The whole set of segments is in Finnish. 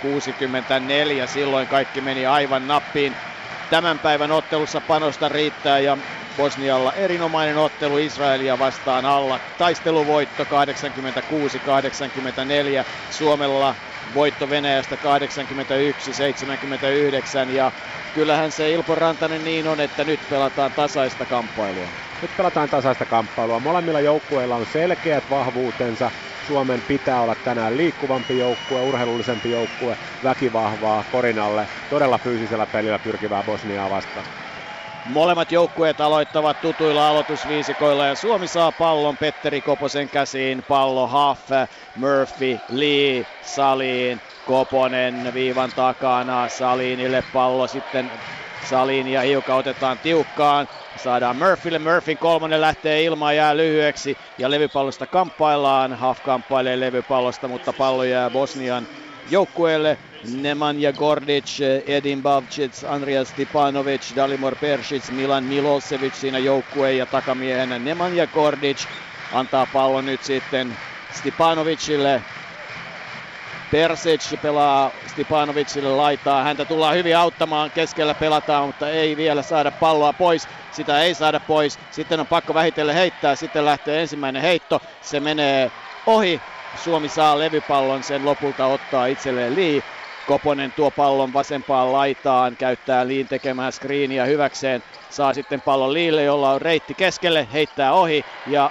64. Silloin kaikki meni aivan nappiin. Tämän päivän ottelussa panosta riittää ja Bosnialla erinomainen ottelu Israelia vastaan alla. Taisteluvoitto 86-84. Suomella voitto Venäjästä 81-79 ja kyllähän se Ilpo Rantanen niin on, että nyt pelataan tasaista kamppailua. Nyt pelataan tasaista kamppailua. Molemmilla joukkueilla on selkeät vahvuutensa. Suomen pitää olla tänään liikkuvampi joukkue, urheilullisempi joukkue, väkivahvaa Korinalle, todella fyysisellä pelillä pyrkivää Bosniaa vastaan. Molemmat joukkueet aloittavat tutuilla aloitusviisikoilla ja Suomi saa pallon Petteri Koposen käsiin. Pallo Huff, Murphy, Lee, Saliin, Koponen viivan takana, Salinille pallo sitten Salin ja Hiuka otetaan tiukkaan. Saadaan Murphylle, Murphyn kolmonen lähtee ilmaan, jää lyhyeksi ja levypallosta kamppaillaan. Huff kamppailee levypallosta, mutta pallo jää Bosnian joukkueelle. Nemanja Gordic, Edin Bavcic, Andrias Stipanovic, Dalimor Persic, Milan Milosevic siinä joukkueen ja takamiehenä Nemanja Gordic antaa pallon nyt sitten Stipanovicille. Persic pelaa Stipanovicille laitaa. Häntä tullaan hyvin auttamaan. Keskellä pelataan, mutta ei vielä saada palloa pois. Sitä ei saada pois. Sitten on pakko vähitellen heittää. Sitten lähtee ensimmäinen heitto. Se menee ohi. Suomi saa levypallon. Sen lopulta ottaa itselleen Lee. Koponen tuo pallon vasempaan laitaan, käyttää Liin tekemään screeniä hyväkseen, saa sitten pallon Liille, jolla on reitti keskelle, heittää ohi ja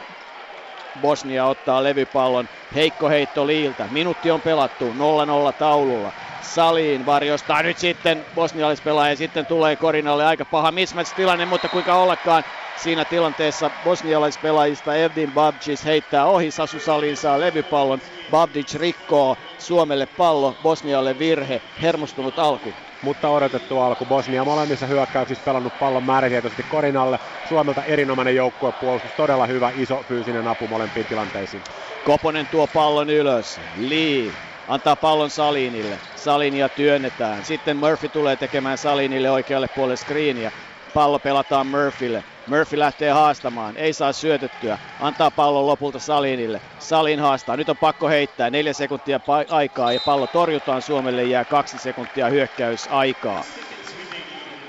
Bosnia ottaa levypallon. Heikko heitto Liiltä. Minuutti on pelattu 0-0 taululla. Saliin varjostaa nyt sitten bosnialaispelaaja. Sitten tulee Korinalle aika paha mismatch-tilanne, mutta kuinka ollakaan siinä tilanteessa bosnialaispelaajista Evdin Babcic heittää ohi. Sasu Salin saa levypallon. Babdic rikkoo Suomelle pallo, Bosnialle virhe, hermostunut alku. Mutta odotettu alku. Bosnia molemmissa hyökkäyksissä pelannut pallon määrätietoisesti Korinalle. Suomelta erinomainen joukkuepuolustus, todella hyvä iso fyysinen apu molempiin tilanteisiin. Koponen tuo pallon ylös. Lee antaa pallon Salinille. Salinia työnnetään. Sitten Murphy tulee tekemään Salinille oikealle puolelle screeniä. Pallo pelataan Murphylle. Murphy lähtee haastamaan, ei saa syötettyä, antaa pallon lopulta Salinille. Salin haastaa, nyt on pakko heittää, neljä sekuntia pa- aikaa ja pallo torjutaan, Suomelle jää kaksi sekuntia hyökkäysaikaa.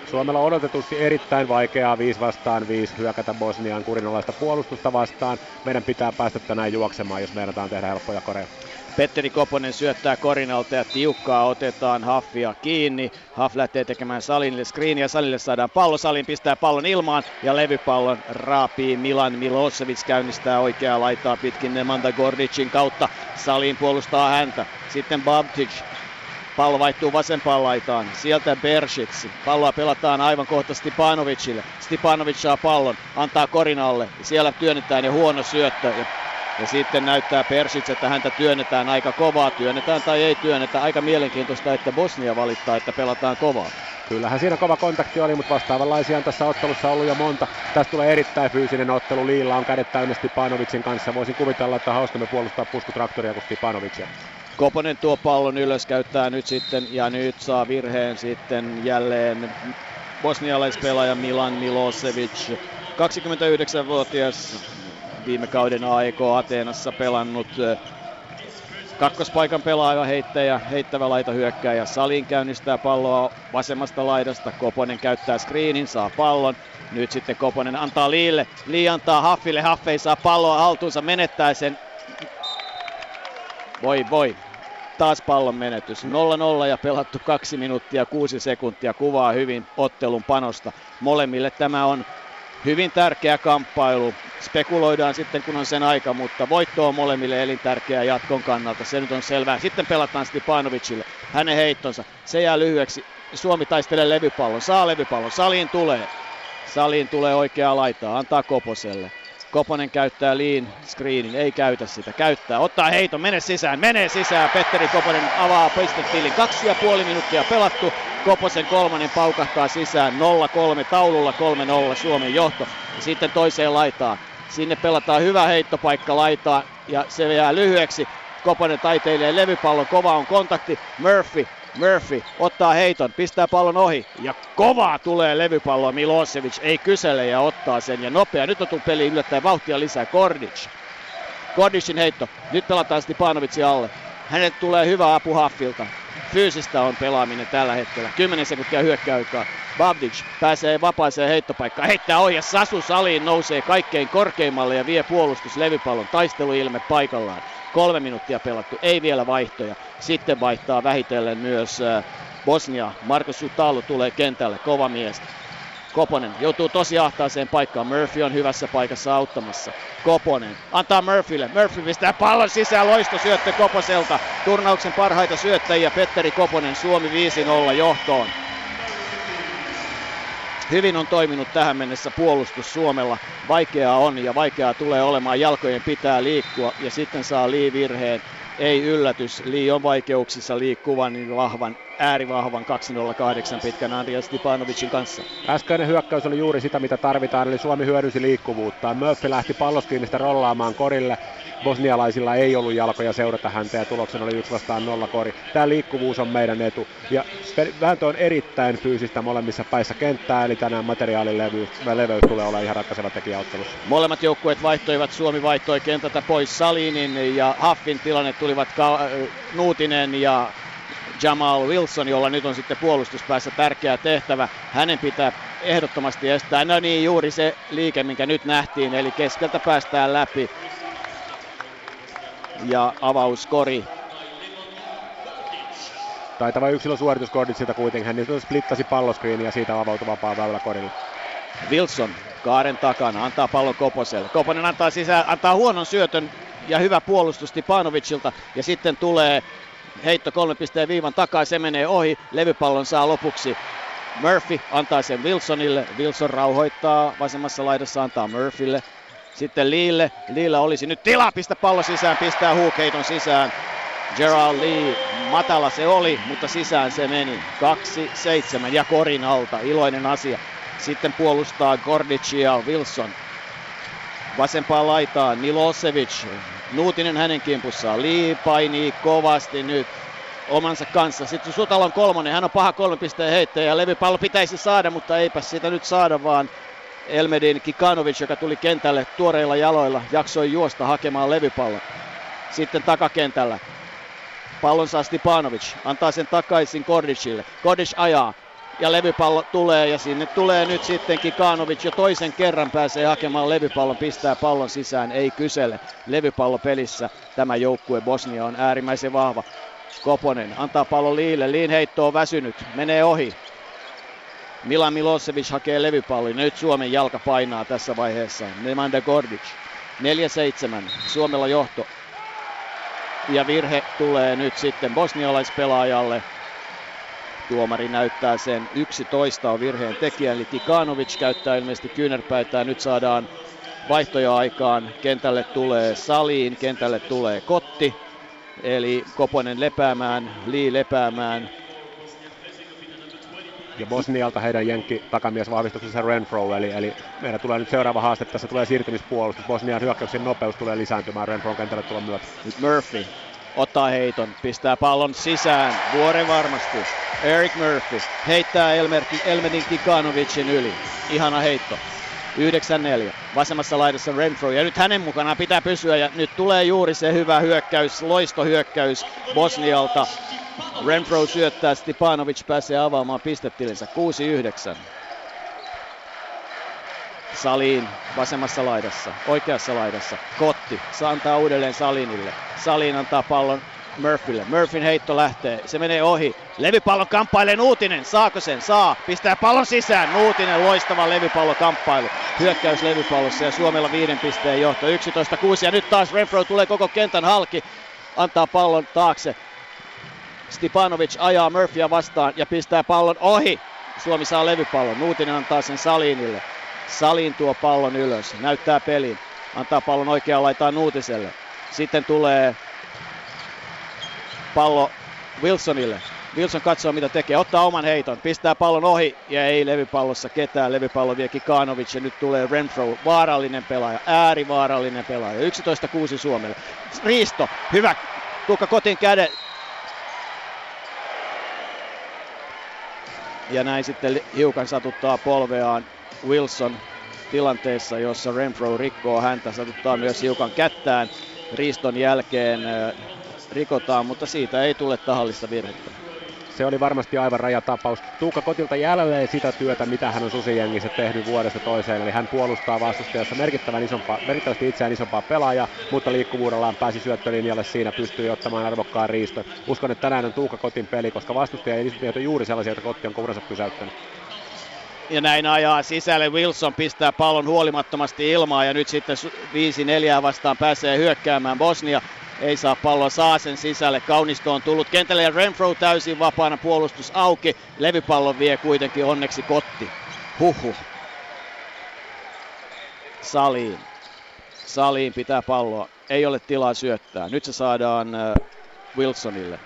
Suomella odotetusti erittäin vaikeaa 5 vastaan 5 hyökätä Bosnian kurinalaista puolustusta vastaan. Meidän pitää päästä tänään juoksemaan, jos meinataan tehdä helppoja koreja. Petteri Koponen syöttää Korinalta ja tiukkaa otetaan Haffia kiinni. Haff lähtee tekemään Salinille screenia. Salille saadaan pallo. Salin pistää pallon ilmaan ja levypallon raapii Milan Milosevic käynnistää oikeaa laitaa pitkin Nemanda Gordicin kautta. Salin puolustaa häntä. Sitten Babtic Pallo vaihtuu vasempaan laitaan. Sieltä Bersic. Palloa pelataan aivan kohta Stipanovicille. Stipanovic saa pallon, antaa Korinalle. Siellä työnnetään ja huono syöttö. Ja ja sitten näyttää Persic, että häntä työnnetään aika kovaa. Työnnetään tai ei työnnetä. Aika mielenkiintoista, että Bosnia valittaa, että pelataan kovaa. Kyllähän siinä kova kontakti oli, mutta vastaavanlaisia on tässä ottelussa ollut jo monta. Tästä tulee erittäin fyysinen ottelu. Liilla on kädet täynnä Stipanovicin kanssa. Voisin kuvitella, että hauskamme puolustaa puskutraktoria kuin Stipanovicia. Koponen tuo pallon ylös, käyttää nyt sitten ja nyt saa virheen sitten jälleen bosnialaispelaaja Milan Milosevic. 29-vuotias viime kauden AEK Ateenassa pelannut kakkospaikan pelaaja, heittäjä, heittävä laita hyökkääjä. Salin käynnistää palloa vasemmasta laidasta. Koponen käyttää screenin, saa pallon. Nyt sitten Koponen antaa Liille. Lii antaa Haffille. Haffe ei saa palloa haltuunsa, menettää sen. Voi voi. Taas pallon menetys. 0-0 ja pelattu 2 minuuttia 6 sekuntia. Kuvaa hyvin ottelun panosta. Molemmille tämä on hyvin tärkeä kamppailu. Spekuloidaan sitten, kun on sen aika, mutta voitto on molemmille elintärkeä jatkon kannalta. Se nyt on selvää. Sitten pelataan Stipanovicille. Hänen heittonsa. Se jää lyhyeksi. Suomi taistelee levypallon. Saa levypallon. Saliin tulee. Saliin tulee oikeaa laitaa. Antaa Koposelle. Koponen käyttää liin screenin, ei käytä sitä, käyttää, ottaa heiton, mene sisään, menee sisään, Petteri Koponen avaa pistetillin, kaksi ja puoli minuuttia pelattu, Koposen kolmannen paukahtaa sisään, 0-3 taululla, 3-0 Suomen johto, ja sitten toiseen laitaan, sinne pelataan hyvä heittopaikka laitaa, ja se jää lyhyeksi, Koponen taiteilee levypallon, kova on kontakti, Murphy Murphy ottaa heiton, pistää pallon ohi ja kovaa tulee levypalloa Milosevic, ei kysele ja ottaa sen ja nopea. Nyt on tullut peli yllättäen vauhtia lisää Kordic. Kordicin heitto, nyt pelataan Stipanovicin alle. Hänet tulee hyvä apu Haffilta. fyysistä on pelaaminen tällä hetkellä. 10 sekuntia hyökkäykaa. Babdic pääsee vapaaseen heittopaikkaan, heittää ohi Sasu Saliin nousee kaikkein korkeimmalle ja vie puolustus levypallon taisteluilme paikallaan. Kolme minuuttia pelattu, ei vielä vaihtoja. Sitten vaihtaa vähitellen myös äh, Bosnia. Markus Sutalu tulee kentälle, kova mies. Koponen joutuu tosi ahtaaseen paikkaan. Murphy on hyvässä paikassa auttamassa. Koponen antaa Murphylle. Murphy pistää pallon sisään. Loisto syöttö Koposelta. Turnauksen parhaita syöttäjiä Petteri Koponen. Suomi 5-0 johtoon. Hyvin on toiminut tähän mennessä puolustus Suomella. Vaikeaa on ja vaikeaa tulee olemaan. Jalkojen pitää liikkua ja sitten saa Lee virheen. Ei yllätys, Lee on vaikeuksissa liikkuvan niin vahvan, äärivahvan 208 pitkän Andriy Stipanovicin kanssa. Äskeinen hyökkäys oli juuri sitä, mitä tarvitaan, eli Suomi hyödynsi liikkuvuutta. Murphy lähti palloskiinnistä rollaamaan korille bosnialaisilla ei ollut jalkoja seurata häntä ja tuloksena oli 1 vastaan 0 kori. Tämä liikkuvuus on meidän etu. Ja vääntö on erittäin fyysistä molemmissa päissä kenttää, eli tänään materiaalileveys leveys tulee olla ihan ratkaiseva tekijä ottelussa. Molemmat joukkueet vaihtoivat, Suomi vaihtoi kentältä pois Salinin ja Haffin tilanne tulivat Ka- Nuutinen ja Jamal Wilson, jolla nyt on sitten puolustuspäässä tärkeä tehtävä. Hänen pitää ehdottomasti estää. No niin, juuri se liike, minkä nyt nähtiin, eli keskeltä päästään läpi ja avauskori. Taitava yksilösuoritus Korditsilta kuitenkin. Hän niin splittasi palloskriini ja siitä avautui vapaa väylä korille. Wilson kaaren takana antaa pallon Koposelle. Koponen antaa sisään, antaa huonon syötön ja hyvä puolustus Tipanovicilta ja sitten tulee heitto kolme pisteen viivan takaa, se menee ohi, levypallon saa lopuksi Murphy antaa sen Wilsonille, Wilson rauhoittaa vasemmassa laidassa, antaa Murphylle, sitten Liille. Liillä olisi nyt tila, pistä pallo sisään, pistää huukeiton sisään. Gerald Lee, matala se oli, mutta sisään se meni. 2-7 ja korin alta, iloinen asia. Sitten puolustaa Gordicia Wilson. Vasempaan laitaan Milosevic. Nuutinen hänen kimpussaan. Lee painii kovasti nyt omansa kanssa. Sitten Sutalon kolmonen, hän on paha kolme pisteen heittäjä levypallo pitäisi saada, mutta eipä sitä nyt saada, vaan Elmedin Kikanovic, joka tuli kentälle tuoreilla jaloilla, jaksoi juosta hakemaan levypallon. Sitten takakentällä. Pallon saa Stipanovic, antaa sen takaisin Kordicille. Kordic ajaa, ja levypallo tulee ja sinne tulee nyt sitten Kikanovic jo toisen kerran pääsee hakemaan levypallon, pistää pallon sisään, ei kysele. Levypallo pelissä, tämä joukkue Bosnia on äärimmäisen vahva. Koponen antaa pallon Liille, Liin heitto on väsynyt, menee ohi. Milan Milosevic hakee levypallin. Nyt Suomen jalka painaa tässä vaiheessa. Nemanja Gordic. 4-7. Suomella johto. Ja virhe tulee nyt sitten bosnialaispelaajalle. Tuomari näyttää sen 11 on virheen tekijä, eli Tikanovic käyttää ilmeisesti kyynärpäitä. Nyt saadaan vaihtoja aikaan. Kentälle tulee Saliin, kentälle tulee Kotti. Eli Koponen lepäämään, Lii lepäämään, ja Bosnialta heidän jenkki takamies vahvistuksessa Renfro, eli, eli meidän tulee nyt seuraava haaste, tässä tulee siirtymispuolustus, Bosnian hyökkäyksen nopeus tulee lisääntymään Renfron kentälle tulla myötä. Nyt Murphy ottaa heiton, pistää pallon sisään, vuoren varmasti. Eric Murphy heittää Elmer- Elmedin Kikanovicin yli. Ihana heitto. 9-4. Vasemmassa laidassa Renfro ja nyt hänen mukanaan pitää pysyä ja nyt tulee juuri se hyvä hyökkäys, loistohyökkäys Bosnialta. Renfro syöttää, Stipanovic pääsee avaamaan pistetilinsä 6-9. Saliin vasemmassa laidassa, oikeassa laidassa. Kotti, saa antaa uudelleen Salinille. Salin antaa pallon Murphylle. Murphyn heitto lähtee, se menee ohi. Levypallo kamppailee Nuutinen, saako sen? Saa, pistää pallon sisään. Nuutinen loistava levypallokamppailu. Hyökkäys levypallossa ja Suomella viiden pisteen johto. 11-6 ja nyt taas Renfro tulee koko kentän halki. Antaa pallon taakse. Stipanovic ajaa Murphya vastaan ja pistää pallon ohi. Suomi saa levypallon. Nuutinen antaa sen Salinille. Salin tuo pallon ylös. Näyttää pelin. Antaa pallon oikeaan laitaan Nuutiselle. Sitten tulee pallo Wilsonille. Wilson katsoo mitä tekee, ottaa oman heiton, pistää pallon ohi ja ei levypallossa ketään. Levypallo vie Kikanovic ja nyt tulee Renfro, vaarallinen pelaaja, äärivaarallinen pelaaja. 11-6 Suomelle. Riisto, hyvä, Tukka Kotin käden, Ja näin sitten hiukan satuttaa polveaan Wilson tilanteessa, jossa Renfro rikkoo häntä, satuttaa myös hiukan kättään. Riiston jälkeen rikotaan, mutta siitä ei tule tahallista virhettä. Se oli varmasti aivan rajatapaus. Tuukka Kotilta jälleen sitä työtä, mitä hän on Susijengissä tehnyt vuodesta toiseen, eli hän puolustaa vastustajassa merkittävän isompaa, merkittävästi itseään isompaa pelaajaa, mutta liikkuvuudellaan pääsi syöttölinjalle siinä, pystyi ottamaan arvokkaan riiston. Uskon, että tänään on Tuukka Kotin peli, koska vastustaja ei ole juuri sellaisia, joita Kotti on kuransa pysäyttänyt ja näin ajaa sisälle. Wilson pistää pallon huolimattomasti ilmaan ja nyt sitten 5-4 vastaan pääsee hyökkäämään Bosnia. Ei saa palloa, saa sen sisälle. Kaunisto on tullut kentälle ja Renfro täysin vapaana puolustus auki. Levypallon vie kuitenkin onneksi kotti. Huhu. Saliin. Saliin pitää palloa. Ei ole tilaa syöttää. Nyt se saadaan äh, Wilsonille.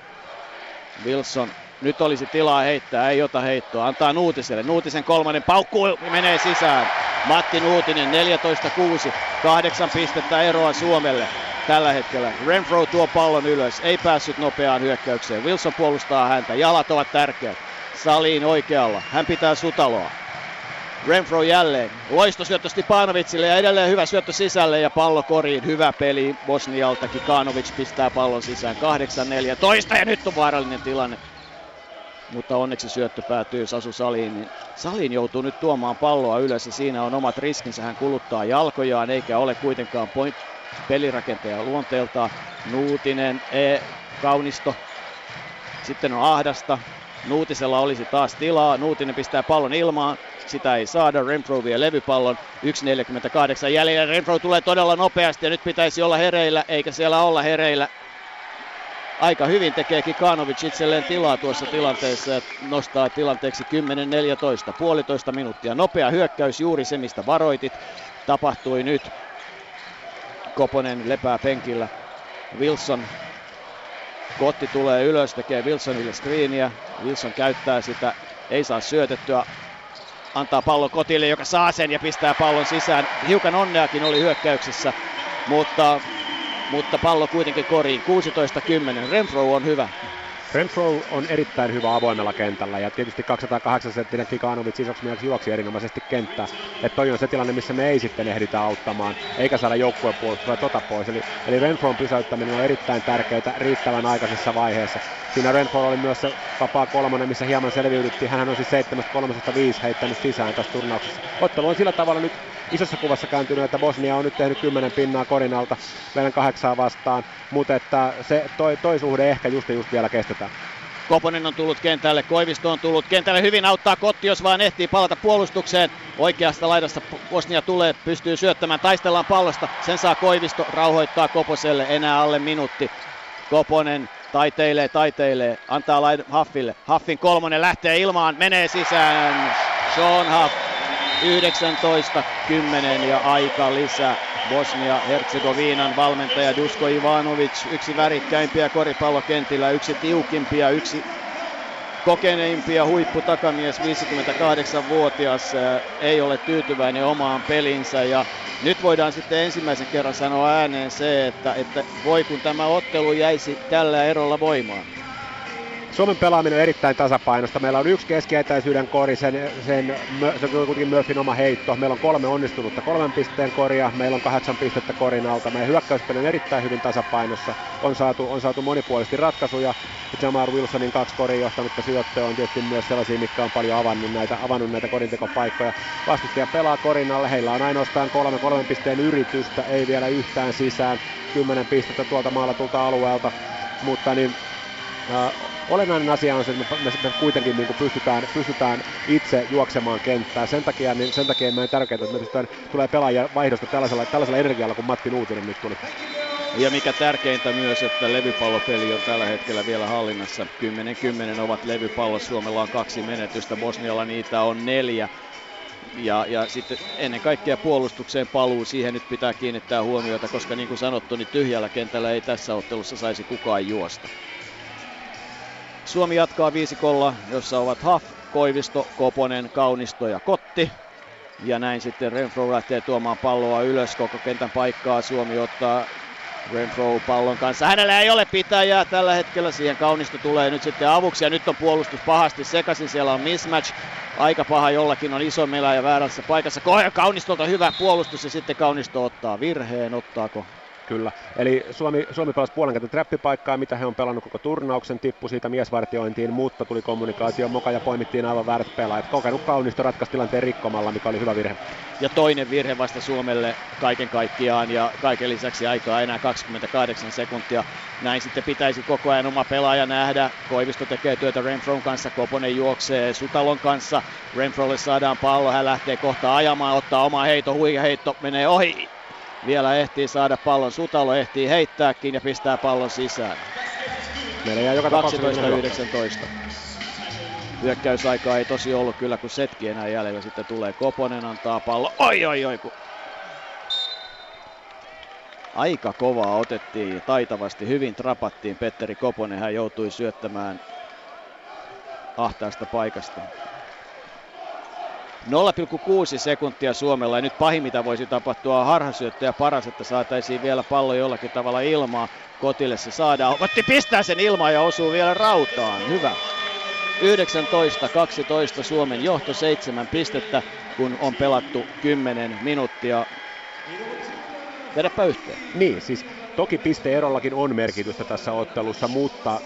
Wilson nyt olisi tilaa heittää, ei ota heittoa. Antaa Nuutiselle. Nuutisen kolmannen paukku menee sisään. Matti Nuutinen 14-6. Kahdeksan pistettä eroa Suomelle tällä hetkellä. Renfro tuo pallon ylös. Ei päässyt nopeaan hyökkäykseen. Wilson puolustaa häntä. Jalat ovat tärkeät. Saliin oikealla. Hän pitää Sutaloa. Renfro jälleen. Loistosyöttö Stipanovicille ja edelleen hyvä syöttö sisälle ja pallo koriin. Hyvä peli Bosnialta. Kikanovic pistää pallon sisään. 8-14 ja nyt on vaarallinen tilanne mutta onneksi syöttö päätyy Sasu Saliin, niin Saliin joutuu nyt tuomaan palloa ylös ja siinä on omat riskinsä. Hän kuluttaa jalkojaan eikä ole kuitenkaan point pelirakentaja luonteeltaan. Nuutinen, e, Kaunisto, sitten on Ahdasta. Nuutisella olisi taas tilaa. Nuutinen pistää pallon ilmaan. Sitä ei saada. Renfro vie levypallon. 1.48 jäljellä. Renfro tulee todella nopeasti ja nyt pitäisi olla hereillä, eikä siellä olla hereillä aika hyvin tekee Kikanovic itselleen tilaa tuossa tilanteessa ja nostaa tilanteeksi 10-14, puolitoista minuuttia. Nopea hyökkäys, juuri se mistä varoitit, tapahtui nyt. Koponen lepää penkillä. Wilson Kotti tulee ylös, tekee Wilsonille screeniä. Wilson käyttää sitä, ei saa syötettyä. Antaa pallo Kotille, joka saa sen ja pistää pallon sisään. Hiukan onneakin oli hyökkäyksessä, mutta mutta pallo kuitenkin koriin. 16-10. Renfro on hyvä. Renfro on erittäin hyvä avoimella kentällä ja tietysti 208 senttinen Kikanovic isoksi mieheksi juoksi erinomaisesti kenttää. Että toi on se tilanne, missä me ei sitten ehditä auttamaan, eikä saada joukkuepuolustua tota pois. Eli, eli Renfron pysäyttäminen on erittäin tärkeää riittävän aikaisessa vaiheessa. Siinä Renfro oli myös se vapaa kolmonen, missä hieman selviydyttiin. Hän on siis 7-3-5 heittänyt sisään tässä turnauksessa. Ottelu on sillä tavalla nyt isossa kuvassa kääntynyt, että Bosnia on nyt tehnyt 10 pinnaa korinalta meidän kahdeksaa vastaan, mutta että se toi, toi suhde ehkä just just vielä kestetään. Koponen on tullut kentälle, Koivisto on tullut kentälle, hyvin auttaa Kotti, jos vaan ehtii palata puolustukseen. Oikeasta laidasta Bosnia tulee, pystyy syöttämään, taistellaan pallosta, sen saa Koivisto, rauhoittaa Koposelle, enää alle minuutti. Koponen taiteilee, taiteilee, antaa laid- Haffille. Haffin kolmonen lähtee ilmaan, menee sisään. Sean Huff 19-10 ja aika lisää. Bosnia-Herzegovinan valmentaja Dusko Ivanovic, yksi värikkäimpiä koripallokentillä, yksi tiukimpia, yksi kokeneimpia huipputakamies, 58-vuotias, ei ole tyytyväinen omaan pelinsä ja nyt voidaan sitten ensimmäisen kerran sanoa ääneen se, että, että voi kun tämä ottelu jäisi tällä erolla voimaan. Suomen pelaaminen on erittäin tasapainosta. Meillä on yksi keskietäisyyden kori, sen, sen, se on kuitenkin Murphyn oma heitto. Meillä on kolme onnistunutta kolmen pisteen koria, meillä on kahdeksan pistettä korin alta. Meidän hyökkäyspeli on erittäin hyvin tasapainossa. On saatu, on saatu monipuolisesti ratkaisuja. Jamar Wilsonin kaksi korin johtanutta syöttöä on tietysti myös sellaisia, mitkä on paljon avannut näitä, avannut näitä korintekopaikkoja. Vastustaja pelaa korin alle. Heillä on ainoastaan kolme kolmen pisteen yritystä, ei vielä yhtään sisään. Kymmenen pistettä tuolta maalatulta alueelta. Mutta niin, äh, olennainen asia on se, että me, me kuitenkin niin pystytään, pystytään itse juoksemaan kenttää. Sen takia, niin sen takia meidän tärkeää, että me pystytään tulee pelaajia vaihdosta tällaisella, tällaisella energialla, kun Matti Nuutinen nyt tuli. Ja mikä tärkeintä myös, että levypallopeli on tällä hetkellä vielä hallinnassa. 10-10 ovat levypallot, Suomella on kaksi menetystä, Bosnialla niitä on neljä. Ja, ja sitten ennen kaikkea puolustukseen paluu, siihen nyt pitää kiinnittää huomiota, koska niin kuin sanottu, niin tyhjällä kentällä ei tässä ottelussa saisi kukaan juosta. Suomi jatkaa viisikolla, jossa ovat Haff, Koivisto, Koponen, Kaunisto ja Kotti. Ja näin sitten Renfro lähtee tuomaan palloa ylös koko kentän paikkaa. Suomi ottaa Renfro pallon kanssa. Hänellä ei ole pitäjää tällä hetkellä. Siihen Kaunisto tulee nyt sitten avuksi ja nyt on puolustus pahasti sekaisin. Siellä on mismatch. Aika paha jollakin on iso melä ja väärässä paikassa. Kaunistolta hyvä puolustus ja sitten Kaunisto ottaa virheen. Ottaako Kyllä, eli Suomi, Suomi pelasi puolen trappipaikkaa, mitä he on pelannut koko turnauksen, tippu siitä miesvartiointiin, mutta tuli kommunikaatio moka ja poimittiin aivan väärät pelaajat. Kokenut kaunisto ratkaistilanteen rikkomalla, mikä oli hyvä virhe. Ja toinen virhe vasta Suomelle kaiken kaikkiaan ja kaiken lisäksi aikaa enää 28 sekuntia. Näin sitten pitäisi koko ajan oma pelaaja nähdä. Koivisto tekee työtä Renfron kanssa, Koponen juoksee Sutalon kanssa. Renfrolle saadaan pallo, hän lähtee kohta ajamaan, ottaa oma heito, huikea heitto, menee ohi vielä ehtii saada pallon. Sutalo ehtii heittääkin ja pistää pallon sisään. Meillä joka 12-19. Hyökkäysaikaa ei tosi ollut kyllä, kun setki enää jäljellä. Sitten tulee Koponen, antaa pallo. Oi, oi, oi, kun aika kovaa otettiin taitavasti, hyvin trapattiin Petteri Koponen, hän joutui syöttämään ahtaasta paikasta. 0,6 sekuntia Suomella ja nyt pahin mitä voisi tapahtua harhasyöttö ja paras, että saataisiin vielä pallo jollakin tavalla ilmaa. Kotille se saadaan. Otti pistää sen ilmaa ja osuu vielä rautaan. Hyvä. 19-12 Suomen johto, 7 pistettä, kun on pelattu 10 minuuttia. Vedäpä yhteen. Niin, siis Toki pisteerollakin on merkitystä tässä ottelussa, mutta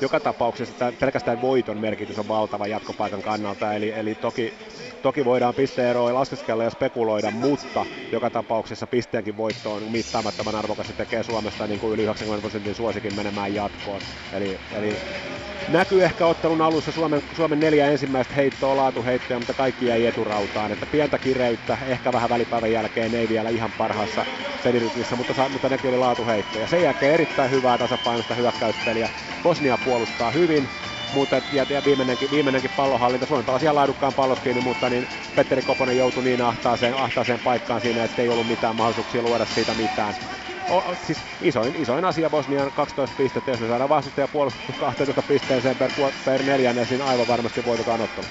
joka tapauksessa pelkästään voiton merkitys on valtava jatkopaikan kannalta. Eli, eli toki, toki voidaan pisteeroa laskeskella ja spekuloida, mutta joka tapauksessa pisteenkin voitto on mittaamattoman arvokas ja tekee Suomesta niin kuin yli 90 prosentin suosikin menemään jatkoon. Eli, eli näkyy ehkä ottelun alussa Suomen, Suomen neljä ensimmäistä heittoa, laatuheittoja, mutta kaikki jäi eturautaan. Että pientä kireyttä, ehkä vähän välipäivän jälkeen ei vielä ihan parhaassa pelirytmissä, mutta, mutta nekin oli laatuheittoja. Sen jälkeen erittäin hyvää tasapainosta hyökkäyspeliä. Bosnia puolustaa hyvin, mutta ja, ja viimeinenkin, viimeinenkin pallohallinta, Suomi pelasi ihan laadukkaan pallos kiinni, mutta niin Petteri Koponen joutui niin ahtaaseen, ahtaaseen paikkaan siinä, että ei ollut mitään mahdollisuuksia luoda siitä mitään. O, siis isoin, isoin asia Bosnian 12 pistettä, jos me saadaan vastustaja puolustettu 12 pisteeseen per, per neljänne, niin aivan varmasti voitetaan ottelu.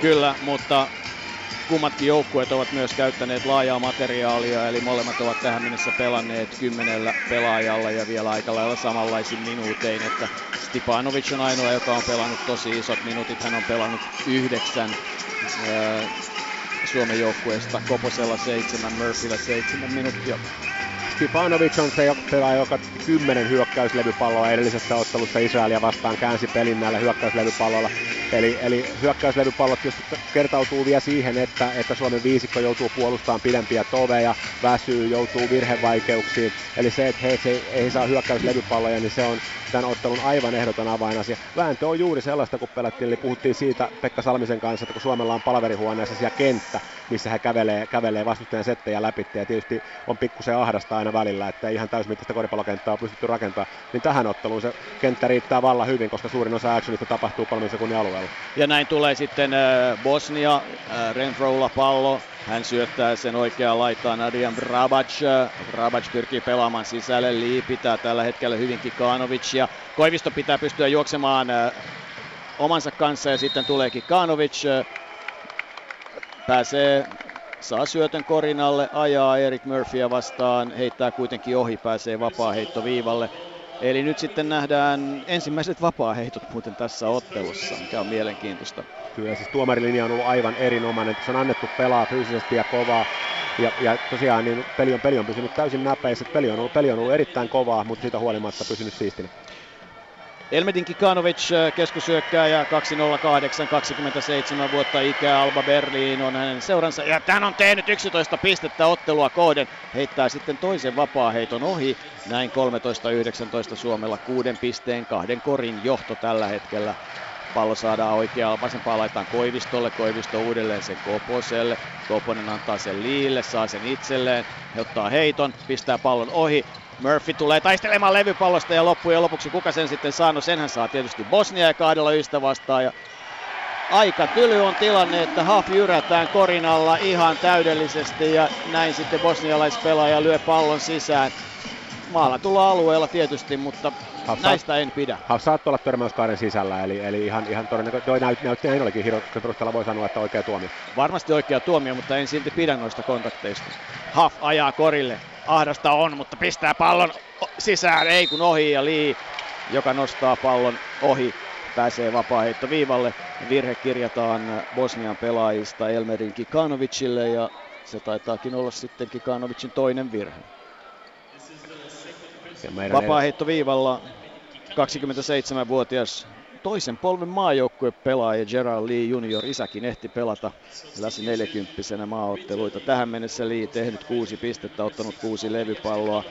Kyllä, mutta kummatkin joukkueet ovat myös käyttäneet laajaa materiaalia, eli molemmat ovat tähän mennessä pelanneet kymmenellä pelaajalla ja vielä aika lailla samanlaisin minuutein, että Stipanovic on ainoa, joka on pelannut tosi isot minuutit, hän on pelannut yhdeksän Suomen joukkueesta, Koposella seitsemän, Murphyllä seitsemän minuuttia. Stipanovic on se pelaaja, joka kymmenen hyökkäyslevypalloa edellisessä ottelussa Israelia vastaan käänsi pelin näillä hyökkäyslevypalloilla. Eli, eli hyökkäyslevypallot just kertautuu vielä siihen, että, että Suomen viisikko joutuu puolustamaan pidempiä toveja, väsyy, joutuu virhevaikeuksiin. Eli se, että he se, ei saa hyökkäyslevypalloja, niin se on tämän ottelun aivan ehdoton avainasia. Vääntö on juuri sellaista, kun pelattiin, eli puhuttiin siitä Pekka Salmisen kanssa, että kun Suomella on palaverihuoneessa siellä kenttä, missä he kävelee, kävelee vastustajan settejä läpi, ja tietysti on pikkusen ahdasta aina välillä, että ei ihan täysmittaista koripallokenttää on pystytty rakentamaan, niin tähän otteluun se kenttä riittää valla hyvin, koska suurin osa actionista tapahtuu kolmen sekunnin alueella. Ja näin tulee sitten äh, Bosnia, äh, Renfrolla pallo, hän syöttää sen oikeaan laitaan Adrian Brabac. Brabac pyrkii pelaamaan sisälle. Lee pitää tällä hetkellä hyvinkin Kanovicia. Koivisto pitää pystyä juoksemaan äh, omansa kanssa ja sitten tuleekin Kanovic. Pääsee, saa syötön korinalle, ajaa Erik Murphyä vastaan, heittää kuitenkin ohi, pääsee vapaa heitto viivalle. Eli nyt sitten nähdään ensimmäiset vapaa-heitot muuten tässä ottelussa, mikä on mielenkiintoista. Kyllä, siis tuomarilinja on ollut aivan erinomainen. Se on annettu pelaa fyysisesti ja kovaa. Ja, ja tosiaan niin peli, on, peli on pysynyt täysin näpeissä. Peli on, ollut, peli on ollut erittäin kovaa, mutta siitä huolimatta pysynyt siistinä. Elmedin Kikanovic, äh, keskusyökkääjä 208, 27 vuotta ikää, Alba Berliin on hänen seuransa. Ja hän on tehnyt 11 pistettä ottelua kohden. Heittää sitten toisen vapaaheiton ohi. Näin 13-19 Suomella kuuden pisteen, kahden korin johto tällä hetkellä. Pallo saadaan oikeaan vasempaan laitaan Koivistolle, Koivisto uudelleen sen Koposelle. Koponen antaa sen Liille, saa sen itselleen. He ottaa heiton, pistää pallon ohi. Murphy tulee taistelemaan levypallosta ja loppujen lopuksi kuka sen sitten saa, no senhän saa tietysti Bosnia ja kahdella ystä vastaan. Ja aika tyly on tilanne, että Haf jyrätään korinalla ihan täydellisesti ja näin sitten bosnialaispelaaja lyö pallon sisään. Maalla tulla alueella tietysti, mutta Haf näistä en pidä. Haf saattoi olla törmäyskaaren sisällä, eli, eli ihan, ihan todennäköisesti, toi näytti, näytti näin olikin perusteella voi sanoa, että oikea tuomio. Varmasti oikea tuomio, mutta en silti pidä noista kontakteista. Haf ajaa korille, ahdasta on, mutta pistää pallon sisään, ei kun ohi ja Lee, joka nostaa pallon ohi, pääsee vapaa viivalle. Virhe kirjataan Bosnian pelaajista Elmerin Kikanovicille ja se taitaakin olla sitten Kikanovicin toinen virhe. Vapaa-heittoviivalla 27-vuotias toisen polven maajoukkue pelaaja Gerald Lee junior. Isäkin ehti pelata läsi 40 maaotteluita. Tähän mennessä Lee tehnyt kuusi pistettä, ottanut kuusi levypalloa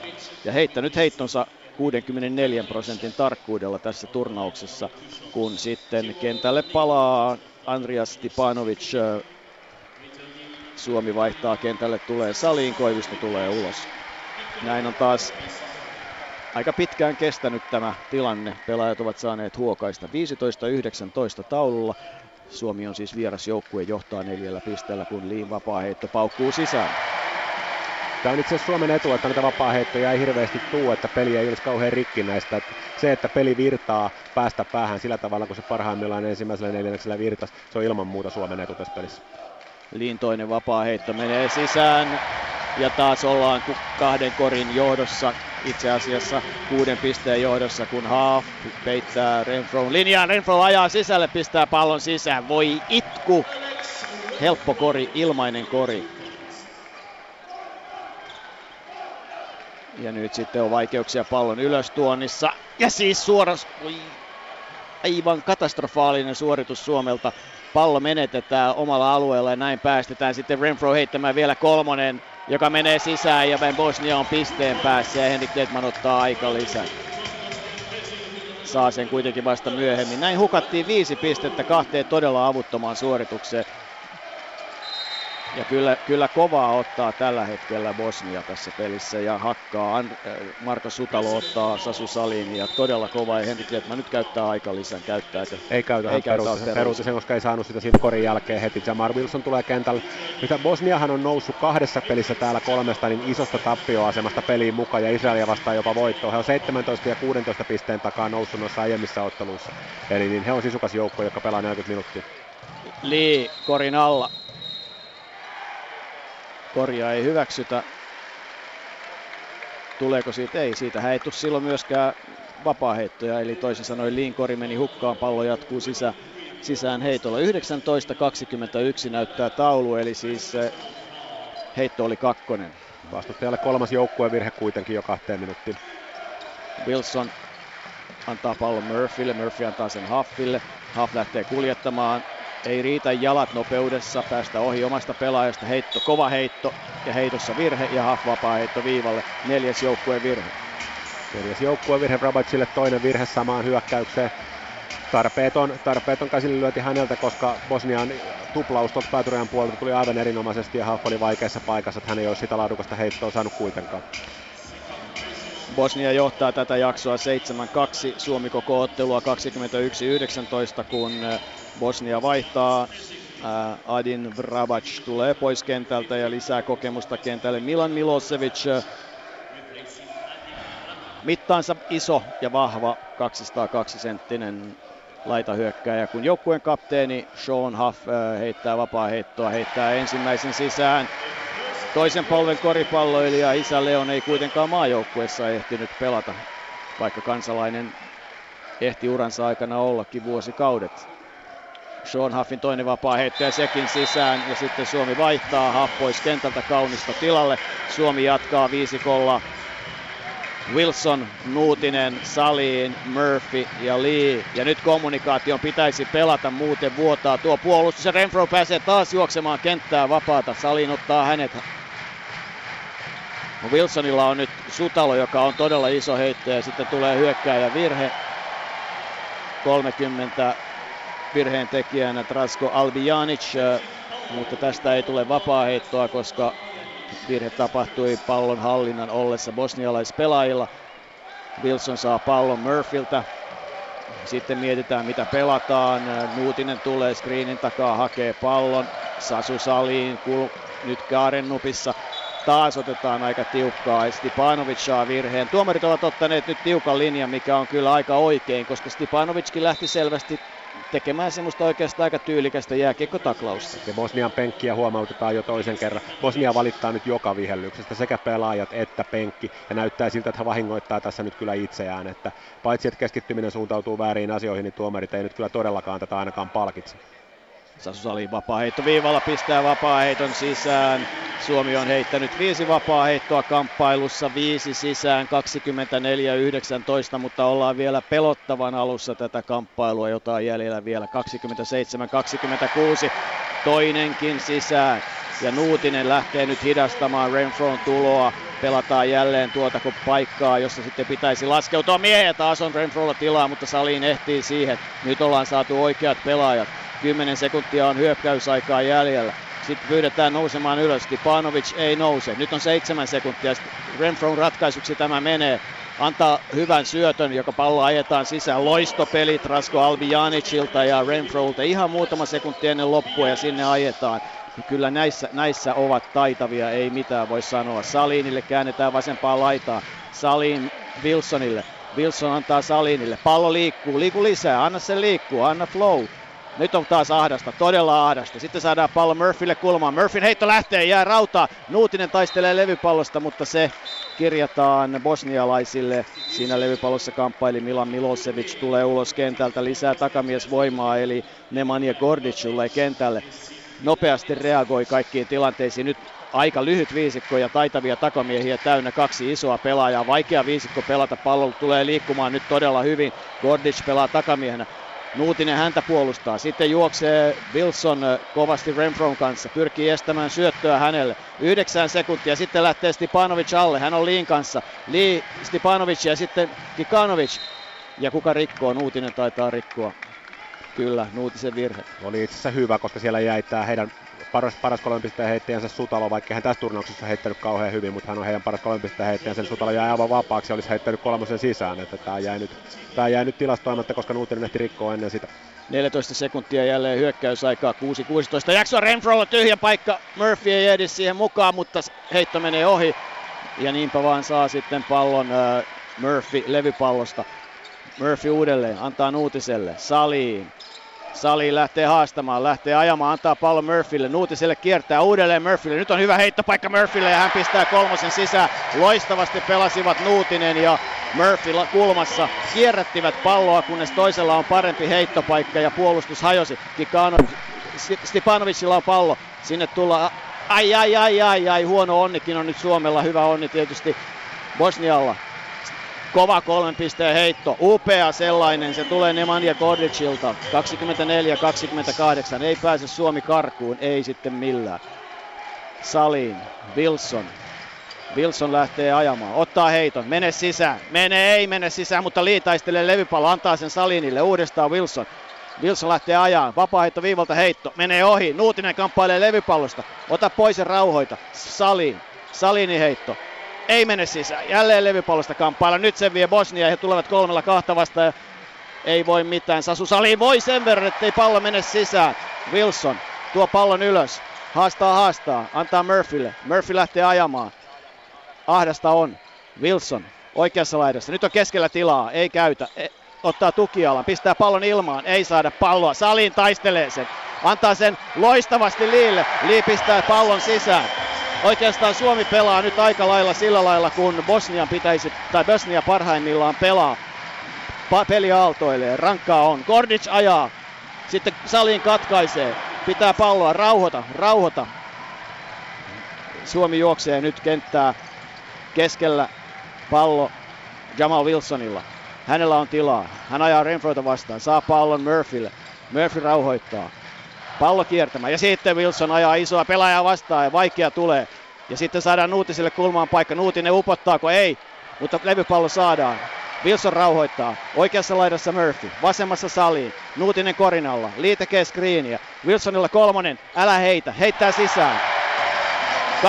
ja heittänyt heittonsa 64 prosentin tarkkuudella tässä turnauksessa, kun sitten kentälle palaa Andrias Stipanovic. Suomi vaihtaa kentälle, tulee saliin, Koivisto tulee ulos. Näin on taas aika pitkään kestänyt tämä tilanne. Pelaajat ovat saaneet huokaista 15-19 taululla. Suomi on siis vieras joukkue, johtaa neljällä pisteellä, kun Liin vapaa-heitto paukkuu sisään. Tämä on itse asiassa Suomen etu, että näitä vapaa-heittoja ei hirveästi tuu, että peli ei olisi kauhean rikki näistä. Että se, että peli virtaa päästä päähän sillä tavalla, kun se parhaimmillaan ensimmäisellä neljänneksellä virtas, se on ilman muuta Suomen etu tässä pelissä. Liin toinen vapaa-heitto menee sisään ja taas ollaan kahden korin johdossa itse asiassa kuuden pisteen johdossa, kun Haaf peittää Renfrown linjaan. Renfro ajaa sisälle, pistää pallon sisään. Voi itku! Helppo kori, ilmainen kori. Ja nyt sitten on vaikeuksia pallon ylöstuonnissa. Ja siis suoras, aivan katastrofaalinen suoritus Suomelta. Pallo menetetään omalla alueella ja näin päästetään sitten Renfro heittämään vielä kolmonen joka menee sisään ja Ben Bosnia on pisteen päässä ja Henrik Detman ottaa aika lisää. Saa sen kuitenkin vasta myöhemmin. Näin hukattiin viisi pistettä kahteen todella avuttomaan suoritukseen. Ja kyllä, kyllä kovaa ottaa tällä hetkellä Bosnia tässä pelissä ja hakkaa. Äh, Marko Sutalo ottaa Sasu Salin ja todella kova. Ja Henrik Lietman nyt käyttää aika lisän. Käyttääkö? Ei käytä, ei peruutti sen, koska ei saanut sitä siinä korin jälkeen heti. Jamar Wilson tulee kentälle. Nyt Bosniahan on noussut kahdessa pelissä täällä kolmesta niin isosta tappioasemasta peliin mukaan ja Israelia vastaan jopa voittoa. He on 17 ja 16 pisteen takaa noussut noissa aiemmissa otteluissa. Eli niin he on sisukas joukko, joka pelaa 40 minuuttia. Lee korin alla korjaa ei hyväksytä. Tuleeko siitä? Ei, siitä ei tule silloin myöskään vapaaheittoja, eli toisin sanoen Liinkori meni hukkaan, pallo jatkuu sisä, sisään heitolla. 19.21 näyttää taulu, eli siis eh, heitto oli kakkonen. Vastustajalle kolmas joukkuevirhe kuitenkin jo kahteen minuuttiin. Wilson antaa pallon Murphylle, Murphy antaa sen Huffille. Huff lähtee kuljettamaan, ei riitä jalat nopeudessa, päästä ohi omasta pelaajasta, heitto, kova heitto ja heitossa virhe ja Haff vapaa heitto viivalle, neljäs joukkueen virhe. Neljäs joukkueen virhe Rabatsille, toinen virhe samaan hyökkäykseen. Tarpeeton, tarpeeton käsille lyöti häneltä, koska Bosnian tuplaus tuolta päätyrän puolelta tuli aivan erinomaisesti ja Haff oli vaikeassa paikassa, että hän ei ole sitä laadukasta heittoa saanut kuitenkaan. Bosnia johtaa tätä jaksoa 7-2, Suomi koko ottelua 21-19, kun Bosnia vaihtaa. Adin Vrabac tulee pois kentältä ja lisää kokemusta kentälle. Milan Milosevic mittaansa iso ja vahva 202 senttinen laitahyökkääjä, kun joukkueen kapteeni Sean Huff heittää vapaa heittoa, heittää ensimmäisen sisään. Toisen polven koripalloilija isä Leon ei kuitenkaan maajoukkueessa ehtinyt pelata, vaikka kansalainen ehti uransa aikana ollakin vuosikaudet. Sean Huffin toinen vapaa heitto ja sekin sisään ja sitten Suomi vaihtaa Huff pois kentältä kaunista tilalle. Suomi jatkaa viisi kolla. Wilson, Nuutinen, Saliin, Murphy ja Lee. Ja nyt kommunikaation pitäisi pelata, muuten vuotaa tuo puolustus. Renfro pääsee taas juoksemaan kenttää vapaata. Salin ottaa hänet Wilsonilla on nyt Sutalo, joka on todella iso heitto ja sitten tulee hyökkääjä virhe. 30 virheen tekijänä Trasko Albijanic, mutta tästä ei tule vapaa heittoa, koska virhe tapahtui pallon hallinnan ollessa bosnialaispelaajilla. Wilson saa pallon Murphyltä. Sitten mietitään mitä pelataan. Nuutinen tulee screenin takaa, hakee pallon. Sasu Saliin, kul- nyt Kaarennupissa taas otetaan aika tiukkaa. Stipanovic saa virheen. Tuomarit ovat ottaneet nyt tiukan linjan, mikä on kyllä aika oikein, koska Stipanovickin lähti selvästi tekemään semmoista oikeastaan aika tyylikästä jääkiekkotaklausta. Ja Bosnian penkkiä huomautetaan jo toisen kerran. Bosnia valittaa nyt joka vihellyksestä, sekä pelaajat että penkki. Ja näyttää siltä, että hän vahingoittaa tässä nyt kyllä itseään. Että paitsi että keskittyminen suuntautuu väärin asioihin, niin tuomarit ei nyt kyllä todellakaan tätä ainakaan palkitse. Sasu Salin vapaa heitto viivalla pistää vapaa heiton sisään. Suomi on heittänyt viisi vapaa heittoa kamppailussa, viisi sisään, 24-19, mutta ollaan vielä pelottavan alussa tätä kamppailua, jota on jäljellä vielä 27-26. Toinenkin sisään ja Nuutinen lähtee nyt hidastamaan Renfron tuloa. Pelataan jälleen tuota kun paikkaa, jossa sitten pitäisi laskeutua miehiä. Taas on Renfrolla tilaa, mutta saliin ehtii siihen. Nyt ollaan saatu oikeat pelaajat. 10 sekuntia on hyökkäysaikaa jäljellä. Sitten pyydetään nousemaan ylös. Stipanovic ei nouse. Nyt on seitsemän sekuntia. Renfron ratkaisuksi tämä menee. Antaa hyvän syötön, joka pallo ajetaan sisään. Loistopeli Trasko Albijanicilta ja Renfrolta. Ihan muutama sekunti ennen loppua ja sinne ajetaan. Kyllä näissä, näissä ovat taitavia, ei mitään voi sanoa. Salinille käännetään vasempaa laitaa. Salin Wilsonille. Wilson antaa Salinille. Pallo liikkuu, liiku lisää, anna se liikkuu, anna flow. Nyt on taas ahdasta, todella ahdasta. Sitten saadaan pallo Murphylle kulmaan. Murphyn heitto lähtee, jää rautaa. Nuutinen taistelee levypallosta, mutta se kirjataan bosnialaisille. Siinä levypallossa kamppaili Milan Milosevic, tulee ulos kentältä, lisää takamiesvoimaa, eli Nemanja Gordic tulee kentälle. Nopeasti reagoi kaikkiin tilanteisiin. Nyt aika lyhyt viisikko ja taitavia takamiehiä täynnä kaksi isoa pelaajaa. Vaikea viisikko pelata, pallo tulee liikkumaan nyt todella hyvin. Gordic pelaa takamiehenä. Nuutinen häntä puolustaa. Sitten juoksee Wilson kovasti Renfron kanssa. Pyrkii estämään syöttöä hänelle. Yhdeksän sekuntia. Sitten lähtee Stipanovic alle. Hän on Liin kanssa. Lee, Stipanovic ja sitten Kikanovic. Ja kuka rikkoo? Nuutinen taitaa rikkoa. Kyllä, Nuutisen virhe. Oli itse asiassa hyvä, koska siellä jäi tämä heidän paras, paras kolmen pisteen heittäjänsä Sutalo, vaikka hän tässä turnauksessa heittänyt kauhean hyvin, mutta hän on heidän paras kolmen pisteen heittäjänsä. Sutalo jäi aivan vapaaksi ja olisi heittänyt kolmosen sisään, että tämä jäi nyt, tämä jäi nyt tilastoimatta, koska Nuutinen ehti rikkoa ennen sitä. 14 sekuntia jälleen hyökkäysaikaa, 6-16. Jakso Renfrolla tyhjä paikka, Murphy ei ehdi siihen mukaan, mutta heitto menee ohi. Ja niinpä vaan saa sitten pallon uh, Murphy levypallosta. Murphy uudelleen, antaa Nuutiselle, Saliin, Sali lähtee haastamaan, lähtee ajamaan, antaa pallo Murphylle, Nuutiselle kiertää uudelleen Murphylle. Nyt on hyvä heittopaikka Murphylle ja hän pistää kolmosen sisään. Loistavasti pelasivat Nuutinen ja Murphy kulmassa. Kierrättivät palloa, kunnes toisella on parempi heittopaikka ja puolustus hajosi. Kikano, Stipanovicilla on pallo. Sinne tulla Ai ai ai ai ai, huono onnikin on nyt Suomella, hyvä onni tietysti Bosnialla. Kova kolmen pisteen heitto, upea sellainen, se tulee Nemanja Kordicilta. 24-28, ei pääse Suomi karkuun, ei sitten millään. Salin, Wilson. Wilson lähtee ajamaan, ottaa heiton, mene sisään, mene ei mene sisään, mutta liitaistelee levypallo, antaa sen Salinille, uudestaan Wilson. Wilson lähtee ajaan, vapaa viivalta heitto, menee ohi, Nuutinen kamppailee levypallosta, ota pois ja rauhoita, Salin, Salini heitto, ei mene sisään. Jälleen levypallosta kamppailla. Nyt sen vie Bosnia ja he tulevat kolmella kahta vastaan. Ei voi mitään. Sasu Sali voi sen verran, ettei pallo mene sisään. Wilson tuo pallon ylös. Haastaa, haastaa. Antaa Murphylle. Murphy lähtee ajamaan. Ahdasta on. Wilson oikeassa laidassa. Nyt on keskellä tilaa. Ei käytä. E- ottaa tukialan. Pistää pallon ilmaan. Ei saada palloa. Saliin taistelee sen. Antaa sen loistavasti Liille. Lii pistää pallon sisään. Oikeastaan Suomi pelaa nyt aika lailla sillä lailla, kun Bosnian pitäisi, tai Bosnia parhaimmillaan pelaa. Pa- peli aaltoilee, rankkaa on. Kordic ajaa, sitten saliin katkaisee, pitää palloa, rauhoita, rauhoita. Suomi juoksee nyt kenttää keskellä pallo Jamal Wilsonilla. Hänellä on tilaa. Hän ajaa Renfroita vastaan. Saa pallon Murphylle. Murphy rauhoittaa. Pallo kiertämään. Ja sitten Wilson ajaa isoa pelaajaa vastaan ja vaikea tulee. Ja sitten saadaan Nuutiselle kulmaan paikka. Nuutinen upottaako? Ei. Mutta levypallo saadaan. Wilson rauhoittaa. Oikeassa laidassa Murphy. Vasemmassa saliin. Nuutinen korinalla. Lee tekee screeniä. Wilsonilla kolmonen. Älä heitä. Heittää sisään. 24-33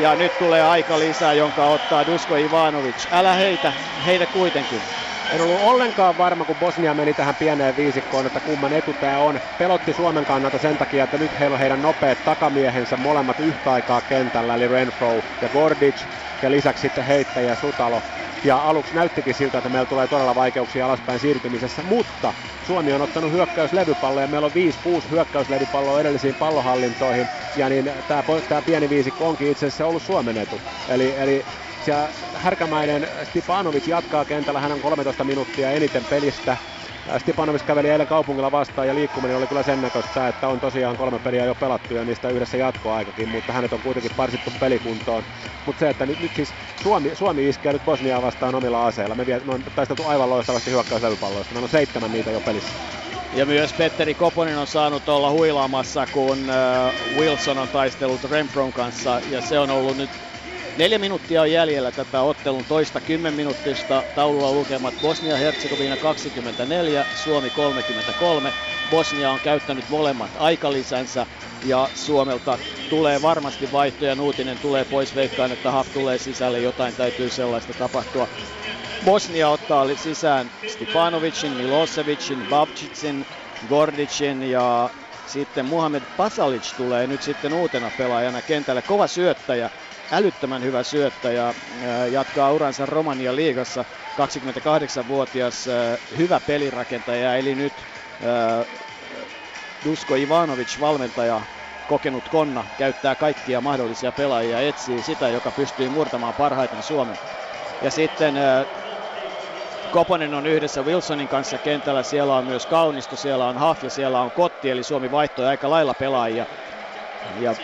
ja nyt tulee aika lisää, jonka ottaa Dusko Ivanovic. Älä heitä, heitä kuitenkin. En ollut ollenkaan varma, kun Bosnia meni tähän pieneen viisikkoon, että kumman etu tämä on. Pelotti Suomen kannalta sen takia, että nyt heillä on heidän nopeat takamiehensä molemmat yhtä aikaa kentällä, eli Renfro ja Gordic, ja lisäksi sitten heittäjä Sutalo. Ja aluksi näyttikin siltä, että meillä tulee todella vaikeuksia alaspäin siirtymisessä, mutta Suomi on ottanut hyökkäyslevypalloja, meillä on 5-6 hyökkäyslevypalloa edellisiin pallohallintoihin, ja niin tämä pieni viisikko onkin itse asiassa ollut Suomen etu. Eli, eli ja Härkämäinen Stipanovic jatkaa kentällä, hän on 13 minuuttia eniten pelistä. Stepanovic käveli eilen kaupungilla vastaan ja liikkuminen oli kyllä sen näköistä, että on tosiaan kolme peliä jo pelattu ja niistä yhdessä jatkoaikakin, mutta hänet on kuitenkin parsittu pelikuntoon. Mutta se, että nyt, nyt siis Suomi, Suomi iskee nyt Bosniaa vastaan omilla aseilla. Me, vie, me on taisteltu aivan loistavasti hyökkäyslevypalloista. Meillä on seitsemän niitä jo pelissä. Ja myös Petteri Koponen on saanut olla huilaamassa, kun Wilson on taistellut Renfron kanssa. Ja se on ollut nyt Neljä minuuttia on jäljellä tätä ottelun toista 10 minuuttista. Taululla lukemat Bosnia-Herzegovina 24, Suomi 33. Bosnia on käyttänyt molemmat aikalisänsä ja Suomelta tulee varmasti vaihtoja. Nuutinen tulee pois, veikkaan, että Haf tulee sisälle, jotain täytyy sellaista tapahtua. Bosnia ottaa sisään Stipanovicin, Milosevicin, Babcicin, Gordicin ja sitten Muhammed Pasalic tulee nyt sitten uutena pelaajana kentälle. Kova syöttäjä, älyttömän hyvä syöttäjä, jatkaa uransa Romania liigassa. 28-vuotias hyvä pelirakentaja, eli nyt Dusko Ivanovic, valmentaja, kokenut konna, käyttää kaikkia mahdollisia pelaajia, etsii sitä, joka pystyy murtamaan parhaiten Suomen. Ja sitten Koponen on yhdessä Wilsonin kanssa kentällä, siellä on myös Kaunisto, siellä on Haf ja siellä on Kotti, eli Suomi vaihtoi aika lailla pelaajia. Ja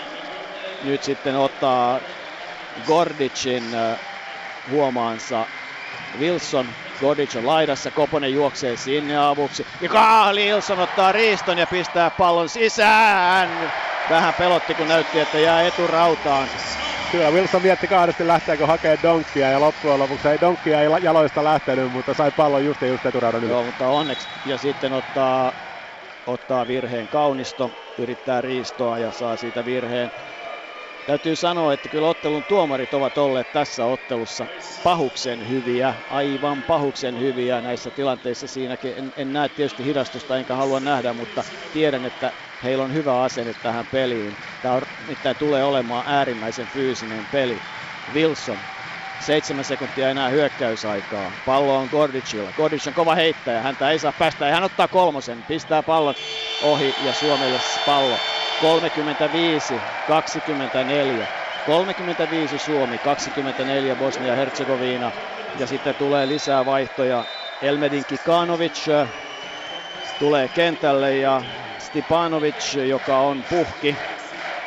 nyt sitten ottaa Gordicin huomaansa Wilson. Gordic on laidassa, Koponen juoksee sinne avuksi. Ja Carl Wilson ottaa riiston ja pistää pallon sisään. Vähän pelotti, kun näytti, että jää eturautaan. Kyllä Wilson vietti kahdesti lähteekö hakee donkkia ja loppujen lopuksi ei donkkia ei jaloista lähtenyt, mutta sai pallon just ja just eturaudan Joo, mutta onneksi. Ja sitten ottaa, ottaa virheen Kaunisto, yrittää riistoa ja saa siitä virheen. Täytyy sanoa, että kyllä ottelun tuomarit ovat olleet tässä ottelussa pahuksen hyviä, aivan pahuksen hyviä näissä tilanteissa siinäkin. En, en näe tietysti hidastusta enkä halua nähdä, mutta tiedän, että heillä on hyvä asenne tähän peliin. Tämä on, nimittäin tulee olemaan äärimmäisen fyysinen peli. Wilson, seitsemän sekuntia enää hyökkäysaikaa. Pallo on Gordicilla. Gordic on kova heittäjä, häntä ei saa päästä hän ottaa kolmosen, pistää pallon ohi ja Suomelle pallo. 35, 24. 35 Suomi, 24 Bosnia-Herzegovina. Ja sitten tulee lisää vaihtoja. Elmedin Kikanovic äh, tulee kentälle ja Stipanovic, joka on puhki,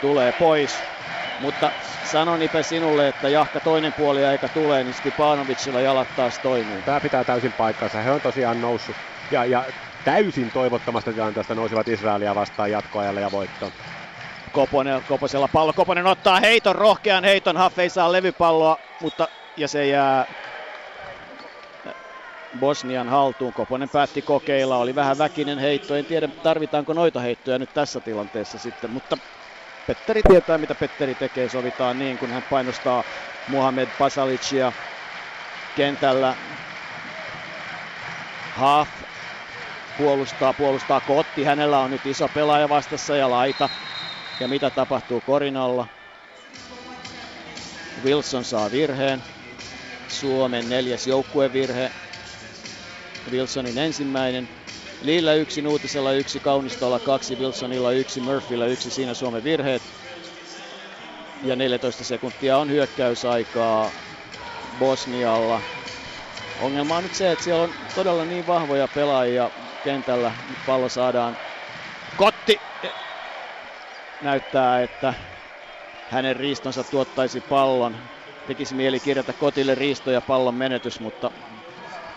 tulee pois. Mutta sanon Ipe sinulle, että jahka toinen puoli eikä tule, niin Stipanovicilla jalat taas toimii. Tämä pitää täysin paikkansa. He on tosiaan noussut. Ja, ja täysin toivottomasta tilanteesta nousivat Israelia vastaan jatkoajalle ja voittoon. Koponen, Koposella pallo. Koponen ottaa heiton, rohkean heiton. Haff ei saa levypalloa, mutta ja se jää Bosnian haltuun. Koponen päätti kokeilla, oli vähän väkinen heitto. En tiedä, tarvitaanko noita heittoja nyt tässä tilanteessa sitten, mutta Petteri tietää, mitä Petteri tekee. Sovitaan niin, kun hän painostaa Muhammed Pasalicia kentällä. Haaf puolustaa, puolustaa Kotti. Hänellä on nyt iso pelaaja vastassa ja laita. Ja mitä tapahtuu Korinalla? Wilson saa virheen. Suomen neljäs joukkuevirhe. Wilsonin ensimmäinen. Liillä yksi, Nuutisella yksi, Kaunistolla kaksi, Wilsonilla yksi, Murphyllä yksi, siinä Suomen virheet. Ja 14 sekuntia on hyökkäysaikaa Bosnialla. Ongelma on nyt se, että siellä on todella niin vahvoja pelaajia kentällä. Nyt pallo saadaan Kotti näyttää, että hänen riistonsa tuottaisi pallon. Tekisi mieli kirjata Kotille riisto ja pallon menetys, mutta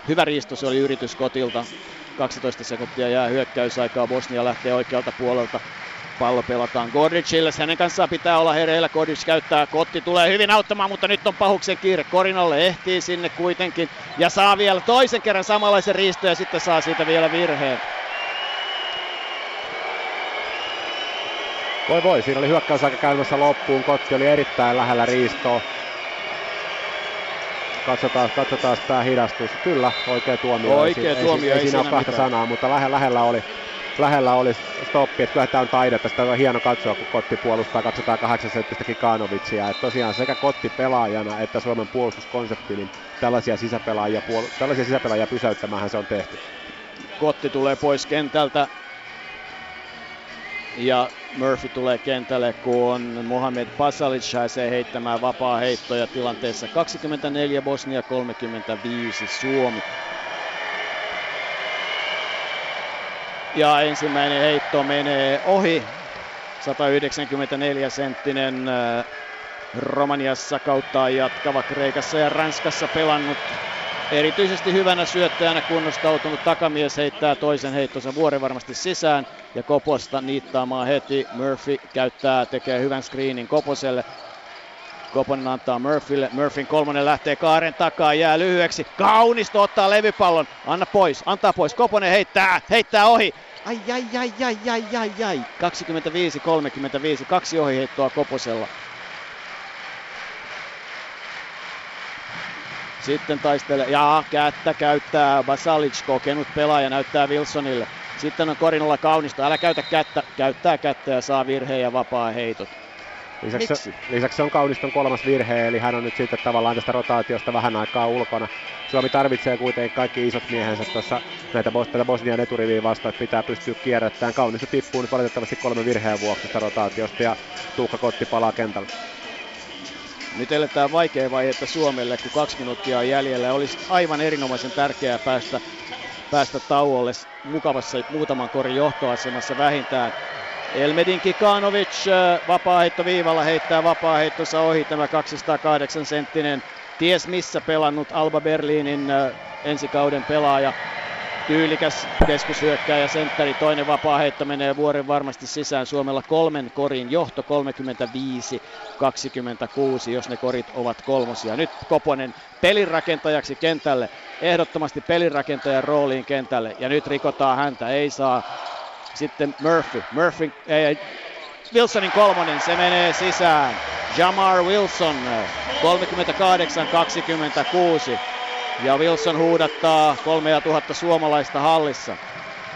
hyvä riisto se oli yritys Kotilta. 12 sekuntia jää hyökkäysaikaa. Bosnia lähtee oikealta puolelta. Pallo pelataan Gordicille. Hänen kanssaan pitää olla hereillä. Gordic käyttää. Kotti tulee hyvin auttamaan, mutta nyt on pahuksen kiire. Korinalle ehtii sinne kuitenkin. Ja saa vielä toisen kerran samanlaisen riisto ja sitten saa siitä vielä virheen. Voi voi, siinä oli hyökkäysaika käymässä loppuun. Kotti oli erittäin lähellä riistoa. Katsotaan, katsotaan tämä hidastus. Kyllä, oikea tuomio. Oikea ei, tuomio, ei, ei, ei siinä ole kahta sanaa, mutta lähe, lähellä oli, lähellä oli stoppi. Että kyllä tämä on taidetta. Sitä on hieno katsoa, kun Kotti puolustaa. Katsotaan 8 senttistä Kikanovitsia. Että tosiaan sekä Kotti pelaajana että Suomen puolustuskonsepti, niin tällaisia sisäpelaajia, puol- tällaisia sisäpelaajia pysäyttämään se on tehty. Kotti tulee pois kentältä ja Murphy tulee kentälle, kun Mohamed Pasalic pääsee heittämään vapaa heittoja tilanteessa 24 Bosnia 35 Suomi. Ja ensimmäinen heitto menee ohi. 194 senttinen äh, Romaniassa kautta jatkava Kreikassa ja Ranskassa pelannut erityisesti hyvänä syöttäjänä kunnostautunut takamies heittää toisen heittonsa vuoren varmasti sisään ja Koposta niittaamaan heti. Murphy käyttää, tekee hyvän screenin Koposelle. Koponen antaa Murphylle. Murphyn kolmonen lähtee kaaren takaa, jää lyhyeksi. Kaunisto ottaa levypallon. Anna pois, antaa pois. Koponen heittää, heittää ohi. Ai, ai, ai, ai, ai, ai, ai. 25-35, kaksi ohiheittoa Koposella. Sitten taistelee, ja kättä käyttää Basalic, kokenut pelaaja, näyttää Wilsonille. Sitten on Korinalla kaunista, älä käytä kättä, käyttää kättä ja saa virheen ja vapaa heitot. Lisäksi, Miksi? lisäksi on Kauniston kolmas virhe, eli hän on nyt sitten tavallaan tästä rotaatiosta vähän aikaa ulkona. Suomi tarvitsee kuitenkin kaikki isot miehensä tuossa näitä tätä Bosnian eturiviin vastaan, että pitää pystyä kierrättämään. Kaunisto tippuu nyt valitettavasti kolme virheen vuoksi tästä rotaatiosta ja Tuukka Kotti palaa kentälle. Nyt eletään vaikea vaihetta Suomelle, kun kaksi minuuttia on jäljellä. Olisi aivan erinomaisen tärkeää päästä, päästä tauolle mukavassa muutaman korin johtoasemassa vähintään. Elmedin Kikanovic äh, vapaaheitto viivalla heittää vapaaheittonsa ohi tämä 208 senttinen ties missä pelannut Alba Berliinin äh, ensi-kauden pelaaja. Tyylikäs keskushyökkääjä sentteri, toinen vapaa heitto menee vuoren varmasti sisään. Suomella kolmen korin johto 35-26, jos ne korit ovat kolmosia. Nyt Koponen pelirakentajaksi kentälle, ehdottomasti pelirakentajan rooliin kentälle. Ja nyt rikotaan häntä, ei saa. Sitten Murphy, Murphy ei, Wilsonin kolmonen, se menee sisään. Jamar Wilson 38-26. Ja Wilson huudattaa 3000 suomalaista hallissa.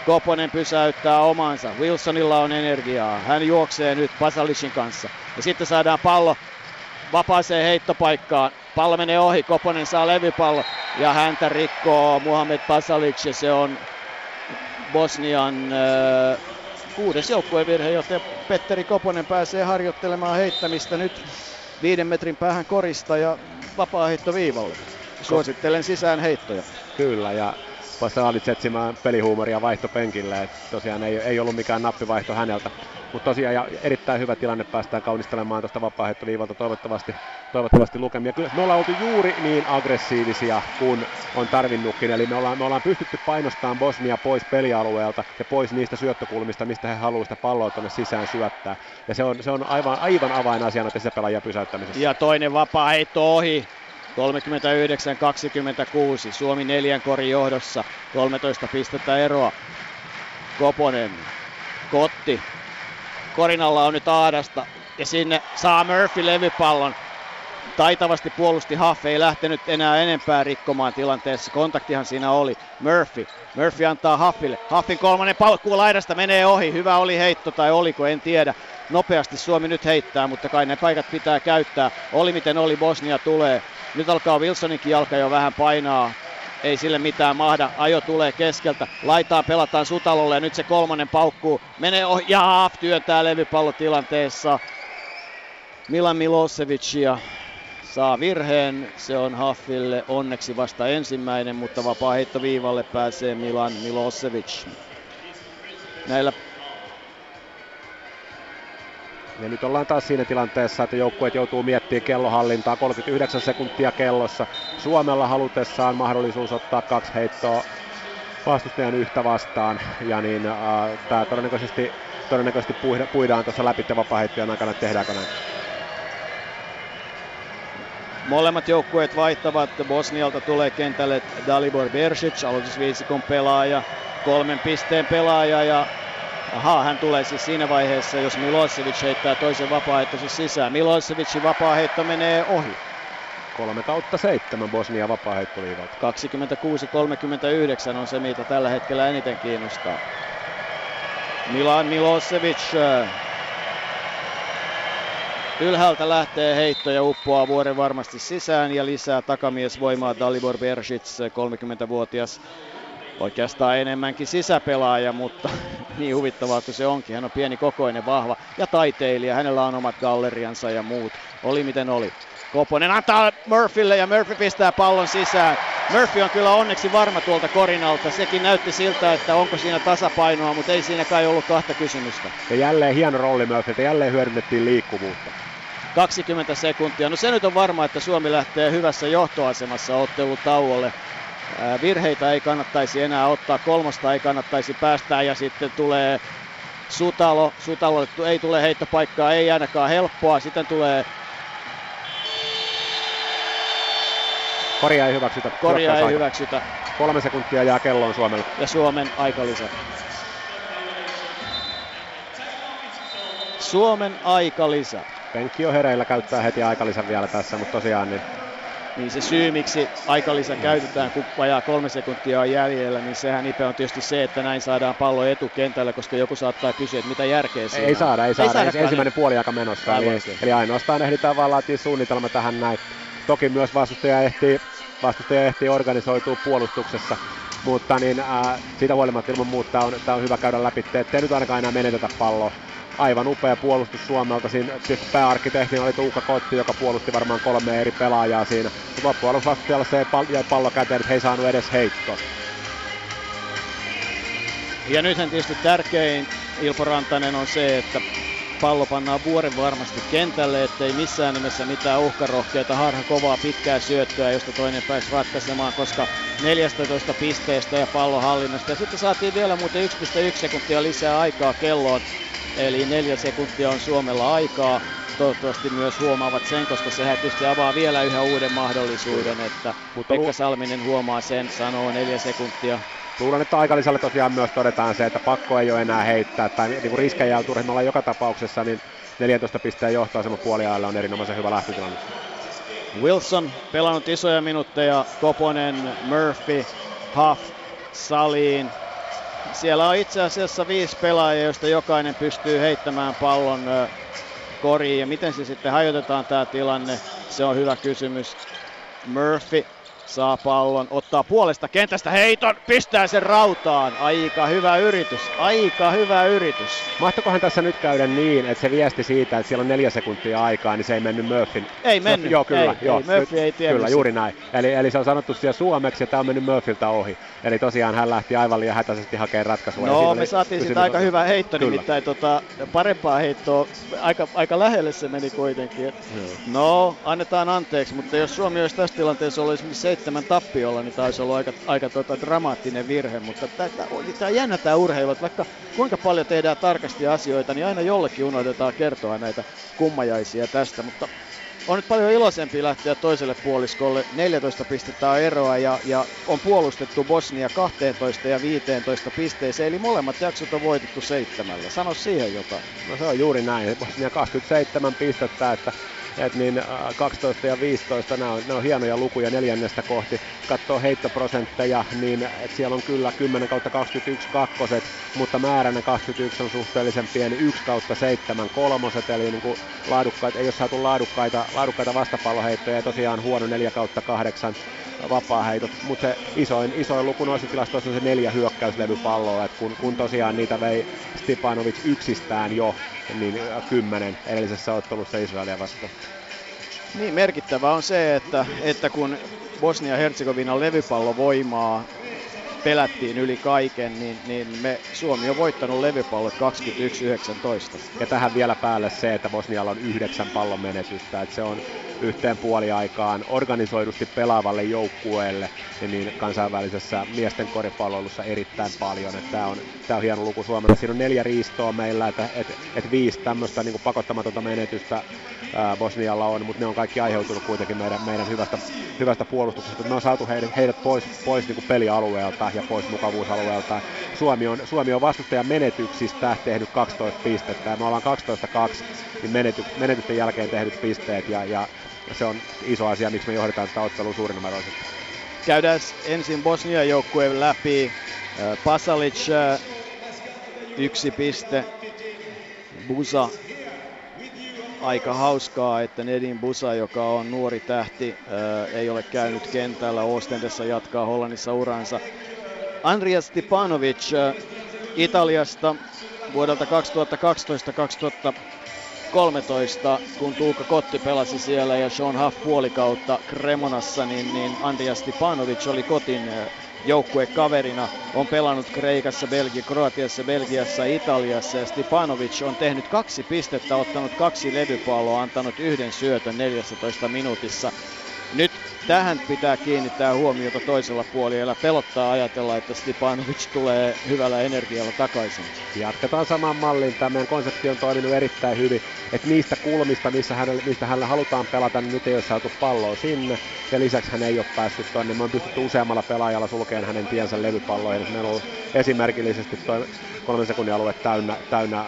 Koponen pysäyttää omansa. Wilsonilla on energiaa. Hän juoksee nyt Pasalicin kanssa. Ja sitten saadaan pallo vapaaseen heittopaikkaan. Pallo menee ohi. Koponen saa levypallo. Ja häntä rikkoo Muhammed Pasalic. Ja se on Bosnian äh, kuudes joukkuevirhe, joten Petteri Koponen pääsee harjoittelemaan heittämistä nyt viiden metrin päähän korista ja vapaa heitto viivalle. Suosittelen sisään heittoja. Kyllä, ja Pasalic etsimään pelihuumoria vaihtopenkille. Et tosiaan ei, ei ollut mikään nappivaihto häneltä. Mutta tosiaan ja erittäin hyvä tilanne päästään kaunistelemaan tuosta vapaaheittoviivalta toivottavasti, toivottavasti lukemia. Kyllä me ollaan oltu juuri niin aggressiivisia kuin on tarvinnutkin. Eli me ollaan, me ollaan pystytty painostamaan Bosnia pois pelialueelta ja pois niistä syöttökulmista, mistä he haluavat sitä palloa tuonne sisään syöttää. Ja se on, se on aivan, aivan avainasiana tässä pelaajia pysäyttämisessä. Ja toinen vapaa heitto ohi 39-26. Suomi neljän korin johdossa. 13 pistettä eroa. Koponen. Kotti. Korinalla on nyt Aadasta. Ja sinne saa Murphy levypallon. Taitavasti puolusti Huff, ei lähtenyt enää enempää rikkomaan tilanteessa. Kontaktihan siinä oli. Murphy. Murphy antaa Huffille. Huffin kolmannen paukkuu laidasta menee ohi. Hyvä oli heitto tai oliko, en tiedä. Nopeasti Suomi nyt heittää, mutta kai ne paikat pitää käyttää. Oli miten oli, Bosnia tulee. Nyt alkaa Wilsoninkin jalka jo vähän painaa. Ei sille mitään mahda. Ajo tulee keskeltä. Laitaa pelataan Sutalolle ja nyt se kolmannen paukkuu. Menee ohi. Ja työntää levypallotilanteessa. Milan Milosevic ja saa virheen. Se on Haffille onneksi vasta ensimmäinen, mutta vapaa viivalle pääsee Milan Milosevic. Näillä ja nyt ollaan taas siinä tilanteessa, että joukkueet joutuu miettimään kellohallintaa. 39 sekuntia kellossa. Suomella halutessaan mahdollisuus ottaa kaksi heittoa vastustajan yhtä vastaan. Ja niin äh, tämä todennäköisesti, todennäköisesti puidaan tuossa läpi vapaa-heittojen aikana, että tehdäänkö näin. Molemmat joukkueet vaihtavat. Bosnialta tulee kentälle Dalibor Bersic, aloitusviisikon pelaaja, kolmen pisteen pelaaja ja Aha, hän tulee siis siinä vaiheessa, jos Milosevic heittää toisen vapaaehtoisen sisään. Milosevicin vapaaheitto menee ohi. 3 kautta 7 Bosnia vapaaheittoliivalta. 26-39 on se, mitä tällä hetkellä eniten kiinnostaa. Milan Milosevic äh, ylhäältä lähtee heitto ja uppoaa vuoren varmasti sisään ja lisää takamies voimaa Dalibor Bersic, 30-vuotias oikeastaan enemmänkin sisäpelaaja, mutta niin huvittavaa kuin se onkin. Hän on pieni kokoinen, vahva ja taiteilija. Hänellä on omat galleriansa ja muut. Oli miten oli. Koponen antaa Murphylle ja Murphy pistää pallon sisään. Murphy on kyllä onneksi varma tuolta korinalta. Sekin näytti siltä, että onko siinä tasapainoa, mutta ei siinä kai ollut kahta kysymystä. Ja jälleen hieno rooli Murphy, jälleen hyödynnettiin liikkuvuutta. 20 sekuntia. No se nyt on varma, että Suomi lähtee hyvässä johtoasemassa ottelutauolle. Virheitä ei kannattaisi enää ottaa, kolmosta ei kannattaisi päästää ja sitten tulee Sutalo. Sutalo ei tule heittopaikkaa, ei ainakaan helppoa. Sitten tulee Koria ei hyväksytä. Koria ei hyväksytä. Kolme sekuntia jää kelloon Suomelle. Ja Suomen aikalisä. Suomen aikalisä. Penkki on hereillä, käyttää heti aikalisän vielä tässä, mutta tosiaan niin niin se syy, miksi aikalisä käytetään, kun vajaa kolme sekuntia on jäljellä, niin sehän Ipe on tietysti se, että näin saadaan pallo etukentällä, koska joku saattaa kysyä, että mitä järkeä siinä Ei saada, ei saada. Ei saada ensimmäinen puoli aika menossa. Eli, eli, ainoastaan ehditään vaan laatia suunnitelma tähän näin. Toki myös vastustaja ehtii, vastustaja ehtii organisoitua puolustuksessa, mutta niin, ää, siitä huolimatta ilman muuta tämä on, on hyvä käydä läpi, ettei nyt ainakaan enää menetetä palloa aivan upea puolustus Suomelta. Siinä tietysti pääarkkitehti oli Tuukka Kotti, joka puolusti varmaan kolme eri pelaajaa siinä. Mutta loppujen se jäi pallo käteen, että he ei saanut edes heittoa. Ja nythän tietysti tärkein Ilpo Rantanen on se, että pallo pannaan vuoren varmasti kentälle, ettei missään nimessä mitään uhkarohkeita, harha kovaa pitkää syöttöä, josta toinen pääsi ratkaisemaan, koska 14 pisteestä ja pallohallinnasta. Ja sitten saatiin vielä muuten 1,1 sekuntia lisää aikaa kelloon Eli neljä sekuntia on Suomella aikaa. Toivottavasti myös huomaavat sen, koska sehän tietysti avaa vielä yhä uuden mahdollisuuden, että Mutta Pekka Salminen huomaa sen, sanoo neljä sekuntia. Luulen, että aikalisällä tosiaan myös todetaan se, että pakko ei ole enää heittää, tai niin kuin riskejä on joka tapauksessa, niin 14 pisteen johtoasema puoliajalla on erinomaisen hyvä lähtötilanne. Wilson pelannut isoja minuutteja, Koponen, Murphy, Huff, Saliin, siellä on itse asiassa viisi pelaajaa, joista jokainen pystyy heittämään pallon koriin. Ja miten se sitten hajotetaan tämä tilanne, se on hyvä kysymys. Murphy saa pallon, ottaa puolesta kentästä heiton, pistää sen rautaan. Aika hyvä yritys, aika hyvä yritys. Mahtokohan tässä nyt käydä niin, että se viesti siitä, että siellä on neljä sekuntia aikaa, niin se ei mennyt Murphyn. Ei mennyt. Joo, kyllä. Ei, joo. Ei, Murphy ei tiedä. Kyllä, juuri näin. Eli, eli se on sanottu siellä suomeksi ja tämä on mennyt Murphyltä ohi. Eli tosiaan hän lähti aivan liian hätäisesti hakemaan ratkaisua. No, me saatiin siitä aika hyvä heitto, kyllä. nimittäin tota, parempaa heittoa, aika, aika lähelle se meni kuitenkin. Hmm. No, annetaan anteeksi, mutta jos Suomi olisi tässä tilanteessa ollut esimerkiksi seitsemän tappiolla, niin taisi olla aika, aika tota, dramaattinen virhe, mutta tämä on jännä tämä urheilu, että vaikka kuinka paljon tehdään tarkasti asioita, niin aina jollekin unohdetaan kertoa näitä kummajaisia tästä, mutta on nyt paljon iloisempi lähteä toiselle puoliskolle. 14 pistettä on eroa ja, ja on puolustettu Bosnia 12 ja 15 pisteeseen, eli molemmat jaksot on voitettu seitsemällä. Sano siihen jotain. No se on juuri näin. Bosnia 27 pistettä, että et niin 12 ja 15, nämä on, nämä on hienoja lukuja neljännestä kohti. Katsoo heittoprosentteja, niin et siellä on kyllä 10 kautta 21 kakkoset, mutta määränä 21 on suhteellisen pieni, 1 kautta 7 kolmoset, eli niin kuin laadukkaita, ei ole saatu laadukkaita, laadukkaita vastapalloheittoja, ja tosiaan huono 4 kautta 8 vapaa-heitot, mutta se isoin, isoin luku noissa tilastoissa on se neljä hyökkäyslevypalloa, että kun, kun tosiaan niitä vei Stepanovic yksistään jo, niin kymmenen edellisessä ottelussa Israelia vastaan. Niin, merkittävä on se, että, että kun Bosnia-Herzegovinan levypallovoimaa pelättiin yli kaiken, niin, niin me, Suomi on voittanut levypallot 21-19. Ja tähän vielä päälle se, että Bosnialla on yhdeksän pallon menetystä, että se on yhteen puoliaikaan organisoidusti pelaavalle joukkueelle niin kansainvälisessä miesten koripalloilussa erittäin paljon. Tämä on, tää on hieno luku Suomella. Siinä on neljä riistoa meillä, että et, et viisi tämmöistä niin pakottamatonta menetystä ää, Bosnialla on, mutta ne on kaikki aiheutunut kuitenkin meidän, meidän hyvästä, hyvästä puolustuksesta. Me on saatu heidät, heidät pois, pois niin pelialueelta ja pois mukavuusalueelta. Suomi on, Suomi on vastustajan menetyksistä tehnyt 12 pistettä ja me ollaan 12-2 niin menety, menetysten jälkeen tehdyt pisteet ja, ja se on iso asia, miksi me johdetaan tätä ottelua suurinumeroisesti. Käydään ensin Bosnian joukkueen läpi. Pasalic yksi piste. Busa aika hauskaa, että Nedin Busa, joka on nuori tähti, ei ole käynyt kentällä. Ostendessa jatkaa Hollannissa uransa. Andrias Stipanovic Italiasta vuodelta 2012-2013 2013, kun Tuukka Kotti pelasi siellä ja Sean Huff puolikautta Kremonassa, niin, niin Andrias Stipanovic oli Kotin joukkuekaverina. On pelannut Kreikassa, Belgia, Kroatiassa, Belgiassa, Italiassa ja Stipanovic on tehnyt kaksi pistettä, ottanut kaksi levypalloa, antanut yhden syötön 14 minuutissa. Nyt tähän pitää kiinnittää huomiota toisella puolella. Pelottaa ajatella, että Stipanovic tulee hyvällä energialla takaisin. Jatketaan saman mallin. Tämä meidän konsepti on toiminut erittäin hyvin. Että niistä kulmista, missä hänelle, mistä hänellä halutaan pelata, niin nyt ei ole saatu palloa sinne. Ja lisäksi hän ei ole päässyt tuonne. Me on pystytty useammalla pelaajalla sulkeen hänen tiensä levypalloihin. Meillä on ollut esimerkillisesti tuo kolmen sekunnin alue täynnä, täynnä äh,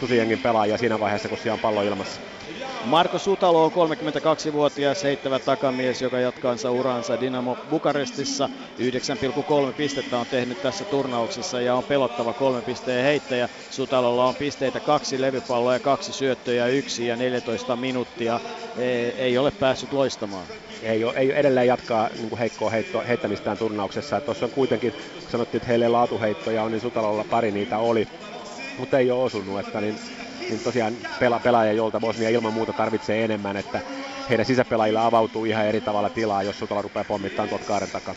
susijengin pelaajia siinä vaiheessa, kun siellä on pallo ilmassa. Marko Sutalo on 32-vuotias heittävä takamies, joka jatkaansa uransa Dinamo Bukarestissa. 9,3 pistettä on tehnyt tässä turnauksessa ja on pelottava kolme pisteen heittäjä. Sutalolla on pisteitä kaksi levypalloa ja kaksi syöttöjä, yksi ja 14 minuuttia. Ei, ei ole päässyt loistamaan. Ei, ole, ei edelleen jatkaa niin heikkoa heitto, heittämistään turnauksessa. Tuossa on kuitenkin, kun sanottiin, että heille laatuheittoja on, niin Sutalolla pari niitä oli, mutta ei ole osunut. Että niin niin tosiaan pela, pelaaja, jolta Bosnia ilman muuta tarvitsee enemmän, että heidän sisäpelaajilla avautuu ihan eri tavalla tilaa, jos Sutala rupeaa pommittamaan tuot kaaren takaa.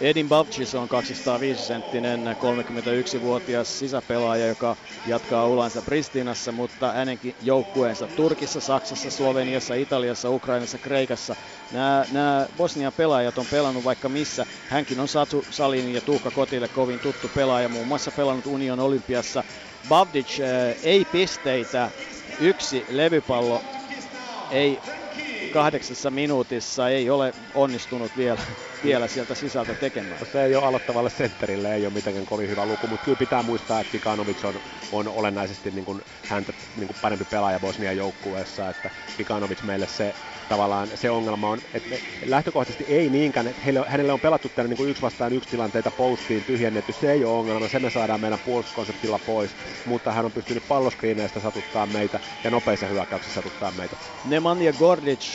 Edin Bavcis on 205-senttinen 31-vuotias sisäpelaaja, joka jatkaa ulansa Pristinassa, mutta hänenkin joukkueensa Turkissa, Saksassa, Sloveniassa, Italiassa, Ukrainassa, Kreikassa. Nämä, nämä Bosnian pelaajat on pelannut vaikka missä. Hänkin on Satu Salin ja Tuukka Kotille kovin tuttu pelaaja, muun muassa pelannut Union Olympiassa Bavdic äh, ei pisteitä, yksi levypallo ei kahdeksassa minuutissa ei ole onnistunut vielä, vielä sieltä sisältä tekemään. Se ei ole aloittavalle sentterille, ei ole mitenkään kovin hyvä luku, mutta kyllä pitää muistaa, että Kikanovic on, on olennaisesti niin kuin häntä niin kuin parempi pelaaja Bosnian joukkueessa, että Kikanovic meille se tavallaan se ongelma on, että lähtökohtaisesti ei niinkään, että heille, hänelle on pelattu tänne niin kuin yksi vastaan yksi tilanteita postiin tyhjennetty, se ei ole ongelma, se me saadaan meidän puolustuskonseptilla pois, mutta hän on pystynyt palloskriineistä satuttaa meitä ja nopeissa hyökkäyksissä satuttaa meitä. Nemanja Gordic,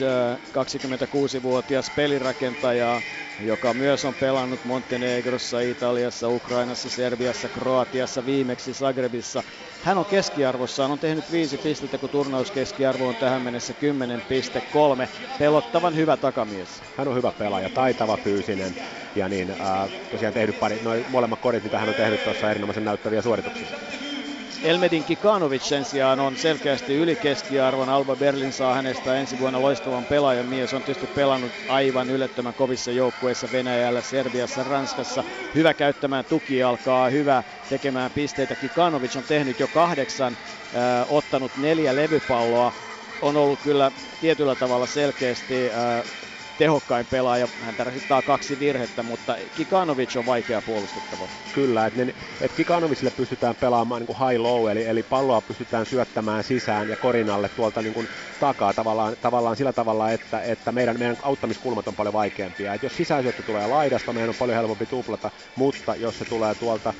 26-vuotias äh, pelirakentaja, joka myös on pelannut Montenegrossa, Italiassa, Ukrainassa, Serbiassa, Kroatiassa, viimeksi Zagrebissa. Hän on keskiarvossaan, on tehnyt viisi pistettä, kun turnauskeskiarvo on tähän mennessä 10,3. Pelottavan hyvä takamies. Hän on hyvä pelaaja, taitava, fyysinen ja niin, äh, tosiaan tehnyt pari, noin molemmat kodit, mitä hän on tehnyt tuossa erinomaisen näyttäviä suorituksia. Elmedin Kikanovic sen sijaan on selkeästi yli keskiarvon. Alba Berlin saa hänestä ensi vuonna loistavan pelaajan mies. On tietysti pelannut aivan ylettömän kovissa joukkueissa Venäjällä, Serbiassa, Ranskassa. Hyvä käyttämään tuki alkaa, hyvä tekemään pisteitä. Kikanovic on tehnyt jo kahdeksan, äh, ottanut neljä levypalloa. On ollut kyllä tietyllä tavalla selkeästi äh, tehokkain pelaaja. Hän rasittaa kaksi virhettä, mutta Kikanovic on vaikea puolustettava. Kyllä, että et Kikanovicille pystytään pelaamaan niin high-low, eli, eli palloa pystytään syöttämään sisään ja korinalle tuolta niin kuin takaa tavallaan, tavallaan sillä tavalla, että, että meidän, meidän auttamiskulmat on paljon vaikeampia. Et jos sisäisyöttö tulee laidasta, meidän on paljon helpompi tuplata, mutta jos se tulee tuolta äh,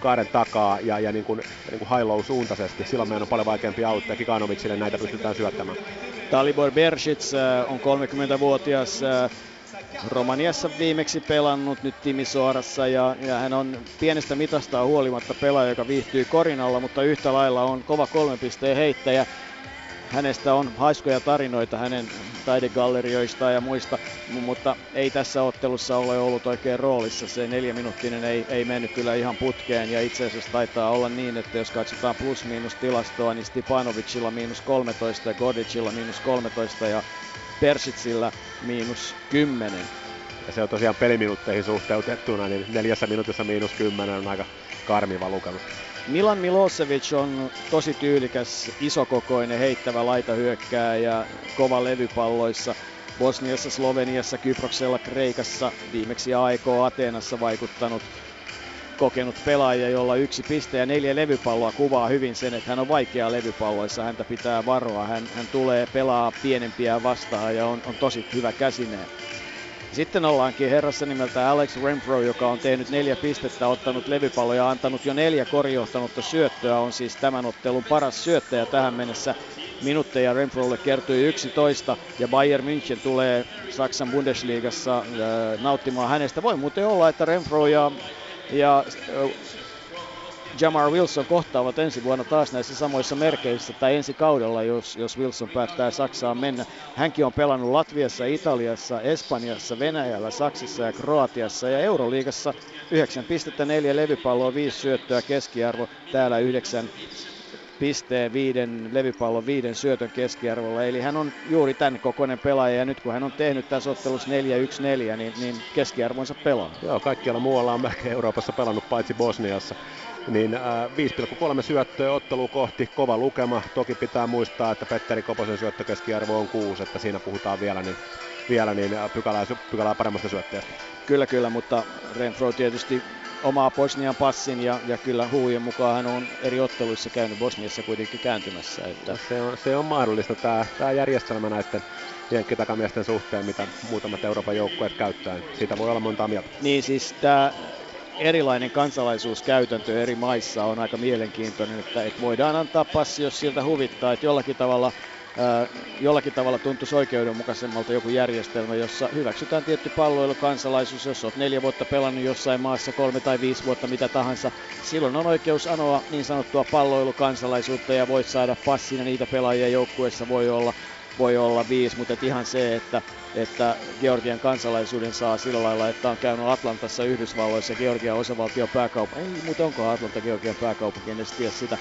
kaaren takaa ja, ja niin kuin, niin kuin high-low suuntaisesti, silloin meidän on paljon vaikeampi auttaa. Kikanovicille näitä pystytään syöttämään. Talibor Bersic äh, on 30-vuotias äh, Romaniassa viimeksi pelannut nyt Timisoarassa ja, ja hän on pienestä mitastaan huolimatta pelaaja, joka viihtyy korinalla, mutta yhtä lailla on kova kolmen pisteen heittäjä. Hänestä on haiskoja tarinoita hänen taidegallerioista ja muista, mutta ei tässä ottelussa ole ollut oikein roolissa. Se neljäminuuttinen ei, ei mennyt kyllä ihan putkeen ja itse asiassa taitaa olla niin, että jos katsotaan plus-miinus tilastoa, niin Stipanovicilla miinus 13 ja Godicilla miinus 13 ja Persitsillä miinus 10. Ja se on tosiaan peliminuutteihin suhteutettuna, niin neljässä minuutissa miinus 10 on aika karmiva lukema. Milan Milosevic on tosi tyylikäs, isokokoinen, heittävä laitahyökkääjä, kova levypalloissa. Bosniassa, Sloveniassa, Kyproksella, Kreikassa, viimeksi AEK Ateenassa vaikuttanut kokenut pelaaja, jolla yksi piste ja neljä levypalloa kuvaa hyvin sen, että hän on vaikea levypalloissa, häntä pitää varoa. Hän, hän tulee pelaa pienempiä vastaan ja on, on tosi hyvä käsineen. Sitten ollaankin herrassa nimeltä Alex Renfro, joka on tehnyt neljä pistettä, ottanut levypalloja ja antanut jo neljä korjohtanutta syöttöä. On siis tämän ottelun paras syöttäjä tähän mennessä. Minuutteja Renfrolle kertyi 11 ja Bayern München tulee Saksan Bundesliigassa äh, nauttimaan hänestä. Voi muuten olla, että Renfro ja, ja Jamar Wilson kohtaavat ensi vuonna taas näissä samoissa merkeissä tai ensi kaudella, jos, jos Wilson päättää Saksaan mennä. Hänkin on pelannut Latviassa, Italiassa, Espanjassa, Venäjällä, Saksassa ja Kroatiassa ja Euroliigassa 9,4 levypalloa, 5 syöttöä keskiarvo, täällä 9 pisteen viiden levypallon viiden syötön keskiarvolla. Eli hän on juuri tämän kokoinen pelaaja ja nyt kun hän on tehnyt tässä ottelussa 4-1-4, niin, niin keskiarvonsa pelaa. Joo, kaikkialla muualla on Euroopassa pelannut paitsi Bosniassa. Niin äh, 5,3 syöttöä ottelu kohti, kova lukema. Toki pitää muistaa, että Petteri Koposen syöttökeskiarvo on 6, että siinä puhutaan vielä niin, vielä niin pykälää, pykälää paremmasta syöttäjästä. Kyllä, kyllä, mutta Renfro tietysti omaa Bosnian passin ja, ja kyllä huujen mukaan hän on eri otteluissa käynyt Bosniassa kuitenkin kääntymässä. Että... Se, on, se on mahdollista tämä, tämä järjestelmä näiden jenkkitakamiesten suhteen, mitä muutamat Euroopan joukkueet käyttää. Siitä voi olla monta mieltä. Niin siis tämä erilainen kansalaisuuskäytäntö eri maissa on aika mielenkiintoinen, että, että voidaan antaa passi, jos siltä huvittaa, että jollakin tavalla jollakin tavalla tuntuisi oikeudenmukaisemmalta joku järjestelmä, jossa hyväksytään tietty palloilukansalaisuus, jos olet neljä vuotta pelannut jossain maassa, kolme tai viisi vuotta, mitä tahansa, silloin on oikeus anoa niin sanottua palloilukansalaisuutta ja voit saada passin ja niitä pelaajia joukkueessa voi olla voi olla viisi, mutta ihan se, että, että Georgian kansalaisuuden saa sillä lailla, että on käynyt Atlantassa Yhdysvalloissa Georgian osavaltion pääkauppa. Ei, mutta onko Atlanta Georgian pääkaupunki, en edes tiedä sitä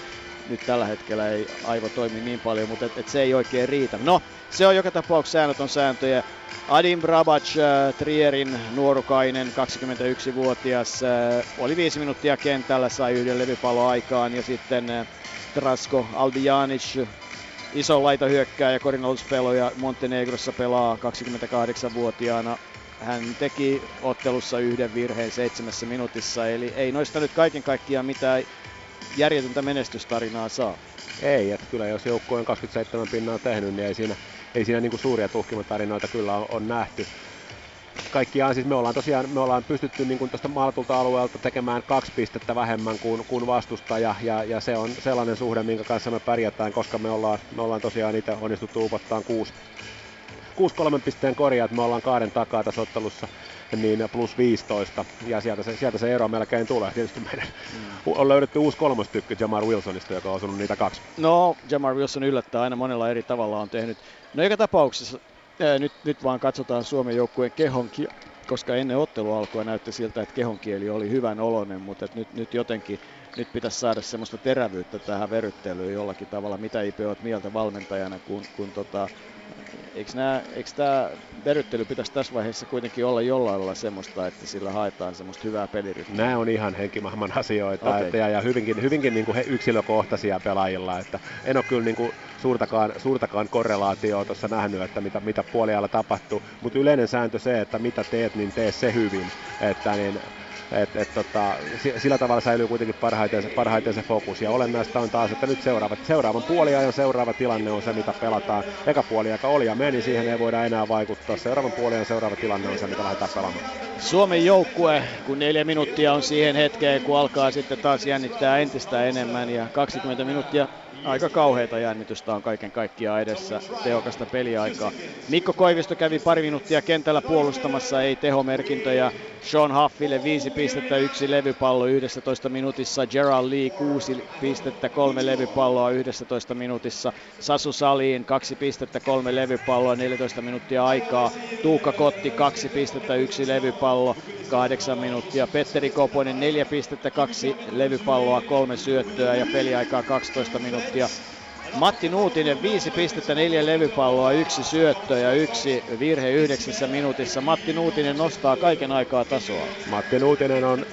nyt tällä hetkellä ei aivo toimi niin paljon, mutta et, et se ei oikein riitä. No, se on joka tapauksessa säännötön sääntöjä. Adim Brabac, äh, Trierin nuorukainen, 21-vuotias, äh, oli viisi minuuttia kentällä, sai yhden levypallon aikaan ja sitten äh, Trasko Aldijanic, iso laita ja korinallispeloja Montenegrossa pelaa 28-vuotiaana. Hän teki ottelussa yhden virheen seitsemässä minuutissa, eli ei noista nyt kaiken kaikkiaan mitään järjetöntä menestystarinaa saa. Ei, että kyllä jos joukkue on 27 pinnaa tehnyt, niin ei siinä, ei siinä niinku suuria tuhkimatarinoita kyllä on, on nähty. Kaikkiaan siis me ollaan tosiaan me ollaan pystytty niin tuosta maalatulta alueelta tekemään kaksi pistettä vähemmän kuin, kuin vastustaja ja, ja, se on sellainen suhde, minkä kanssa me pärjätään, koska me ollaan, me ollaan tosiaan itse onnistuttu upottaan kuusi, kuusi kolmen pisteen korjaa, että me ollaan kahden takaa tässä ottelussa niin plus 15, ja sieltä se, sieltä se ero melkein tulee. Tietysti meidän mm. on löydetty uusi kolmostykky Jamar Wilsonista, joka on osunut niitä kaksi. No, Jamar Wilson yllättää aina monella eri tavalla on tehnyt. No joka tapauksessa, ää, nyt, nyt vaan katsotaan Suomen joukkueen kehonkin, koska ennen ottelu alkua näytti siltä, että kehonkieli oli hyvän oloinen, mutta nyt, nyt jotenkin nyt pitäisi saada semmoista terävyyttä tähän veryttelyyn jollakin tavalla. Mitä Ipe olet mieltä valmentajana, kun, kun tota, eikö, nämä, eikö tämä veryttely pitäisi tässä vaiheessa kuitenkin olla jollain lailla semmoista, että sillä haetaan semmoista hyvää pelirytmiä? Nämä on ihan henkimahman asioita okay. että, ja, ja hyvinkin, hyvinkin niin kuin he yksilökohtaisia pelaajilla. Että en ole kyllä niin kuin suurtakaan, suurtakaan korrelaatioa tuossa nähnyt, että mitä, mitä puoliajalla tapahtuu, mutta yleinen sääntö se, että mitä teet, niin tee se hyvin. Että niin, et, et, tota, sillä tavalla säilyy kuitenkin parhaiten, parhaiten se fokus. Ja olennaista on taas, että nyt seuraavat, seuraavan puoliajan seuraava tilanne on se, mitä pelataan. Eka puoliaika oli ja meni, siihen ei voida enää vaikuttaa. Seuraavan puoliajan seuraava tilanne on se, mitä lähdetään pelaamaan. Suomen joukkue, kun neljä minuuttia on siihen hetkeen, kun alkaa sitten taas jännittää entistä enemmän ja 20 minuuttia aika kauheita jännitystä on kaiken kaikkiaan edessä, tehokasta peliaikaa. Mikko Koivisto kävi pari minuuttia kentällä puolustamassa, ei tehomerkintöjä. Sean Huffille 5 pistettä, yksi levypallo 11 minuutissa. Gerald Lee 6 pistettä, kolme levypalloa 11 minuutissa. Sasu Saliin 2 pistettä, kolme levypalloa 14 minuuttia aikaa. Tuukka Kotti 2 pistettä, yksi levypallo 8 minuuttia. Petteri Koponen 4 pistettä, kaksi levypalloa, kolme syöttöä ja peliaikaa 12 minuuttia. Matti Nuutinen, viisi pistettä, neljä levypalloa, yksi syöttö ja yksi virhe yhdeksässä minuutissa. Matti Nuutinen nostaa kaiken aikaa tasoa. Matti Nuutinen on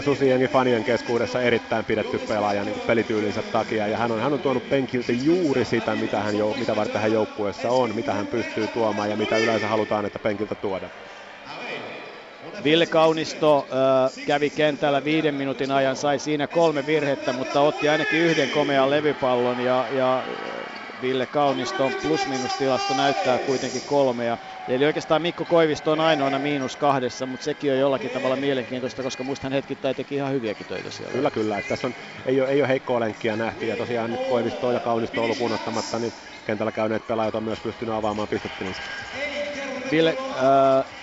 Susiengi fanien keskuudessa erittäin pidetty pelaaja niin pelityylinsä takia. Ja hän on, hän on tuonut penkiltä juuri sitä, mitä, hän, mitä varten hän joukkueessa on, mitä hän pystyy tuomaan ja mitä yleensä halutaan, että penkiltä tuoda. Ville Kaunisto äh, kävi kentällä viiden minuutin ajan, sai siinä kolme virhettä, mutta otti ainakin yhden komean levypallon ja, ja Ville Kauniston plus-minus-tilasto näyttää kuitenkin kolmea. Eli oikeastaan Mikko Koivisto on ainoana miinus kahdessa, mutta sekin on jollakin tavalla mielenkiintoista, koska musta hän hetkittäin teki ihan hyviäkin töitä siellä. Kyllä, kyllä. Että tässä on, ei, ole, ei ole heikkoa lenkkiä nähty ja tosiaan nyt Koivisto ja Kaunisto lukuun ottamatta, niin kentällä käyneet pelaajat on myös pystynyt avaamaan pistettilinsa. Ville, äh,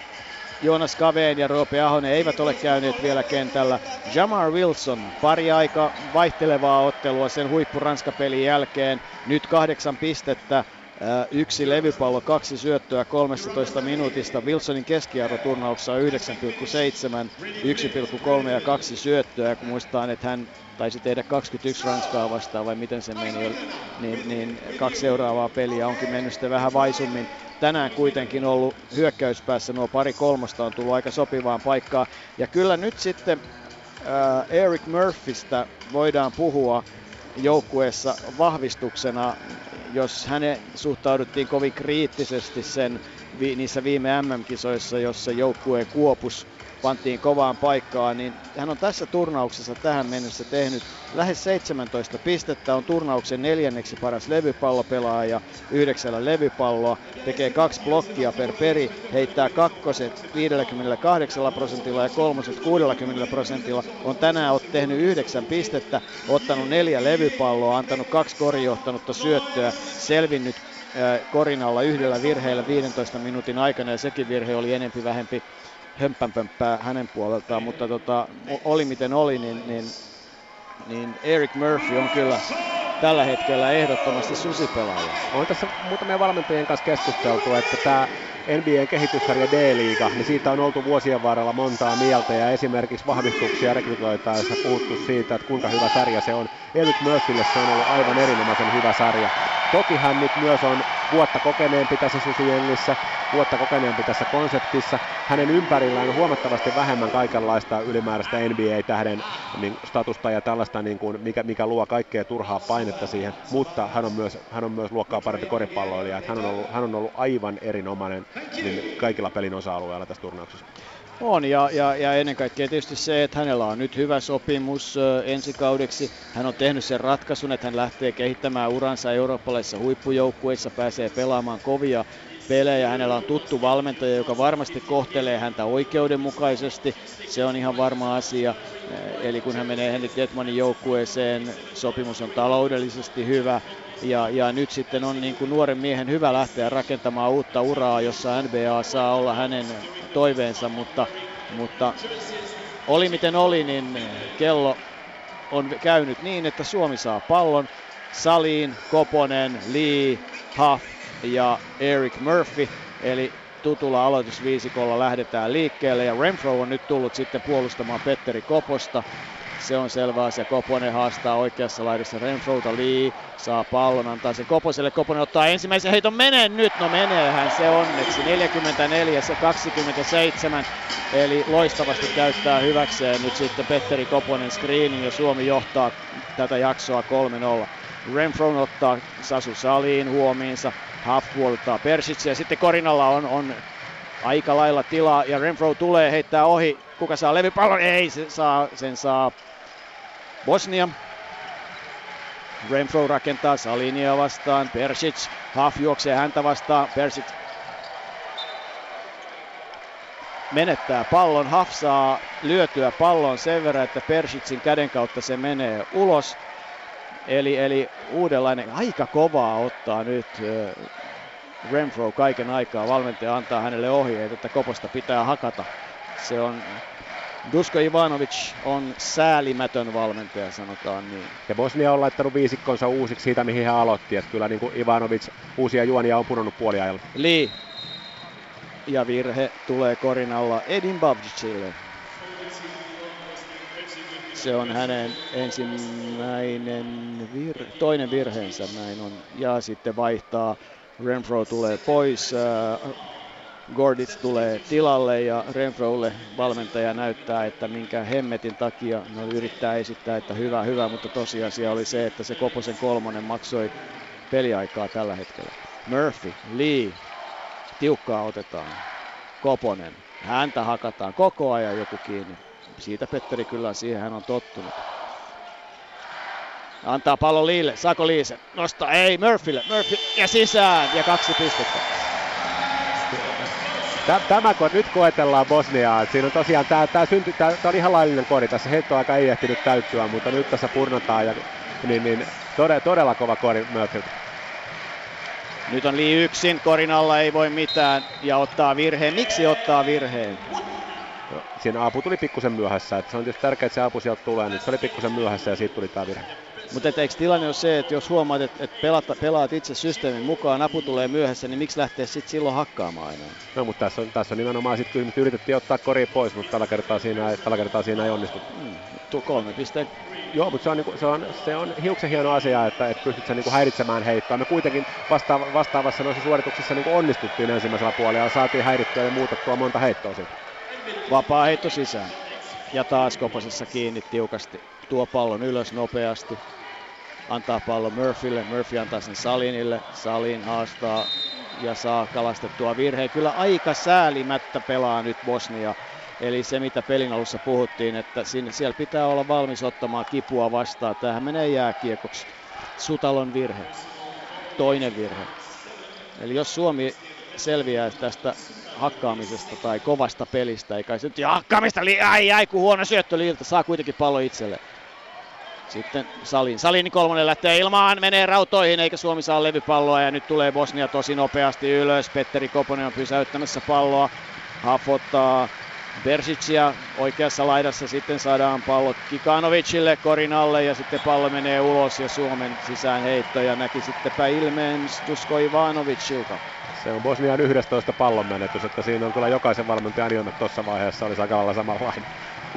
Joonas Kaveen ja Roope Ahonen eivät ole käyneet vielä kentällä. Jamar Wilson, pari aika vaihtelevaa ottelua sen huippu pelin jälkeen. Nyt kahdeksan pistettä, yksi levypallo, kaksi syöttöä 13 minuutista. Wilsonin keskiarvo turnauksessa on 9,7, 1,3 ja kaksi syöttöä. Kun muistaa, että hän taisi tehdä 21 Ranskaa vastaan vai miten se meni, niin, niin kaksi seuraavaa peliä onkin mennyt sitten vähän vaisummin. Tänään kuitenkin ollut hyökkäyspäässä nuo pari kolmosta on tullut aika sopivaan paikkaan. Ja kyllä nyt sitten äh, Eric Murphystä voidaan puhua joukkueessa vahvistuksena, jos hänen suhtauduttiin kovin kriittisesti sen vi, niissä viime MM-kisoissa, jossa joukkue kuopus pantiin kovaan paikkaan, niin hän on tässä turnauksessa tähän mennessä tehnyt lähes 17 pistettä, on turnauksen neljänneksi paras levypallopelaaja, yhdeksällä levypalloa, tekee kaksi blokkia per peri, heittää kakkoset 58 prosentilla ja kolmoset 60 prosentilla, on tänään ot tehnyt yhdeksän pistettä, ottanut neljä levypalloa, antanut kaksi korijohtanutta syöttöä, selvinnyt korinalla yhdellä virheellä 15 minuutin aikana ja sekin virhe oli enempi vähempi hömpänpömppää hänen puoleltaan, mutta tota, oli miten oli, niin, niin, niin Eric Murphy on kyllä tällä hetkellä ehdottomasti susipelaaja. On tässä muutamien valmentajien kanssa keskusteltu, että tämä NBAn kehityssarja D-liiga, niin siitä on oltu vuosien varrella montaa mieltä ja esimerkiksi vahvistuksia rekrytoitaessa puhuttu siitä, että kuinka hyvä sarja se on. Eric Murphylle se on ollut aivan erinomaisen hyvä sarja. Toki hän nyt myös on vuotta kokeneempi tässä Susijengissä, vuotta kokeneempi tässä konseptissa. Hänen ympärillään on huomattavasti vähemmän kaikenlaista ylimääräistä NBA-tähden niin statusta ja tällaista, niin kuin, mikä, mikä luo kaikkea turhaa painetta siihen, mutta hän on myös, hän on myös luokkaa parempi koripalloilija. Hän on, ollut, hän on ollut aivan erinomainen niin kaikilla pelin osa-alueilla tässä turnauksessa. On, ja, ja, ja ennen kaikkea tietysti se, että hänellä on nyt hyvä sopimus ö, ensi kaudeksi. Hän on tehnyt sen ratkaisun, että hän lähtee kehittämään uransa eurooppalaisissa huippujoukkueissa, pääsee pelaamaan kovia pelejä. Hänellä on tuttu valmentaja, joka varmasti kohtelee häntä oikeudenmukaisesti. Se on ihan varma asia. Eli kun hän menee Henrik Detmanin joukkueeseen, sopimus on taloudellisesti hyvä. Ja, ja nyt sitten on niin kuin nuoren miehen hyvä lähteä rakentamaan uutta uraa, jossa NBA saa olla hänen toiveensa, mutta, mutta oli miten oli, niin kello on käynyt niin, että Suomi saa pallon. Saliin, Koponen, Lee, Huff ja Eric Murphy. Eli tutulla aloitusviisikolla lähdetään liikkeelle ja Renfro on nyt tullut sitten puolustamaan Petteri Koposta. Se on selvä asia. Koponen haastaa oikeassa laidassa Renfrouta. Lee saa pallon, antaa sen Koposelle. Koponen ottaa ensimmäisen heiton. Menee nyt. No meneehän se onneksi. 44 se 27. Eli loistavasti käyttää hyväkseen nyt sitten Petteri Koponen screenin ja Suomi johtaa tätä jaksoa 3-0. Renfro ottaa Sasu Saliin huomiinsa. Huff puolittaa Persitsia. Sitten Korinalla on, on aika lailla tilaa ja Renfro tulee heittää ohi. Kuka saa levypallon? Ei, se saa, sen saa Bosnia. Renfro rakentaa Salinia vastaan. Persic. Huff juoksee häntä vastaan. Persic menettää pallon. Huff saa lyötyä pallon sen verran, että Persicin käden kautta se menee ulos. Eli, eli uudenlainen, aika kovaa ottaa nyt Renfro kaiken aikaa. Valmentaja antaa hänelle ohjeet, että koposta pitää hakata. Se on Dusko Ivanovic on säälimätön valmentaja, sanotaan niin. Ja Bosnia on laittanut viisikkonsa uusiksi siitä, mihin hän aloitti. Että kyllä niin kuin Ivanovic uusia juonia on pudonnut puoliajalla. Lee. Ja virhe tulee korin alla Edin Babjicille. Se on hänen ensimmäinen vir- toinen virheensä, näin on. Ja sitten vaihtaa, Renfro tulee pois, Gordits tulee tilalle ja Renfrolle valmentaja näyttää, että minkä hemmetin takia no yrittää esittää, että hyvä, hyvä, mutta tosiasia oli se, että se Koposen kolmonen maksoi peliaikaa tällä hetkellä. Murphy, Lee, tiukkaa otetaan. Koponen, häntä hakataan koko ajan joku kiinni. Siitä Petteri kyllä siihen hän on tottunut. Antaa pallo Liille. Saako Liise? Nostaa. Ei, Murphylle. Murphy ja sisään. Ja kaksi pistettä. Tämä kun nyt koetellaan Bosniaa, siinä on tosiaan tämä, tämä, synty, tämä, tämä on ihan laillinen kori, tässä heittoaika ei ehtinyt täyttyä, mutta nyt tässä purnataan ja niin, niin todella, todella kova kori Murphyltä. Nyt on Lee yksin, korin alla ei voi mitään ja ottaa virheen. Miksi ottaa virheen? Siinä apu tuli pikkusen myöhässä, että se on tietysti tärkeää, että se apu sieltä tulee, niin se oli pikkusen myöhässä ja siitä tuli tämä virhe. Mutta eikö tilanne ole se, että jos huomaat, että, että pelaat, pelaat itse systeemin mukaan, apu tulee myöhässä, niin miksi lähtee sitten silloin hakkaamaan aina? No mutta tässä on, tässä on nimenomaan sitten kysymys, yritettiin ottaa kori pois, mutta tällä kertaa siinä, tällä kertaa siinä ei onnistu. Mm, kolme pisteen Joo, mutta se on, niinku, se on, se on hiuksen hieno asia, että, että pystyt niinku häiritsemään heittoa. Me kuitenkin vastaava, vastaavassa noissa suorituksissa niinku onnistuttiin ensimmäisellä puolella ja saatiin häirittyä ja muutettua monta heittoa siitä. Vapaa heitto sisään. Ja taas Koposessa kiinni tiukasti. Tuo pallon ylös nopeasti. Antaa pallon Murphylle. Murphy antaa sen Salinille. Salin haastaa ja saa kalastettua virheen. Kyllä aika säälimättä pelaa nyt Bosnia Eli se, mitä pelin alussa puhuttiin, että sinne, siellä pitää olla valmis ottamaan kipua vastaan. Tähän menee jääkiekoksi. Sutalon virhe. Toinen virhe. Eli jos Suomi selviää tästä hakkaamisesta tai kovasta pelistä, eikä se nyt hakkaamista, li- ai ai kun huono syöttö liiltä, saa kuitenkin pallo itselle. Sitten Salin. Salin kolmonen lähtee ilmaan, menee rautoihin eikä Suomi saa levypalloa ja nyt tulee Bosnia tosi nopeasti ylös. Petteri Koponen on pysäyttämässä palloa. Hafottaa Bersicia oikeassa laidassa sitten saadaan pallo Kikanovicille korin alle ja sitten pallo menee ulos ja Suomen sisään heitto ja näki sittenpä ilmeen Stusko Ivanovicilta. Se on Bosnian 11 pallon menetys, että siinä on kyllä jokaisen valmentajan ilme tuossa vaiheessa olisi aika lailla samanlainen.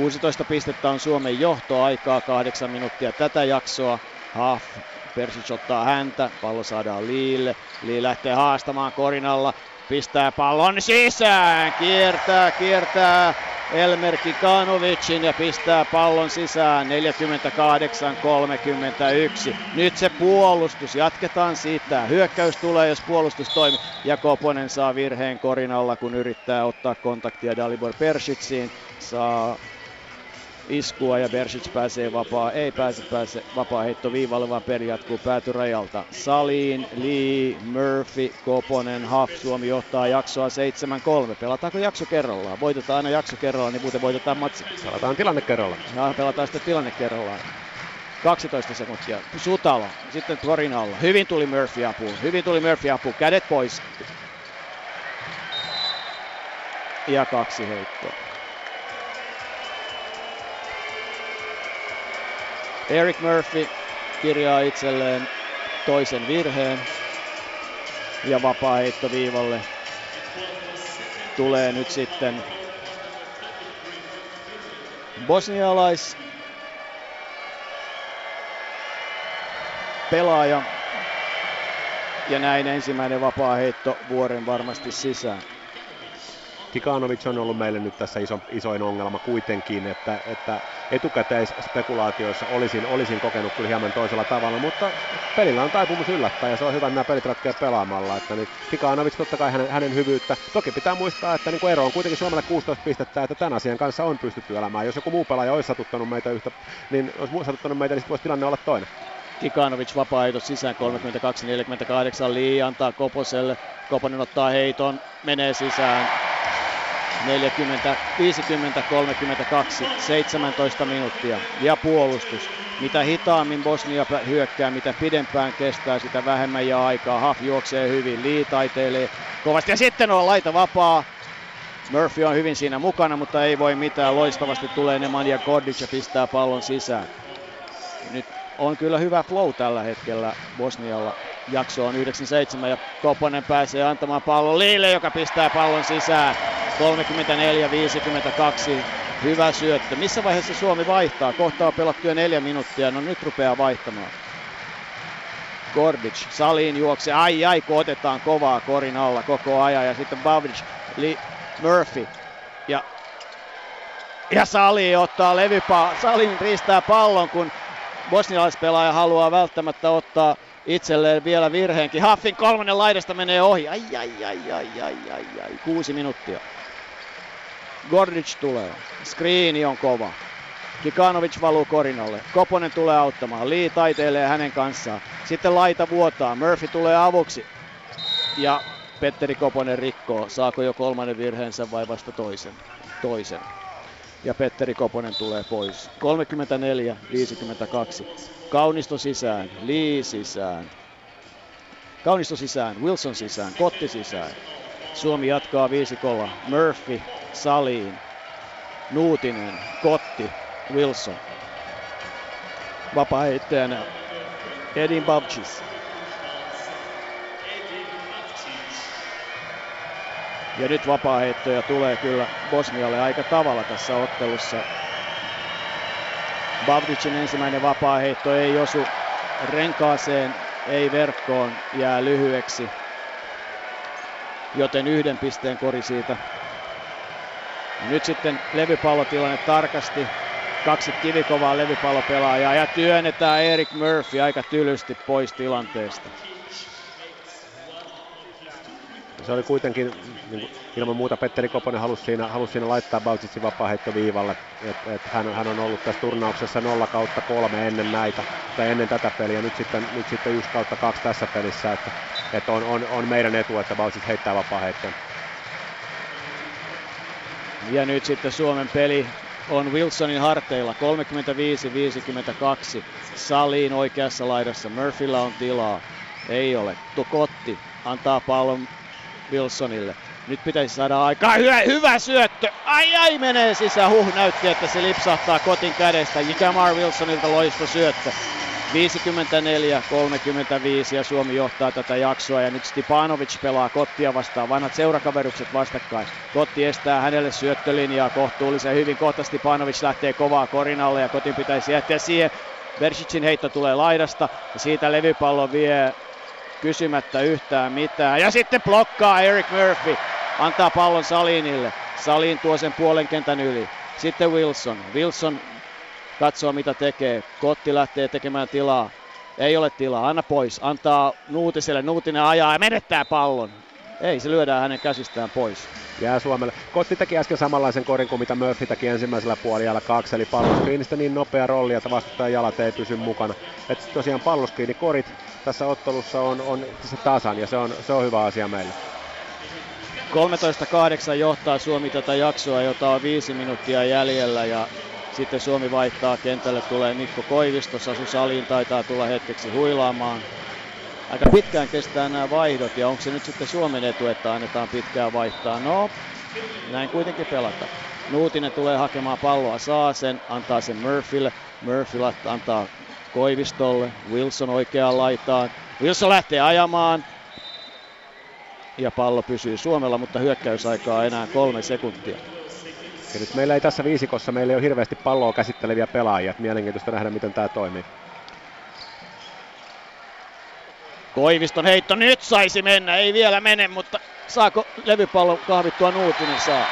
16 pistettä on Suomen johto aikaa, kahdeksan minuuttia tätä jaksoa. Haaf Persic ottaa häntä, pallo saadaan Liille. Lii lähtee haastamaan korinalla, pistää pallon sisään, kiertää, kiertää Elmer Kikanovicin ja pistää pallon sisään 48-31. Nyt se puolustus, jatketaan siitä. Hyökkäys tulee, jos puolustus toimii. Ja Koponen saa virheen korinalla, kun yrittää ottaa kontaktia Dalibor Pershitsiin. Saa iskua ja Bersic pääsee vapaa, ei pääse, pääse vapaa heitto viivalle, vaan peli jatkuu päätyrajalta. Saliin, Lee, Murphy, Koponen, Huff, Suomi johtaa jaksoa 7-3. Pelataanko jakso kerrallaan? Voitetaan aina jakso kerrallaan, niin muuten voitetaan matsi. Pelataan tilanne kerrallaan. Ja pelataan sitten tilanne kerrallaan. 12 sekuntia. Sutalo, sitten Torin alla. Hyvin tuli Murphy apuun. Hyvin tuli Murphy apuun. Kädet pois. Ja kaksi heittoa. Eric Murphy kirjaa itselleen toisen virheen ja vapaa heitto viivalle tulee nyt sitten bosnialais pelaaja ja näin ensimmäinen vapaa heitto vuoren varmasti sisään. Kikanovic on ollut meille nyt tässä iso, isoin ongelma kuitenkin, että, että etukäteisspekulaatioissa olisin, olisin kokenut kyllä hieman toisella tavalla, mutta pelillä on taipumus yllättää ja se on hyvä, että nämä pelit ratkeaa pelaamalla. Että niin Kikanovic totta kai hänen, hänen hyvyyttä. Toki pitää muistaa, että niin ero on kuitenkin Suomelle 16 pistettä, että tämän asian kanssa on pystytty elämään. Jos joku muu pelaaja olisi satuttanut meitä yhtä, niin olisi satuttanut meitä, niin voisi tilanne olla toinen. Kikanovic vapaa sisään 32-48 Lee antaa Koposelle. Koponen ottaa heiton, menee sisään. 40, 50, 32, 17 minuuttia ja puolustus. Mitä hitaammin Bosnia hyökkää, mitä pidempään kestää, sitä vähemmän ja aikaa. Haf juoksee hyvin, Lee taiteilee kovasti ja sitten on laita vapaa. Murphy on hyvin siinä mukana, mutta ei voi mitään. Loistavasti tulee Nemanja Kordic ja pistää pallon sisään. On kyllä hyvä flow tällä hetkellä Bosnialla. Jakso on 97 ja Koponen pääsee antamaan pallon Liille, joka pistää pallon sisään. 34-52. Hyvä syöttö. Missä vaiheessa Suomi vaihtaa? Kohta on pelattu jo neljä minuuttia. No nyt rupeaa vaihtamaan. Gordic saliin juoksee. Ai ai, kun otetaan kovaa korin alla koko ajan. Ja sitten Bavic, Li, Murphy. Ja, ja Sali ottaa levypaa. Salin riistää pallon, kun bosnialaispelaaja haluaa välttämättä ottaa itselleen vielä virheenkin. Haffin kolmannen laidasta menee ohi. Ai, ai, ai, ai, ai, ai, ai. Kuusi minuuttia. Gordic tulee. Screeni on kova. Kikanovic valuu korinalle. Koponen tulee auttamaan. Lee taiteilee hänen kanssaan. Sitten laita vuotaa. Murphy tulee avuksi. Ja Petteri Koponen rikkoo. Saako jo kolmannen virheensä vai vasta toisen? Toisen. Ja Petteri Koponen tulee pois. 34-52. Kaunisto sisään. Lee sisään. Kaunisto sisään, Wilson sisään, Kotti sisään. Suomi jatkaa viisikolla. Murphy, Saliin, Nuutinen, Kotti, Wilson. Vapaa-heittäjänä Edin Babchis. Ja nyt vapaaheittoja tulee kyllä Bosnialle aika tavalla tässä ottelussa. Bavdicin ensimmäinen vapaaheitto ei osu renkaaseen, ei verkkoon, jää lyhyeksi. Joten yhden pisteen kori siitä. Ja nyt sitten levypallotilanne tarkasti. Kaksi kivikovaa levypallopelaajaa ja työnnetään Erik Murphy aika tylysti pois tilanteesta. Se oli kuitenkin niin ilman muuta Petteri Koponen halusi siinä, halusi siinä laittaa Bautsitsin vapaaheittoviivalle. Et, et hän, hän, on ollut tässä turnauksessa 0 kautta 3 ennen näitä, tai ennen tätä peliä, nyt sitten, nyt sitten 1 kautta 2 tässä pelissä. Että, et on, on, on, meidän etu, että Bautsits heittää vapaaheittoon. Ja nyt sitten Suomen peli on Wilsonin harteilla 35-52. Saliin oikeassa laidassa. Murphyllä on tilaa. Ei ole. Tukotti antaa pallon Wilsonille. Nyt pitäisi saada aikaa. Hyvä, hyvä syöttö. Ai ai menee sisään. Huh näytti, että se lipsahtaa kotin kädestä. Jamar Wilsonilta loisto syöttö. 54-35 ja Suomi johtaa tätä jaksoa ja nyt Stipanovic pelaa Kottia vastaan, vanhat seurakaverukset vastakkain. Kotti estää hänelle syöttölinjaa kohtuullisen hyvin, kohta Stipanovic lähtee kovaa korinalle ja Kotin pitäisi jättää siihen. Bersicin heitto tulee laidasta ja siitä levypallo vie kysymättä yhtään mitään. Ja sitten blokkaa Eric Murphy, antaa pallon Salinille. Salin tuo sen puolen kentän yli. Sitten Wilson. Wilson katsoo mitä tekee. Kotti lähtee tekemään tilaa. Ei ole tilaa, anna pois. Antaa Nuutiselle, Nuutinen ajaa ja menettää pallon. Ei, se lyödään hänen käsistään pois. Jää Suomelle. Kotti teki äsken samanlaisen korin kuin mitä Murphy teki ensimmäisellä puolella kaksi, eli palloskriinistä niin nopea rolli, että vastustajan jalat ei pysy mukana. Et tosiaan palloskriini korit tässä ottelussa on, on tasan ja se on, se on hyvä asia meille. 13-8 johtaa Suomi tätä jaksoa, jota on viisi minuuttia jäljellä ja sitten Suomi vaihtaa kentälle, tulee Mikko Koivisto, Sasu Saliin taitaa tulla hetkeksi huilaamaan. Aika pitkään kestää nämä vaihdot ja onko se nyt sitten Suomen etu, että annetaan pitkään vaihtaa? No, näin kuitenkin pelata. Nuutinen tulee hakemaan palloa, saa sen, antaa sen Murphylle. Murphy antaa Koivistolle, Wilson oikeaan laitaan. Wilson lähtee ajamaan, ja pallo pysyy Suomella, mutta hyökkäysaikaa enää kolme sekuntia. Ja nyt meillä ei tässä viisikossa, meillä ei ole hirveästi palloa käsitteleviä pelaajia. Mielenkiintoista nähdä, miten tämä toimii. Koiviston heitto nyt saisi mennä, ei vielä mene, mutta saako levypallo kahvittua Nuutinen saa.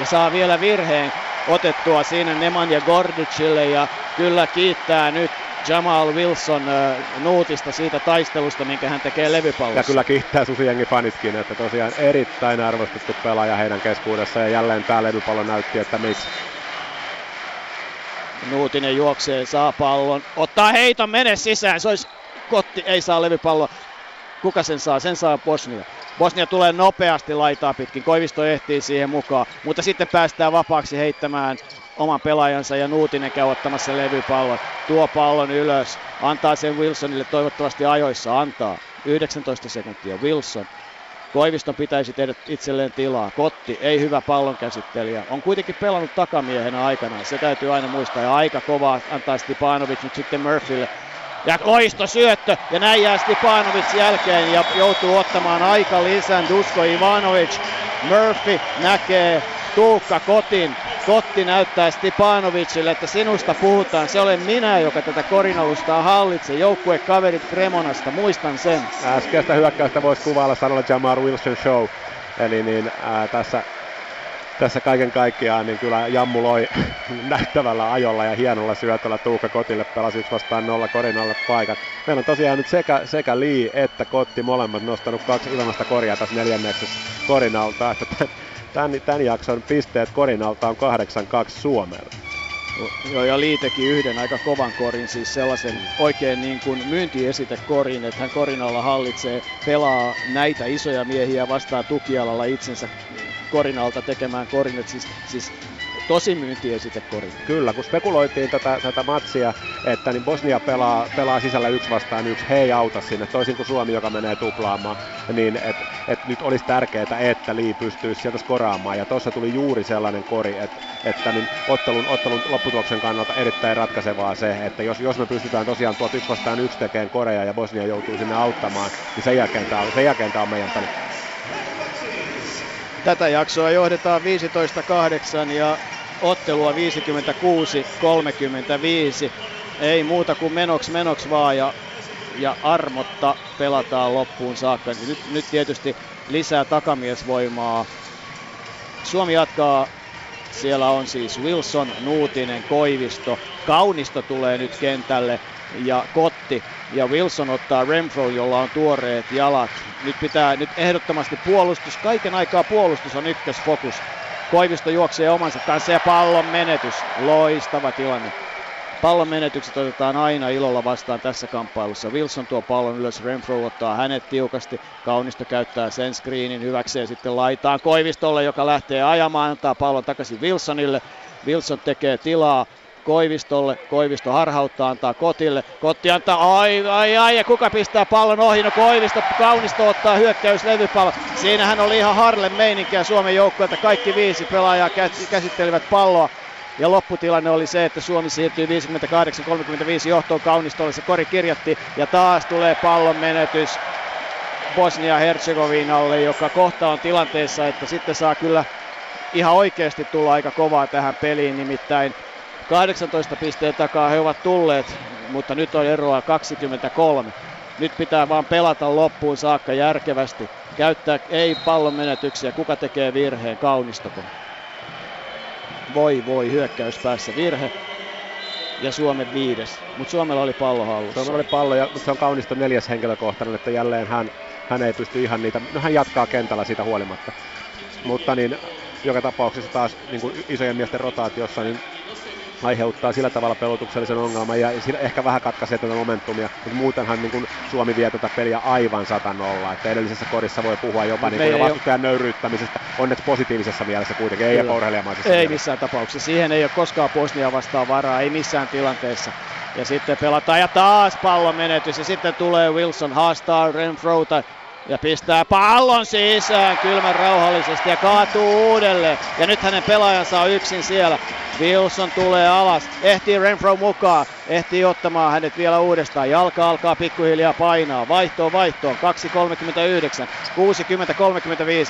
Ja saa vielä virheen otettua siinä Neman ja Gordicille ja kyllä kiittää nyt Jamal Wilson Nuutista siitä taistelusta, minkä hän tekee levypallossa. Ja kyllä kiittää Susijengi fanitkin, että tosiaan erittäin arvostettu pelaaja heidän keskuudessa ja jälleen tämä levypallo näytti, että miksi. Nuutinen juoksee, saa pallon, ottaa heiton, mene sisään, se olisi kotti, ei saa levypalloa. Kuka sen saa? Sen saa Bosnia. Bosnia tulee nopeasti laitaa pitkin, Koivisto ehtii siihen mukaan, mutta sitten päästään vapaaksi heittämään oman pelaajansa ja Nuutinen käy ottamassa levypallon. Tuo pallon ylös, antaa sen Wilsonille toivottavasti ajoissa, antaa. 19 sekuntia Wilson. Koiviston pitäisi tehdä itselleen tilaa. Kotti, ei hyvä pallon käsittelijä. On kuitenkin pelannut takamiehenä aikanaan. Se täytyy aina muistaa. Ja aika kovaa antaa Stipanovic nyt sitten Murphylle. Ja Koisto syöttö, ja näin jää Stipanovic jälkeen ja joutuu ottamaan aika lisän Dusko Ivanovic. Murphy näkee Tuukka Kotin. Kotti näyttää Stipanovicille, että sinusta puhutaan. Se olen minä, joka tätä korinalustaa hallitsee. kaverit Cremonasta, muistan sen. Äskeistä hyökkäystä voisi kuvailla sanoa Jamar Wilson Show. Eli niin, ää, tässä tässä kaiken kaikkiaan niin kyllä Jammu loi näyttävällä ajolla ja hienolla syötöllä Tuukka Kotille pelasi vastaan nolla Korinalle paikan. Meillä on tosiaan nyt sekä, sekä Lee että Kotti molemmat nostanut kaksi ilmasta korjaa tässä neljänneksessä Korinalta. Että tämän, tämän jakson pisteet Korinalta on 8-2 Suomella. Joo, ja Lee teki yhden aika kovan korin, siis sellaisen oikein niin kuin myyntiesite korin, että hän korinalla hallitsee, pelaa näitä isoja miehiä vastaan tukialalla itsensä korinalta tekemään korin, että siis, siis tosi myyntiesite kori. Kyllä, kun spekuloitiin tätä, tätä matsia, että niin Bosnia pelaa, pelaa sisällä yksi vastaan yksi, he ei auta sinne, toisin kuin Suomi, joka menee tuplaamaan, niin että et nyt olisi tärkeää, että Lee pystyisi sieltä skoraamaan, ja tuossa tuli juuri sellainen kori, että, että niin ottelun, ottelun lopputuloksen kannalta erittäin ratkaisevaa se, että jos, jos me pystytään tosiaan tuot yksi vastaan yksi tekemään korea ja Bosnia joutuu sinne auttamaan, niin sen jälkeen tämä on, on meidän peli. Tätä jaksoa johdetaan 15-8 ja ottelua 56-35. Ei muuta kuin menoks menoks vaan ja, ja armotta pelataan loppuun saakka. Nyt, nyt tietysti lisää takamiesvoimaa. Suomi jatkaa siellä on siis Wilson, Nuutinen, Koivisto. Kaunisto tulee nyt kentälle ja Kotti. Ja Wilson ottaa Renfro, jolla on tuoreet jalat. Nyt pitää nyt ehdottomasti puolustus. Kaiken aikaa puolustus on ykkösfokus. Koivisto juoksee omansa kanssa ja pallon menetys. Loistava tilanne. Pallon menetykset otetaan aina ilolla vastaan tässä kamppailussa. Wilson tuo pallon ylös, Renfro ottaa hänet tiukasti. Kaunisto käyttää sen screenin hyväkseen sitten laitaan Koivistolle, joka lähtee ajamaan, antaa pallon takaisin Wilsonille. Wilson tekee tilaa Koivistolle, Koivisto harhauttaa, antaa Kotille, Kotti antaa, ai ai ai, ja kuka pistää pallon ohi, no Koivisto, Kaunisto ottaa hyökkäys levypallo. Siinähän oli ihan Harlem meininkiä Suomen joukkueelta, kaikki viisi pelaajaa käsittelivät palloa. Ja lopputilanne oli se, että Suomi siirtyy 58-35 johtoon Kaunistolle, se kori kirjatti ja taas tulee pallon menetys Bosnia-Herzegovinalle, joka kohta on tilanteessa, että sitten saa kyllä ihan oikeasti tulla aika kovaa tähän peliin, nimittäin 18 pisteen takaa he ovat tulleet, mutta nyt on eroa 23. Nyt pitää vaan pelata loppuun saakka järkevästi. Käyttää ei pallon menetyksiä. Kuka tekee virheen? Kaunistako? Voi voi, hyökkäys päässä virhe. Ja Suomen viides. Mutta Suomella oli pallo hallussa. Suomella oli pallo, ja, se on kaunista neljäs henkilökohtainen, että jälleen hän, hän ei pysty ihan niitä, no hän jatkaa kentällä siitä huolimatta. Mutta niin joka tapauksessa taas niin kuin isojen miesten rotaatiossa, niin aiheuttaa sillä tavalla pelotuksellisen ongelman ja ehkä vähän katkaisee tätä momentumia, mutta muutenhan niin kuin Suomi vie tätä peliä aivan satanolla, että edellisessä korissa voi puhua jopa niin kuin vastustajan nöyryyttämisestä, onneksi positiivisessa mielessä kuitenkin, ei urheilijamaisessa Ei mielessä. missään tapauksessa, siihen ei ole koskaan Bosnia vastaan varaa, ei missään tilanteessa. Ja sitten pelataan ja taas pallon menetys ja sitten tulee Wilson haastaa Renfrota ja pistää pallon sisään kylmän rauhallisesti ja kaatuu uudelleen. Ja nyt hänen pelaajansa on yksin siellä. Wilson tulee alas, ehtii Renfro mukaan, ehtii ottamaan hänet vielä uudestaan. Jalka alkaa pikkuhiljaa painaa, vaihtoon vaihtoon, 2.39,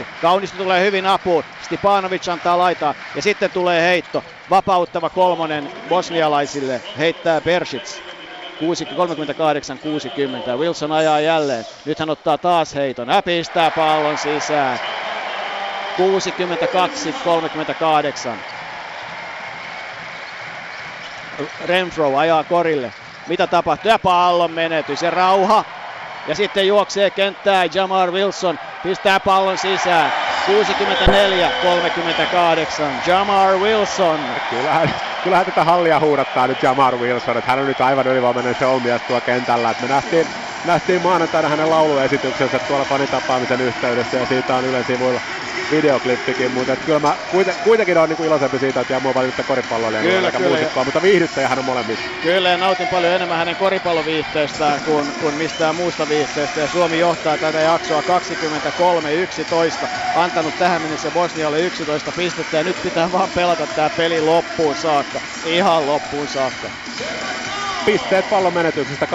60-35. Kaunisto tulee hyvin apuun, Stipanovic antaa laitaa ja sitten tulee heitto. Vapauttava kolmonen bosnialaisille, heittää Persits. 38-60. Wilson ajaa jälleen. Nyt hän ottaa taas heiton. Hän pistää pallon sisään. 62-38. Renfro ajaa korille. Mitä tapahtuu? Ja pallon menetys ja rauha. Ja sitten juoksee kenttää Jamar Wilson. Pistää pallon sisään. 64-38. Jamar Wilson. Kyllähän, kyllähän tätä hallia huudattaa nyt Jamar Wilson, että hän on nyt aivan ylivoimainen showmies tuo kentällä. Että me nähtiin, nähtiin maanantaina hänen lauluesityksensä tuolla fanitapaamisen yhteydessä ja siitä on Ylen sivuilla videoklippikin, mutta kyllä mä kuiten, kuitenkin on niin iloisempi siitä, että Jamu on valinnut koripalloilija kyllä, kyllä. muusikkoa, mutta viihdyttäjä hän on molemmissa. Kyllä ja nautin paljon enemmän hänen koripalloviihteestään kuin, kuin mistään muusta viihteestä. Ja Suomi johtaa tätä jaksoa 23-11, antanut tähän mennessä Bosnialle 11 pistettä ja nyt pitää vaan pelata tämä peli loppuun saakka, ihan loppuun saakka pisteet pallon menetyksestä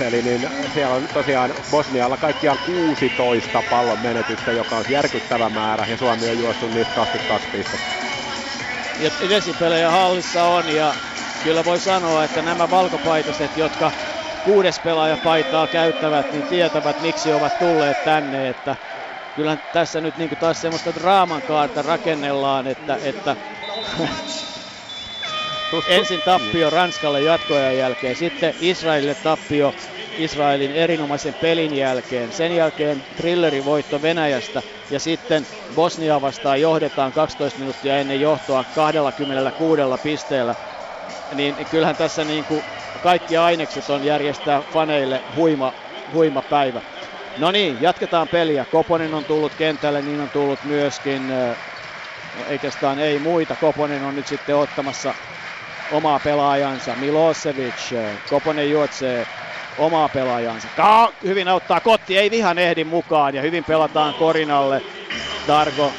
22-2, eli niin siellä on tosiaan Bosnialla kaikkiaan 16 pallon menetystä, joka on järkyttävä määrä, ja Suomi on juossut niistä 22 pistettä. Ja desipelejä hallissa on, ja kyllä voi sanoa, että nämä valkopaitaset, jotka kuudes paitaa käyttävät, niin tietävät miksi ovat tulleet tänne, että kyllä tässä nyt niin taas semmoista draaman kaarta rakennellaan, että, että Ensin tappio Ranskalle jatkoajan jälkeen, sitten Israelille tappio Israelin erinomaisen pelin jälkeen. Sen jälkeen thrillerin voitto Venäjästä ja sitten Bosnia vastaan johdetaan 12 minuuttia ennen johtoa 26 pisteellä. Niin kyllähän tässä niin kuin kaikki ainekset on järjestää faneille huima, huima päivä. No niin, jatketaan peliä. Koponen on tullut kentälle, niin on tullut myöskin no, oikeastaan ei muita. Koponen on nyt sitten ottamassa omaa pelaajansa. Milosevic, Koponen juotsee omaa pelaajansa. Ka- hyvin auttaa Kotti, ei vihan ehdi mukaan ja hyvin pelataan Korinalle. Dargo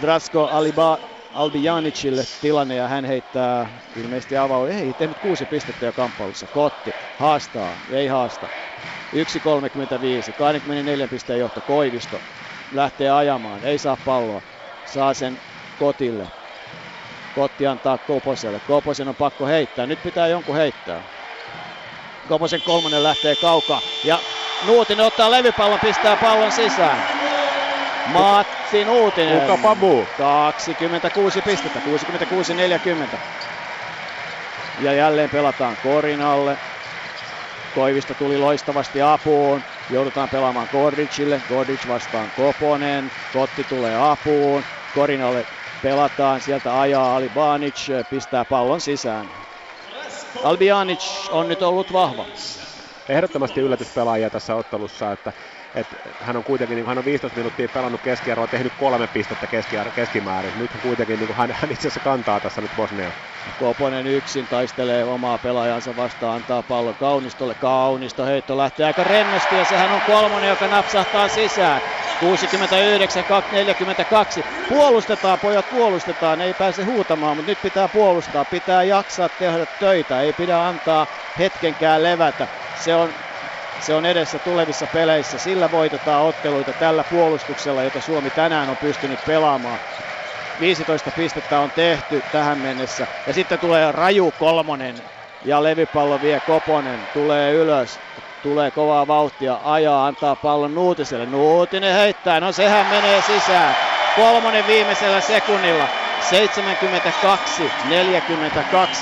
Drasko Aliba, Albijanicille tilanne ja hän heittää ilmeisesti avau. Ei, tehnyt kuusi pistettä jo kamppailussa. Kotti haastaa, ei haasta. 1.34, 24 pisteen johto Koivisto lähtee ajamaan, ei saa palloa, saa sen Kotille. Kotti antaa Koposelle, Koposen on pakko heittää, nyt pitää jonkun heittää. Koposen kolmonen lähtee kaukaa ja Nuutinen ottaa levypallon, pistää pallon sisään. Matti Nuutinen. Kukapa muu? 26 pistettä, 66-40. Ja jälleen pelataan Korinalle. Koivista tuli loistavasti apuun. Joudutaan pelaamaan Gordicille. Gordic vastaan Koponen. Kotti tulee apuun. Korinalle pelataan. Sieltä ajaa Albanic. Pistää pallon sisään. Albianic on nyt ollut vahva. Ehdottomasti yllätyspelaajia tässä ottelussa, että et hän on kuitenkin, niin hän on 15 minuuttia pelannut keskiarvoa, tehnyt kolme pistettä keskiar- keskimäärin. Nyt kuitenkin niin hän, hän itse asiassa kantaa tässä nyt Bosnia. Koponen yksin taistelee omaa pelaajansa vastaan, antaa pallon Kaunistolle. Kaunisto heitto lähtee aika rennosti ja sehän on kolmonen, joka napsahtaa sisään. 69-42. Puolustetaan, pojat puolustetaan, ei pääse huutamaan, mutta nyt pitää puolustaa, pitää jaksaa tehdä töitä, ei pidä antaa hetkenkään levätä. Se on se on edessä tulevissa peleissä. Sillä voitetaan otteluita tällä puolustuksella, jota Suomi tänään on pystynyt pelaamaan. 15 pistettä on tehty tähän mennessä. Ja sitten tulee raju kolmonen ja levypallo vie Koponen. Tulee ylös, tulee kovaa vauhtia, ajaa, antaa pallon Nuutiselle. Nuutinen heittää, no sehän menee sisään. Kolmonen viimeisellä sekunnilla.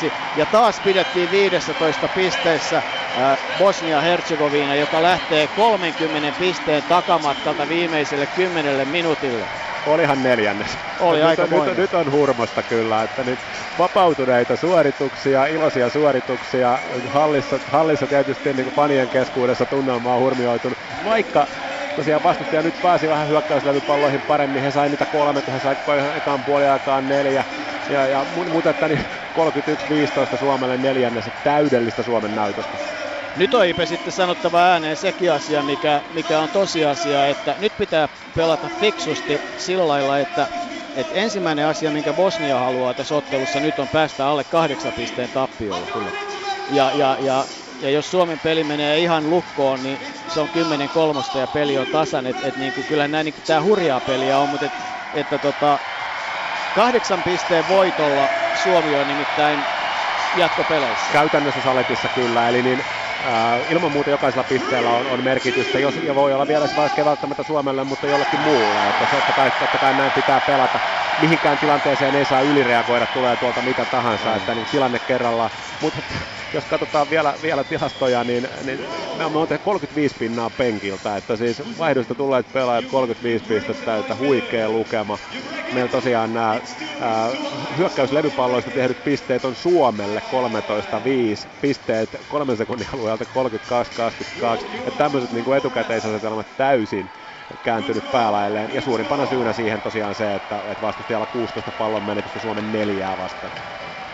72-42 ja taas pidettiin 15 pisteessä Bosnia-Herzegovina, joka lähtee 30 pisteen takamatkalta viimeiselle 10 minuutille. Olihan neljännes. Oli nyt, aika nyt, nyt on hurmosta kyllä, että nyt vapautuneita suorituksia, iloisia suorituksia. Hallissa, hallissa tietysti niin kuin fanien keskuudessa tunnelma on hurmioitunut, vaikka tosiaan vastustaja nyt pääsi vähän hyökkäyslevypalloihin paremmin. He sai niitä kolme, kun he sai ekan puoliaikaan neljä. Ja, ja mutta että niin 31-15 Suomelle neljännes täydellistä Suomen näytöstä. Nyt on Ipe sitten sanottava ääneen sekin asia, mikä, mikä on tosiasia, että nyt pitää pelata fiksusti sillä lailla, että, että ensimmäinen asia, minkä Bosnia haluaa tässä ottelussa nyt on päästä alle kahdeksan pisteen tappiolla. Kyllä. Ja, ja, ja, ja jos Suomen peli menee ihan lukkoon, niin se on 10 kolmosta ja peli on tasan. Et, et niin kuin, kyllä näin niin tämä hurjaa peliä on, mutta et, että tota, kahdeksan pisteen voitolla Suomi on nimittäin jatkopeleissä. Käytännössä saletissa kyllä, eli niin Äh, ilman muuta jokaisella pisteellä on, on merkitystä, jos, ja voi olla vielä vaikka välttämättä Suomelle, mutta jollekin muulle. Että se, että kai, totta kai näin pitää pelata. Mihinkään tilanteeseen ei saa ylireagoida, tulee tuolta mitä tahansa, mm. että niin tilanne kerrallaan. Mutta jos katsotaan vielä, vielä tilastoja, niin, niin me on tehnyt 35 pinnaa penkiltä, että siis vaihdosta tulleet pelaajat 35 pistettä, että huikea lukema. Meillä tosiaan nämä ää, hyökkäyslevypalloista tehdyt pisteet on Suomelle 13-5, pisteet kolmen sekunnin alueelta 32-22, että tämmöiset niin etukäteisasetelmat täysin kääntynyt päälailleen. Ja suurimpana syynä siihen tosiaan se, että, että vastustajalla 16 pallon menetystä Suomen neljää vastaan.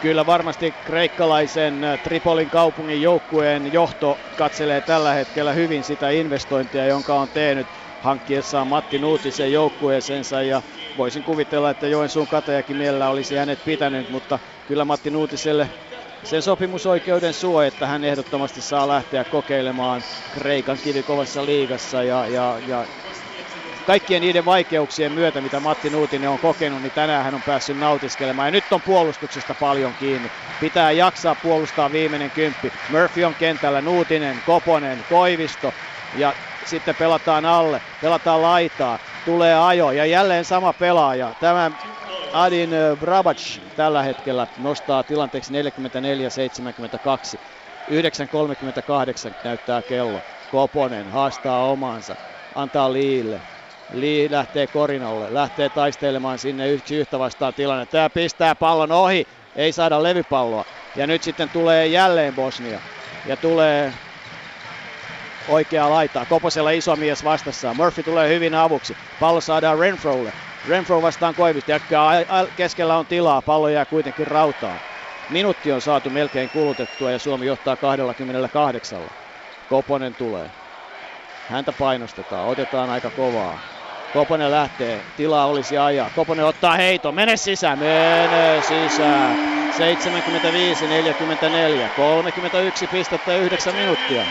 Kyllä varmasti kreikkalaisen äh, Tripolin kaupungin joukkueen johto katselee tällä hetkellä hyvin sitä investointia, jonka on tehnyt hankkiessaan Matti Nuutisen joukkueeseensa. Ja voisin kuvitella, että Joensuun katajakin mielellä olisi hänet pitänyt, mutta kyllä Matti Nuutiselle sen sopimusoikeuden suo, että hän ehdottomasti saa lähteä kokeilemaan Kreikan kivikovassa liigassa ja, ja, ja kaikkien niiden vaikeuksien myötä, mitä Matti Nuutinen on kokenut, niin tänään hän on päässyt nautiskelemaan. Ja nyt on puolustuksesta paljon kiinni. Pitää jaksaa puolustaa viimeinen kymppi. Murphy on kentällä, Nuutinen, Koponen, Koivisto ja sitten pelataan alle, pelataan laitaa, tulee ajo ja jälleen sama pelaaja. Tämä Adin Brabac tällä hetkellä nostaa tilanteeksi 44-72. 9.38 näyttää kello. Koponen haastaa omansa, antaa Liille. Lee lähtee korinalle, lähtee taistelemaan sinne yksi yhtä vastaan tilanne. Tämä pistää pallon ohi, ei saada levypalloa. Ja nyt sitten tulee jälleen Bosnia. Ja tulee oikea laitaa. Koposella iso mies vastassa. Murphy tulee hyvin avuksi. Pallo saadaan Renfrolle. Renfro vastaan Koivisto. Keskellä on tilaa. Pallo jää kuitenkin rautaan. Minuutti on saatu melkein kulutettua ja Suomi johtaa 28. Koponen tulee. Häntä painostetaan. Otetaan aika kovaa. Koponen lähtee, tilaa olisi ajaa. Koponen ottaa heito, mene sisään, menee sisään. 75-44, 31 pistettä ja 9 minuuttia.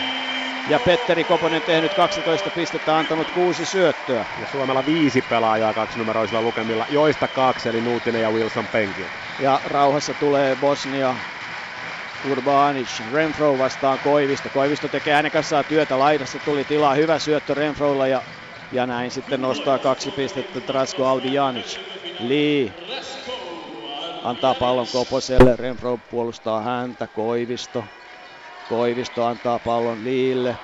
Ja Petteri Koponen tehnyt 12 pistettä, antanut kuusi syöttöä. Ja Suomella viisi pelaajaa kaksinumeroisilla lukemilla, joista kaksi eli Nuutinen ja Wilson Penkin. Ja rauhassa tulee Bosnia Urbanic, Renfro vastaan Koivisto. Koivisto tekee hänen kanssaan työtä laidassa, tuli tilaa, hyvä syöttö Renfrolla ja ja näin sitten nostaa kaksi pistettä Trasko Albijanic. Lee antaa pallon Koposelle, Renfro puolustaa häntä, Koivisto. Koivisto antaa pallon Liille,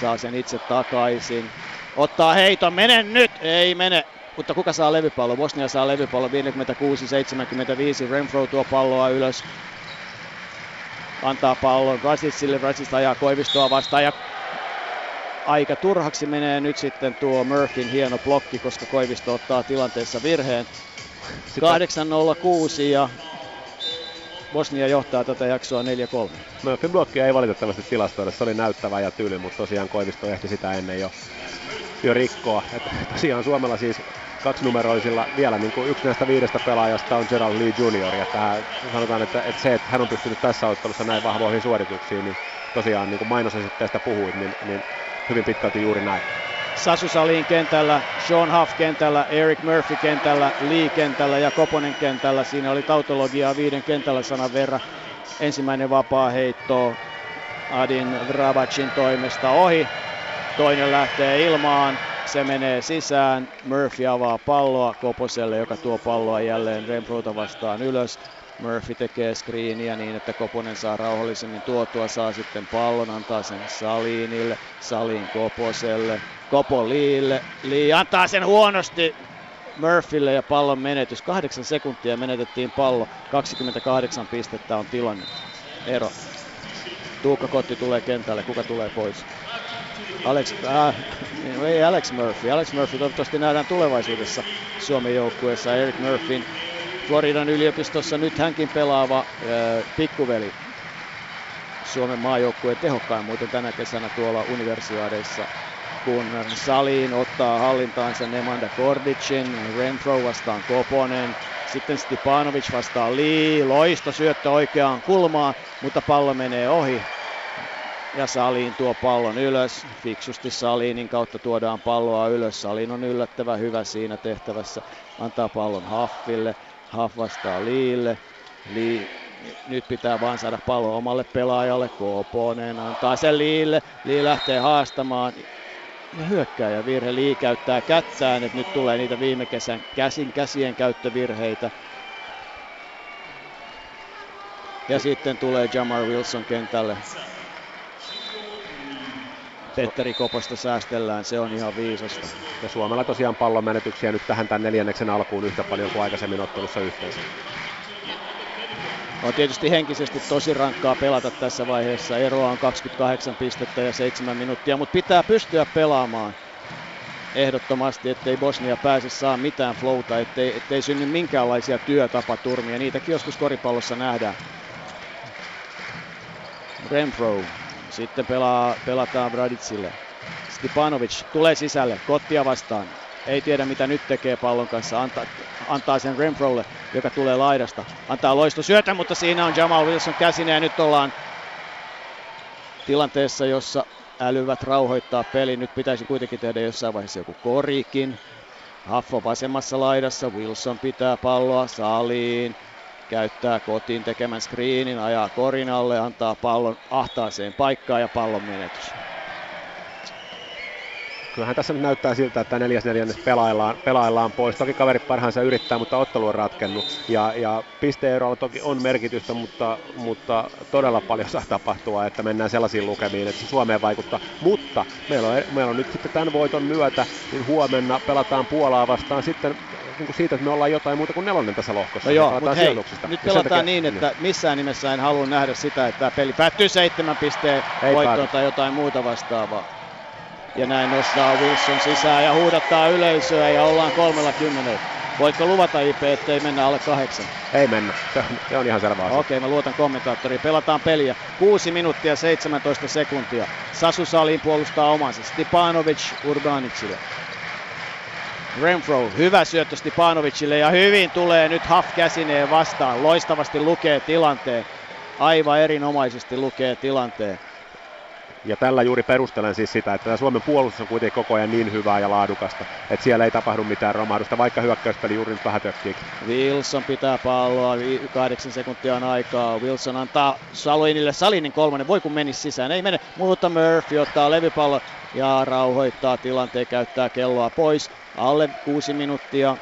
saa sen itse takaisin. Ottaa heiton, mene nyt! Ei mene, mutta kuka saa levypallo? Bosnia saa levypallo 56-75, Renfro tuo palloa ylös. Antaa pallon Rasitsille, Rasits ajaa Koivistoa vastaan ja aika turhaksi menee nyt sitten tuo Murphyn hieno blokki, koska Koivisto ottaa tilanteessa virheen. 8.06 ja Bosnia johtaa tätä jaksoa 4-3. Murphyn blokkia ei valitettavasti tilastoida, se oli näyttävä ja tyyli, mutta tosiaan Koivisto ehti sitä ennen jo, jo rikkoa. Että tosiaan Suomella siis kaksinumeroisilla vielä niin kuin yksi näistä viidestä pelaajasta on Gerald Lee Jr. Ja tähän sanotaan, että, että se, että hän on pystynyt tässä ottelussa näin vahvoihin suorituksiin, niin tosiaan niin kuin mainosesitteestä puhuit, niin, niin hyvin pitkälti juuri näin. Sasu Salin kentällä, Sean Huff kentällä, Eric Murphy kentällä, Lee kentällä ja Koponen kentällä. Siinä oli tautologiaa viiden kentällä sanan verran. Ensimmäinen vapaa heitto Adin Vrabacin toimesta ohi. Toinen lähtee ilmaan, se menee sisään. Murphy avaa palloa Koposelle, joka tuo palloa jälleen Renfrota vastaan ylös. Murphy tekee screeniä niin, että Koponen saa rauhallisemmin tuotua, saa sitten pallon, antaa sen Salinille, Salin Koposelle, Kopo Liille, Lee antaa sen huonosti Murphylle ja pallon menetys. Kahdeksan sekuntia menetettiin pallo, 28 pistettä on tilanne. Ero. Tuukka Kotti tulee kentälle, kuka tulee pois? Alex, äh, ei Alex Murphy. Alex Murphy toivottavasti nähdään tulevaisuudessa Suomen joukkueessa. Eric Murphyn Floridan yliopistossa nyt hänkin pelaava pikkuveli. Suomen maajoukkueen tehokkain muuten tänä kesänä tuolla universiaadeissa kun Salin ottaa hallintaansa Nemanda Kordicin, Renfro vastaan Koponen, sitten Stipanovic vastaan Lee, loisto syöttö oikeaan kulmaan, mutta pallo menee ohi. Ja Salin tuo pallon ylös, fiksusti Salinin kautta tuodaan palloa ylös. Salin on yllättävän hyvä siinä tehtävässä, antaa pallon Haffille, Haff vastaa Liille. Lee nyt pitää vaan saada pallo omalle pelaajalle. Koponen antaa sen Liille. Lee lähtee haastamaan. Ja hyökkääjä virhe. Lee käyttää kättään, että nyt tulee niitä viime kesän käsin käsien käyttövirheitä. Ja sitten tulee Jamar Wilson kentälle. Petteri Koposta säästellään, se on ihan viisasta. Ja Suomella tosiaan pallon menetyksiä nyt tähän tämän neljänneksen alkuun yhtä paljon kuin aikaisemmin ottelussa yhteensä. On tietysti henkisesti tosi rankkaa pelata tässä vaiheessa. Eroa on 28 pistettä ja 7 minuuttia, mutta pitää pystyä pelaamaan ehdottomasti, ettei Bosnia pääse saa mitään flowta, ettei, ettei synny minkäänlaisia työtapaturmia. Niitäkin joskus koripallossa nähdään. Renfro sitten pelaa, pelataan Bradicille. Stipanovic tulee sisälle, Kottia vastaan. Ei tiedä mitä nyt tekee pallon kanssa, antaa, antaa sen Renfrolle, joka tulee laidasta. Antaa loisto syötä, mutta siinä on Jamal Wilson käsinä ja nyt ollaan tilanteessa, jossa älyvät rauhoittaa peli. Nyt pitäisi kuitenkin tehdä jossain vaiheessa joku korikin. Haffo vasemmassa laidassa, Wilson pitää palloa saliin käyttää kotiin tekemän screenin, ajaa korinalle, antaa pallon ahtaaseen paikkaan ja pallon menetys. Kyllähän tässä nyt näyttää siltä, että neljäs neljännes pelaillaan, pelaillaan pois. Toki kaveri parhaansa yrittää, mutta ottelu on ratkennut. Ja, ja pisteerolla toki on merkitystä, mutta, mutta todella paljon saa tapahtua, että mennään sellaisiin lukemiin, että se Suomeen vaikuttaa. Mutta meillä on, meillä on nyt sitten tämän voiton myötä, niin huomenna pelataan Puolaa vastaan sitten niin kuin siitä, että me ollaan jotain muuta kuin nelonen tässä lohkossa. No joo, mutta hei, nyt pelataan takia, niin, että niin. missään nimessä en halua nähdä sitä, että tämä peli päättyy seitsemän pisteen voittoon tai jotain muuta vastaavaa. Ja näin nostaa Wilson sisään ja huudattaa yleisöä ja ollaan kolmella kymmenellä. Voitko luvata IP, ettei mennä alle kahdeksan? Ei mennä, se on, se on ihan selvä asia. Okei, mä luotan kommentaattoriin. Pelataan peliä. 6 minuuttia 17 sekuntia. Sasu Salin puolustaa omansa. Stipanovic Urbanicille. Renfro, hyvä syöttö Stipanovicille ja hyvin tulee nyt Huff käsineen vastaan. Loistavasti lukee tilanteen. Aivan erinomaisesti lukee tilanteen. Ja tällä juuri perustelen siis sitä, että tämä Suomen puolustus on kuitenkin koko ajan niin hyvää ja laadukasta, että siellä ei tapahdu mitään romahdusta, vaikka hyökkäyspeli juuri nyt vähän tökkii. Wilson pitää palloa, kahdeksan sekuntia on aikaa. Wilson antaa Salinille, Salinin kolmannen, voi kun menisi sisään, ei mene, mutta Murphy ottaa levypallo ja rauhoittaa tilanteen, käyttää kelloa pois. Alle kuusi minuuttia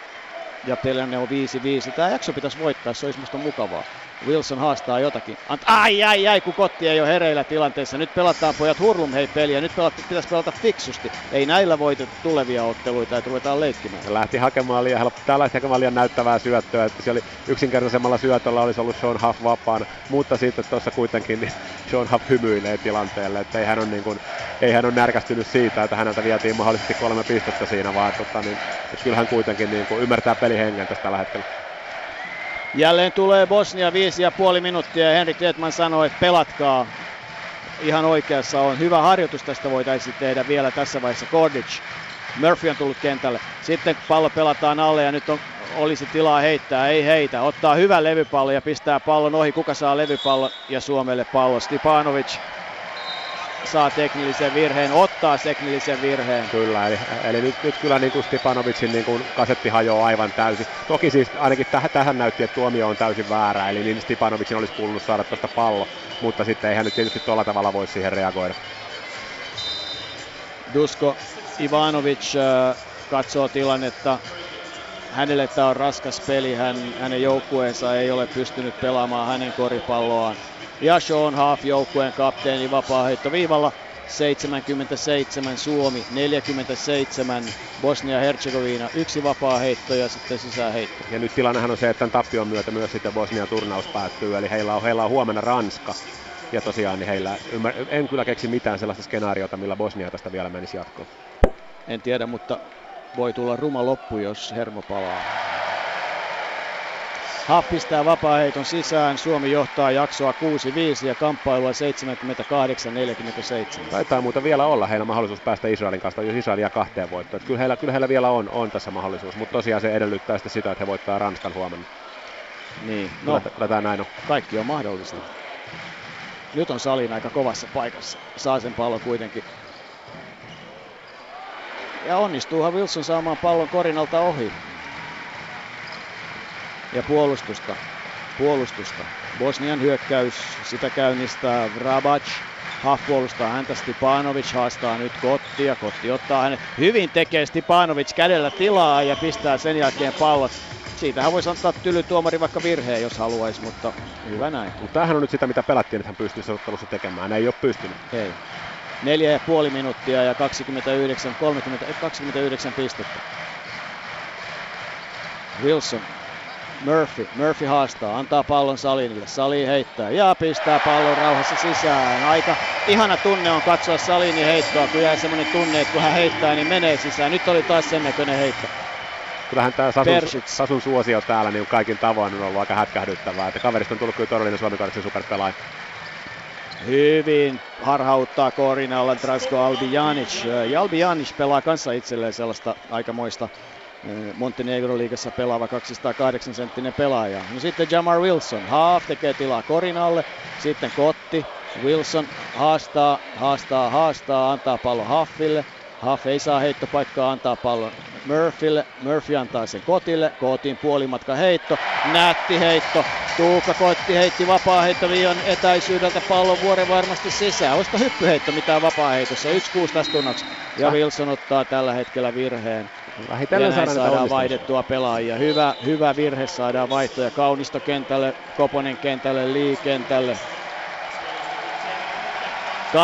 ja tilanne on 5-5. Tämä jakso pitäisi voittaa, se olisi musta mukavaa. Wilson haastaa jotakin. Ant- ai, ai, ai, kun Kotti ei ole hereillä tilanteessa. Nyt pelataan pojat hurlum hei peliä. Nyt pelat- pitäisi pelata fiksusti. Ei näillä voitettu tulevia otteluita, että ruvetaan leikkimään. Se lähti hakemaan liian, tää lähti hakemaan liian näyttävää syöttöä. Että siellä yksinkertaisemmalla syötöllä olisi ollut Sean Huff vapaana. Mutta sitten tuossa kuitenkin niin Sean Huff hymyilee tilanteelle. Että ei hän ole, niin kuin, ei hän ole närkästynyt siitä, että häneltä vietiin mahdollisesti kolme pistettä siinä, vaan tota, niin, että kyllä hän kuitenkin niin kuin ymmärtää pelihengen tästä tällä hetkellä. Jälleen tulee Bosnia viisi ja puoli minuuttia ja Henrik Edman sanoi, että pelatkaa. Ihan oikeassa on. Hyvä harjoitus tästä voitaisiin tehdä vielä tässä vaiheessa. Kordic. Murphy on tullut kentälle. Sitten pallo pelataan alle ja nyt on, olisi tilaa heittää. Ei heitä. Ottaa hyvän levypallo ja pistää pallon ohi. Kuka saa levypallo ja Suomelle pallo? Stipanovic saa teknillisen virheen, ottaa teknillisen virheen. Kyllä, eli, eli nyt, nyt kyllä niin kuin Stipanovicin niin kuin kasetti hajoaa aivan täysin. Toki siis ainakin täh, tähän näytti, että tuomio on täysin väärä, eli niin Stipanovicin olisi kuulunut saada tuosta pallo, mutta sitten eihän nyt tietysti tuolla tavalla voi siihen reagoida. Dusko Ivanovic äh, katsoo tilannetta. Hänelle tämä on raskas peli, Hän, hänen joukkueensa ei ole pystynyt pelaamaan hänen koripalloaan ja Sean Haaf joukkueen kapteeni vapaa viivalla 77 Suomi, 47 Bosnia-Herzegovina, yksi vapaa heitto ja sitten sisäheitto. Ja nyt tilannehan on se, että tämän tappion myötä myös sitten Bosnian turnaus päättyy, eli heillä on, heillä on huomenna Ranska. Ja tosiaan niin heillä, ymmär, en kyllä keksi mitään sellaista skenaariota, millä Bosnia tästä vielä menisi jatkoon. En tiedä, mutta voi tulla ruma loppu, jos hermo palaa. Haap pistää vapaa-heiton sisään. Suomi johtaa jaksoa 6-5 ja kamppailua 78-47. Taitaa muuten vielä olla heillä mahdollisuus päästä Israelin kanssa, jos Israelia kahteen voittoon. Kyllä heillä, kyllä heillä vielä on, on tässä mahdollisuus, mutta tosiaan se edellyttää sitten sitä, että he voittaa Ranskan huomenna. Niin, no, kyllä tämä näin on. Kaikki on mahdollista. Nyt on Salin aika kovassa paikassa. Saa sen pallon kuitenkin. Ja onnistuuhan Wilson saamaan pallon korinalta ohi ja puolustusta. Puolustusta. Bosnian hyökkäys, sitä käynnistää Vrabac. Haff puolustaa häntä, Stipanovic haastaa nyt Kottia. Kotti ottaa hänet. Hyvin tekee Stipanovic kädellä tilaa ja pistää sen jälkeen pallot. Siitähän voisi antaa tyly tuomari vaikka virheen, jos haluaisi, mutta hyvä näin. Mutta tämähän on nyt sitä, mitä pelattiin, että hän pystyy ottelussa tekemään. Hän ei ole pystynyt. Ei. Neljä ja puoli minuuttia ja 29, 30, 29 pistettä. Wilson Murphy. Murphy haastaa, antaa pallon Salinille. Sali heittää ja pistää pallon rauhassa sisään. Aika ihana tunne on katsoa Salini heittoa, kun jää semmoinen tunne, että kun hän heittää, niin menee sisään. Nyt oli taas sen näköinen heitto. Kyllähän tämä Sasun, Sasun suosio täällä niin kaikin tavoin on ollut aika hätkähdyttävää. Että kaverista on tullut kyllä todellinen Suomen superpelaaja. Hyvin harhauttaa Korinalla Drasko Albijanic. Ja Albijanic pelaa kanssa itselleen sellaista aikamoista Montenegro-liigassa pelaava 208 senttinen pelaaja. No sitten Jamar Wilson, Haaf tekee tilaa Korinalle, sitten Kotti, Wilson haastaa, haastaa, haastaa, antaa pallon Haffille. Haff ei saa heittopaikkaa, antaa pallon Murphylle. Murphy antaa sen Kotille. Kotiin puolimatka heitto. Nätti heitto. Tuukka Kotti heitti vapaa viion etäisyydeltä pallon vuoren varmasti sisään. Olisiko hyppyheitto mitään vapaa heitossa? 1-6 tässä tunnoksi. Ja Wilson ottaa tällä hetkellä virheen. Vähitellen ja näin saadaan vaihdettua pelaajia. Hyvä, hyvä virhe saadaan vaihtoja. Kaunisto kentälle, Koponen kentälle, Lee kentälle. 83-51.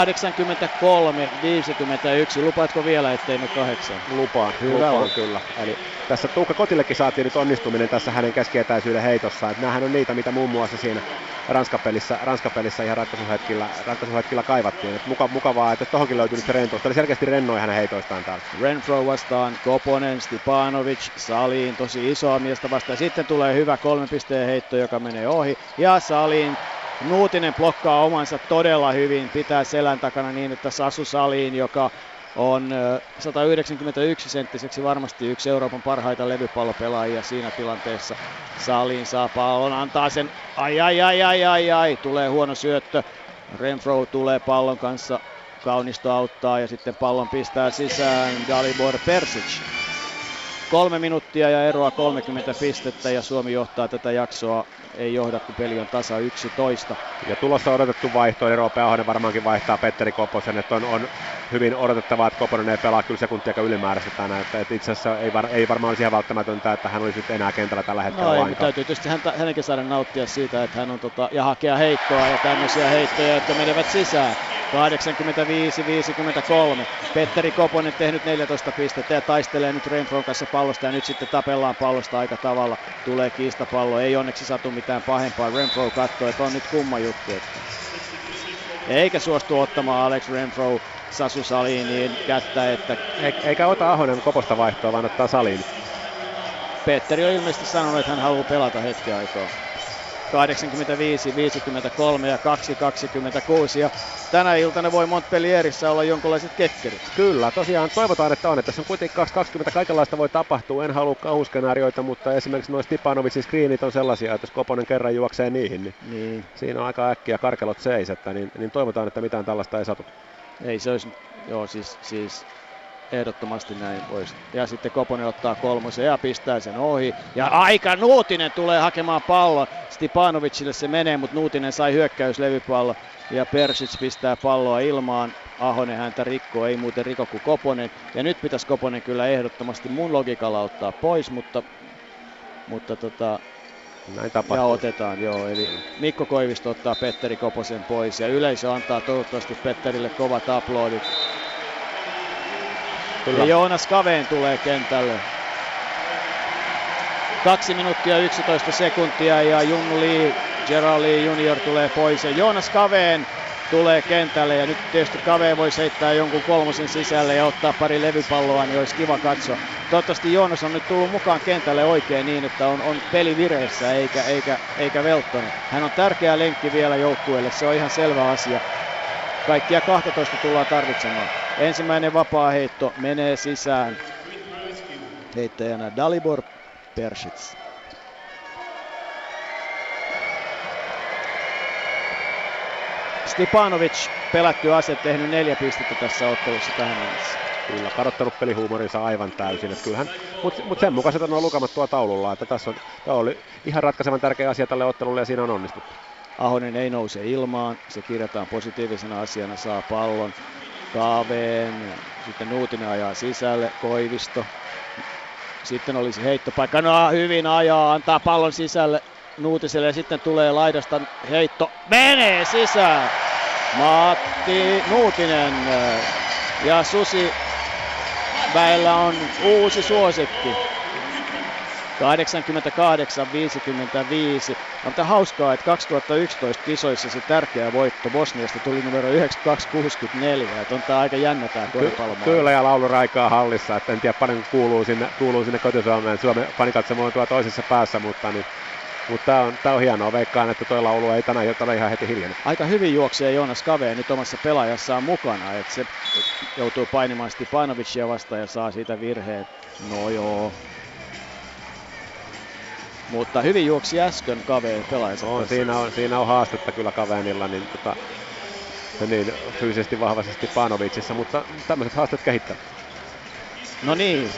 Lupaatko vielä, ettei me kahdeksan? Lupaan, hyvä on kyllä. Eli tässä Tuukka Kotillekin saatiin nyt onnistuminen tässä hänen keskietäisyyden heitossa. Että nämähän on niitä, mitä muun muassa siinä Ranskapelissä, Ranskapelissä ihan ratkaisuhetkillä, ratkaisuhetkillä kaivattiin. Et muka, mukavaa, että tohonkin löytyy nyt se rentous. Eli selkeästi rennoi hänen heitoistaan täällä. Renfro vastaan Koponen, Stipanovic, Salin, tosi isoa miestä vastaan. Sitten tulee hyvä kolmen pisteen heitto, joka menee ohi. Ja Salin Nuutinen blokkaa omansa todella hyvin, pitää selän takana niin, että Sasu Salin, joka on 191 senttiseksi varmasti yksi Euroopan parhaita levypallopelaajia siinä tilanteessa. Salin saa pallon, antaa sen, ai ai ai ai ai ai, tulee huono syöttö. Renfro tulee pallon kanssa, Kaunisto auttaa ja sitten pallon pistää sisään Dalibor Persic. Kolme minuuttia ja eroa 30 pistettä ja Suomi johtaa tätä jaksoa ei johda, kun peli on tasa 11. Ja tulossa odotettu vaihto, eli Roope Ahonen varmaankin vaihtaa Petteri Koposen, että on, on hyvin odotettavaa, että Koponen ei pelaa kyllä sekuntia ylimääräistä tänään, että, että itse asiassa ei, var, ei varmaan olisi ihan välttämätöntä, että hän olisi nyt enää kentällä tällä hetkellä no, ei, täytyy tietysti häntä, hänenkin saada nauttia siitä, että hän on tota, ja hakea heittoa ja tämmöisiä heittoja, jotka menevät sisään. 85-53. Petteri Koponen tehnyt 14 pistettä ja taistelee nyt Renfron kanssa pallosta ja nyt sitten tapellaan pallosta aika tavalla. Tulee kiistapallo, ei onneksi satu mitään pahempaa. Renfro katsoo, että on nyt kumma juttu. Eikä suostu ottamaan Alex Renfro Sasu Saliniin kättä, että... Eikä ota Ahonen koposta vaihtoa, vaan ottaa Saliin. Petteri on ilmeisesti sanonut, että hän haluaa pelata hetki aikaa. 85, 53 ja 2, 26. Ja tänä iltana voi Montpellierissä olla jonkinlaiset kekkerit. Kyllä, tosiaan toivotaan, että on. Että tässä on kuitenkin 220 kaikenlaista voi tapahtua. En halua kauhuskenaarioita, mutta esimerkiksi nuo Stipanovicin screenit on sellaisia, että jos Koponen kerran juoksee niihin, niin, niin. siinä on aika äkkiä karkelot seis. Että niin, niin toivotaan, että mitään tällaista ei satu. Ei se olisi, joo siis, siis ehdottomasti näin voisi. Ja sitten Koponen ottaa kolmosen ja pistää sen ohi. Ja aika Nuutinen tulee hakemaan pallon. Stipanovicille se menee, mutta Nuutinen sai hyökkäyslevypallo. Ja Persic pistää palloa ilmaan. Ahonen häntä rikkoo, ei muuten riko kuin Koponen. Ja nyt pitäisi Koponen kyllä ehdottomasti mun logikalla ottaa pois, mutta, mutta tota, näin tapahtuu. Ja otetaan, joo. Eli Mikko Koivisto ottaa Petteri Koposen pois ja yleisö antaa toivottavasti Petterille kovat aplodit. Kyllä. Ja Joonas Kaveen tulee kentälle. Kaksi minuuttia 11 sekuntia ja Junnu Lee, Gerald Lee Junior tulee pois ja Joonas Kaveen tulee kentälle ja nyt tietysti Kaveen voi heittää jonkun kolmosen sisälle ja ottaa pari levypalloa, niin olisi kiva katsoa. Toivottavasti Joonas on nyt tullut mukaan kentälle oikein niin, että on, on peli vireessä eikä, eikä, eikä Velttonen. Hän on tärkeä lenkki vielä joukkueelle, se on ihan selvä asia. Kaikkia 12 tullaan tarvitsemaan. Ensimmäinen vapaa heitto menee sisään. Heittäjänä Dalibor Persits. Stipanovic pelätty ase, tehnyt neljä pistettä tässä ottelussa tähän mennessä. Kyllä, kadottanut pelihuumorinsa aivan täysin. kyllähän, mutta mut sen mukaiset on lukemat tuo taululla, että tässä on, tämä oli ihan ratkaisevan tärkeä asia tälle ottelulle ja siinä on onnistuttu. Ahonen ei nouse ilmaan, se kirjataan positiivisena asiana, saa pallon. Kaaveen, sitten Nuutinen ajaa sisälle, Koivisto. Sitten olisi heittopaikka, no hyvin ajaa, antaa pallon sisälle Nuutiselle ja sitten tulee laidasta heitto, menee sisään. Matti Nuutinen ja Susi väellä on uusi suosikki. 88-55. Mutta hauskaa, että 2011 kisoissa se tärkeä voitto Bosniasta tuli numero 92-64. Että on tämä aika jännä tämä koripallomaailma. Kyllä ja lauluraikaa hallissa. Että en tiedä paljon kuuluu sinne, kuuluu sinne kotisuomeen. Suomen fanikatsomo on tuo toisessa päässä, mutta niin mutta tämä on, tää on hienoa. Veikkaan, että tuo laulu ei tänään ole ihan heti hiljenen. Aika hyvin juoksee Joonas Kaveen nyt omassa pelaajassaan mukana. Että se joutuu painimaan Stipanovicia vastaan ja saa siitä virheen. No joo, mutta hyvin juoksi äsken Kaveen pelaajansa. On, siinä on, siinä on haastetta kyllä Kaveenilla, niin, tota, niin fyysisesti vahvasti Panovicissa, mutta tämmöiset haasteet kehittää. No niin,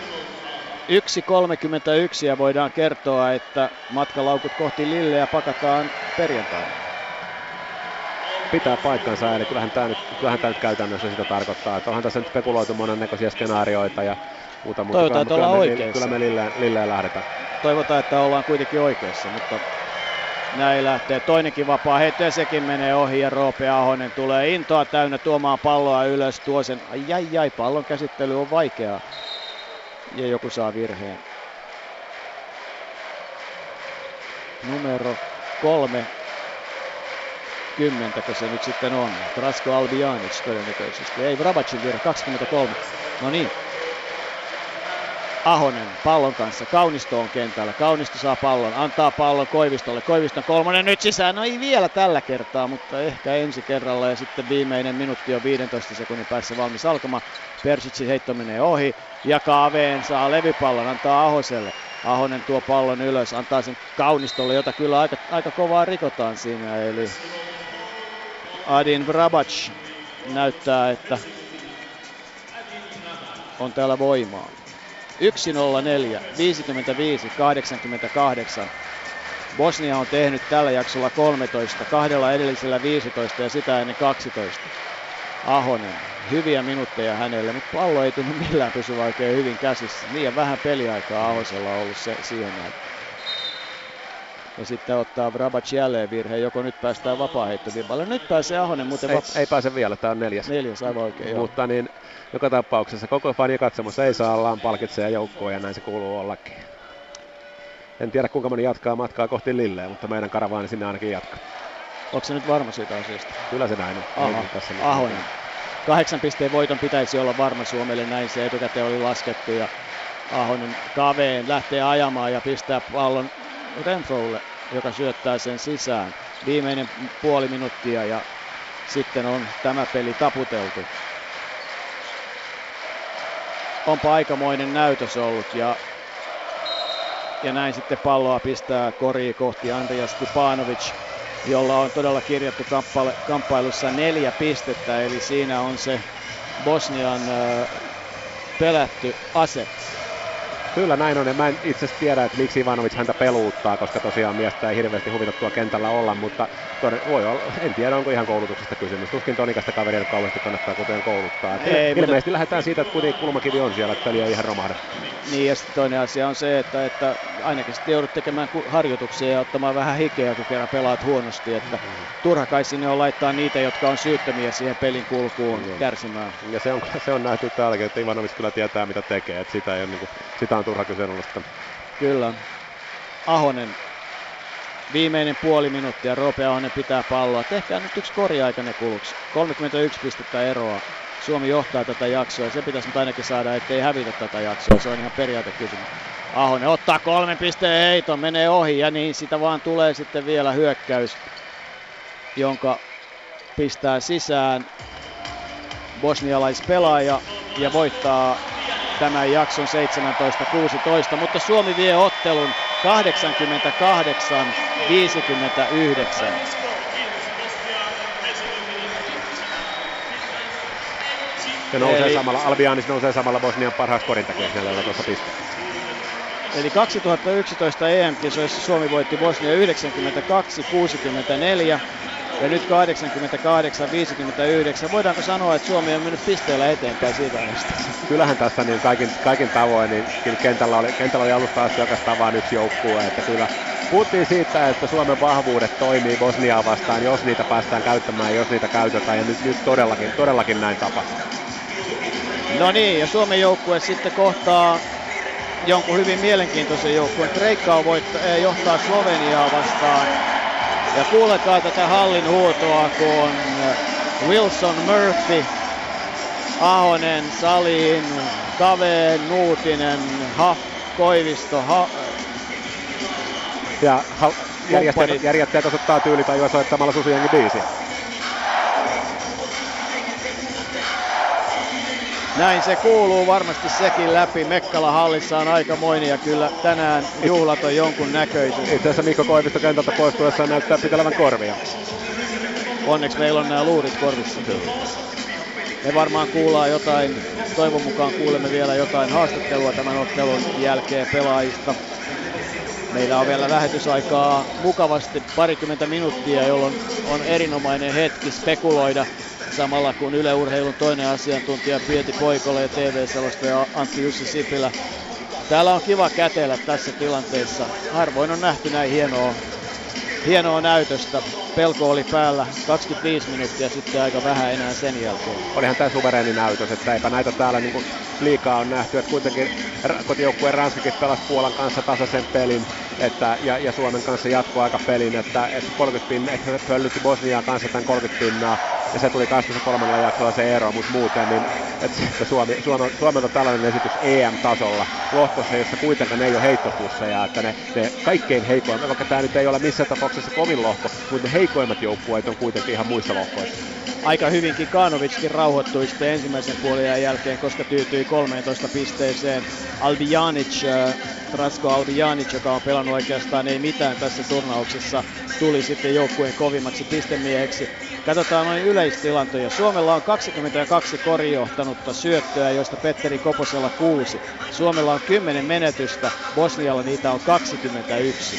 1.31 ja voidaan kertoa, että matkalaukut kohti Lilleä pakataan perjantaina. Pitää paikkansa, eli kyllähän tämä nyt, kyllähän tämä nyt käytännössä sitä tarkoittaa, että onhan tässä nyt spekuloitu monennäköisiä skenaarioita ja muuta, mutta Toivotaan, kyllä, että ollaan oikeassa. Kyllä me Lilleen, Lilleen lähdetään toivotaan, että ollaan kuitenkin oikeassa, mutta Näin lähtee toinenkin vapaa heitto ja sekin menee ohi ja Roope Ahonen tulee intoa täynnä tuomaan palloa ylös. Tuo sen, ai ai, ai pallon käsittely on vaikeaa. Ja joku saa virheen. Numero kolme kymmentäkö se nyt sitten on. Trasko Albianic todennäköisesti. Ei, Vrabacin virhe, 23. No niin, Ahonen pallon kanssa. Kaunisto on kentällä. Kaunisto saa pallon. Antaa pallon Koivistolle. Koiviston kolmonen nyt sisään. No ei vielä tällä kertaa, mutta ehkä ensi kerralla. Ja sitten viimeinen minuutti on 15 sekunnin päässä valmis alkamaan. Persitsin heitto menee ohi. Ja Kaveen saa levypallon. Antaa Ahoselle. Ahonen tuo pallon ylös. Antaa sen Kaunistolle, jota kyllä aika, aika kovaa rikotaan siinä. Eli Adin Vrabac näyttää, että on täällä voimaa. 1-0-4, 55-88. Bosnia on tehnyt tällä jaksolla 13, kahdella edellisellä 15 ja sitä ennen 12. Ahonen, hyviä minuutteja hänelle, mutta pallo ei tunnu millään pysyvä oikein hyvin käsissä. Liian vähän peliaikaa Ahosella on ollut se, siihen näin. Ja sitten ottaa Vrabac jälleen virheen, joko nyt päästään vapaa-heittoviivalle. Nyt pääsee Ahonen muuten ei, ei pääse vielä, tämä on neljäs. Neljäs, aivan oikein, Mutta niin, joka tapauksessa koko fani katsomossa ei saa ollaan palkitsee joukkoa ja näin se kuuluu ollakin. En tiedä kuinka moni jatkaa matkaa kohti Lilleä, mutta meidän karavaani sinne ainakin jatkaa. Onko se nyt varma siitä asiasta? Kyllä se näin on. Ahonen. Kahdeksan pisteen voiton pitäisi olla varma Suomelle, näin se etukäteen oli laskettu. Ja Ahonen kaveen lähtee ajamaan ja pistää pallon Renfrolle, joka syöttää sen sisään. Viimeinen puoli minuuttia ja sitten on tämä peli taputeltu onpa aikamoinen näytös ollut ja, ja näin sitten palloa pistää kori kohti Andrija Stipanovic, jolla on todella kirjattu kamppailussa neljä pistettä, eli siinä on se Bosnian äh, pelätty ase. Kyllä näin on, ja mä en itse asiassa tiedä, että miksi Ivanovic häntä peluuttaa, koska tosiaan miestä ei hirveästi huvita tuo kentällä olla, mutta voi olla, en tiedä onko ihan koulutuksesta kysymys. Tuskin tonikasta kaveria kauheasti kannattaa kuten kouluttaa. Ei, ilmeisesti mutta... lähdetään siitä, että kuitenkin kulmakivi on siellä, että peli ei ihan romahda. Niin, ja sitten toinen asia on se, että, että ainakin sitten joudut tekemään harjoituksia ja ottamaan vähän hikeä, kun kerran pelaat huonosti. Että turha kai sinne on laittaa niitä, jotka on syyttömiä siihen pelin kulkuun mm. kärsimään. Ja se on, se on nähty täälläkin, että Ivanovic kyllä tietää mitä tekee, että sitä, ei ole, niin kuin, sitä on turha kyseenalaista. Kyllä. Ahonen viimeinen puoli minuuttia, Roope Ahonen pitää palloa. Tehkää nyt yksi koriaikainen kuluksi. 31 pistettä eroa. Suomi johtaa tätä jaksoa ja se pitäisi nyt ainakin saada, ettei hävitä tätä jaksoa. Se on ihan periaatekysymys. Ahonen ottaa kolmen pisteen heiton, menee ohi ja niin sitä vaan tulee sitten vielä hyökkäys, jonka pistää sisään bosnialaispelaaja ja voittaa tämän jakson 17-16, mutta Suomi vie ottelun 88-59. Se nousee Eli, samalla, Albianis nousee samalla Bosnian parhaaksi korintakijaksi tuossa pisteessä. Eli 2011 EM-kisoissa Suomi voitti Bosnia 92-64 ja nyt 88-59. Voidaanko sanoa, että Suomi on mennyt pisteellä eteenpäin siitä ajasta? Kyllähän tässä niin kaikin, kaikin tavoin, niin kyllä kentällä oli, kentällä oli alusta asti oikeastaan vain yksi joukkue, että kyllä puhuttiin siitä, että Suomen vahvuudet toimii Bosniaa vastaan, jos niitä päästään käyttämään, jos niitä käytetään, ja nyt, nyt todellakin, todellakin näin tapahtuu. No niin, ja Suomen joukkue sitten kohtaa jonkun hyvin mielenkiintoisen joukkueen. Kreikka on voitt- eh, johtaa Sloveniaa vastaan ja kuulekaa tätä hallin huutoa, kun Wilson Murphy, Ahonen, Salin, Kaveen, Nuutinen, Haff, Koivisto, ha- ja ha- järjestäjät, järjestäjät osoittaa tyylitajua soittamalla Susiengi biisi. Näin se kuuluu varmasti sekin läpi. Mekkala hallissa on aikamoinen ja kyllä tänään juhlat on jonkun näköiset. Itse asiassa Mikko Koivisto kentältä poistuessaan näyttää pitävän korvia. Onneksi meillä on nämä luurit korvissa. Me varmaan kuullaan jotain, toivon mukaan kuulemme vielä jotain haastattelua tämän ottelun jälkeen pelaajista. Meillä on vielä lähetysaikaa mukavasti parikymmentä minuuttia, jolloin on erinomainen hetki spekuloida samalla kun Yle Urheilun toinen asiantuntija Pieti Poikola ja TV-selostaja Antti Jussi Sipilä. Täällä on kiva kätellä tässä tilanteessa. Harvoin on nähty näin hienoa hienoa näytöstä. Pelko oli päällä 25 minuuttia sitten aika vähän enää sen jälkeen. Olihan tämä suvereeni näytös, että eipä näitä täällä niin liikaa on nähty, että kuitenkin kotijoukkueen Ranskakin pelasi Puolan kanssa tasaisen pelin että, ja, ja, Suomen kanssa aika pelin, että, että 30 pinnaa, että pöllytti Bosniaa kanssa tämän 30 pinnaa ja se tuli 23. jaksolla se ero, mutta muuten niin että Suomi, Suomi, Suomelta tällainen esitys EM-tasolla lohkossa, jossa kuitenkaan ei ole heittopusseja, että ne, ne kaikkein heikoimmat, vaikka tämä nyt ei ole missään tapauksessa kovin lohko, mutta ne heikoimmat joukkueet on kuitenkin ihan muissa lohkoissa aika hyvinkin Kanovickin rauhoittui sitten ensimmäisen puolien jälkeen, koska tyytyi 13 pisteeseen. Albijanic, äh, Trasko Albijanic, joka on pelannut oikeastaan ei mitään tässä turnauksessa, tuli sitten joukkueen kovimmaksi pistemieheksi. Katsotaan noin yleistilantoja. Suomella on 22 korijohtanutta syöttöä, joista Petteri Koposella 6. Suomella on 10 menetystä, Bosnialla niitä on 21.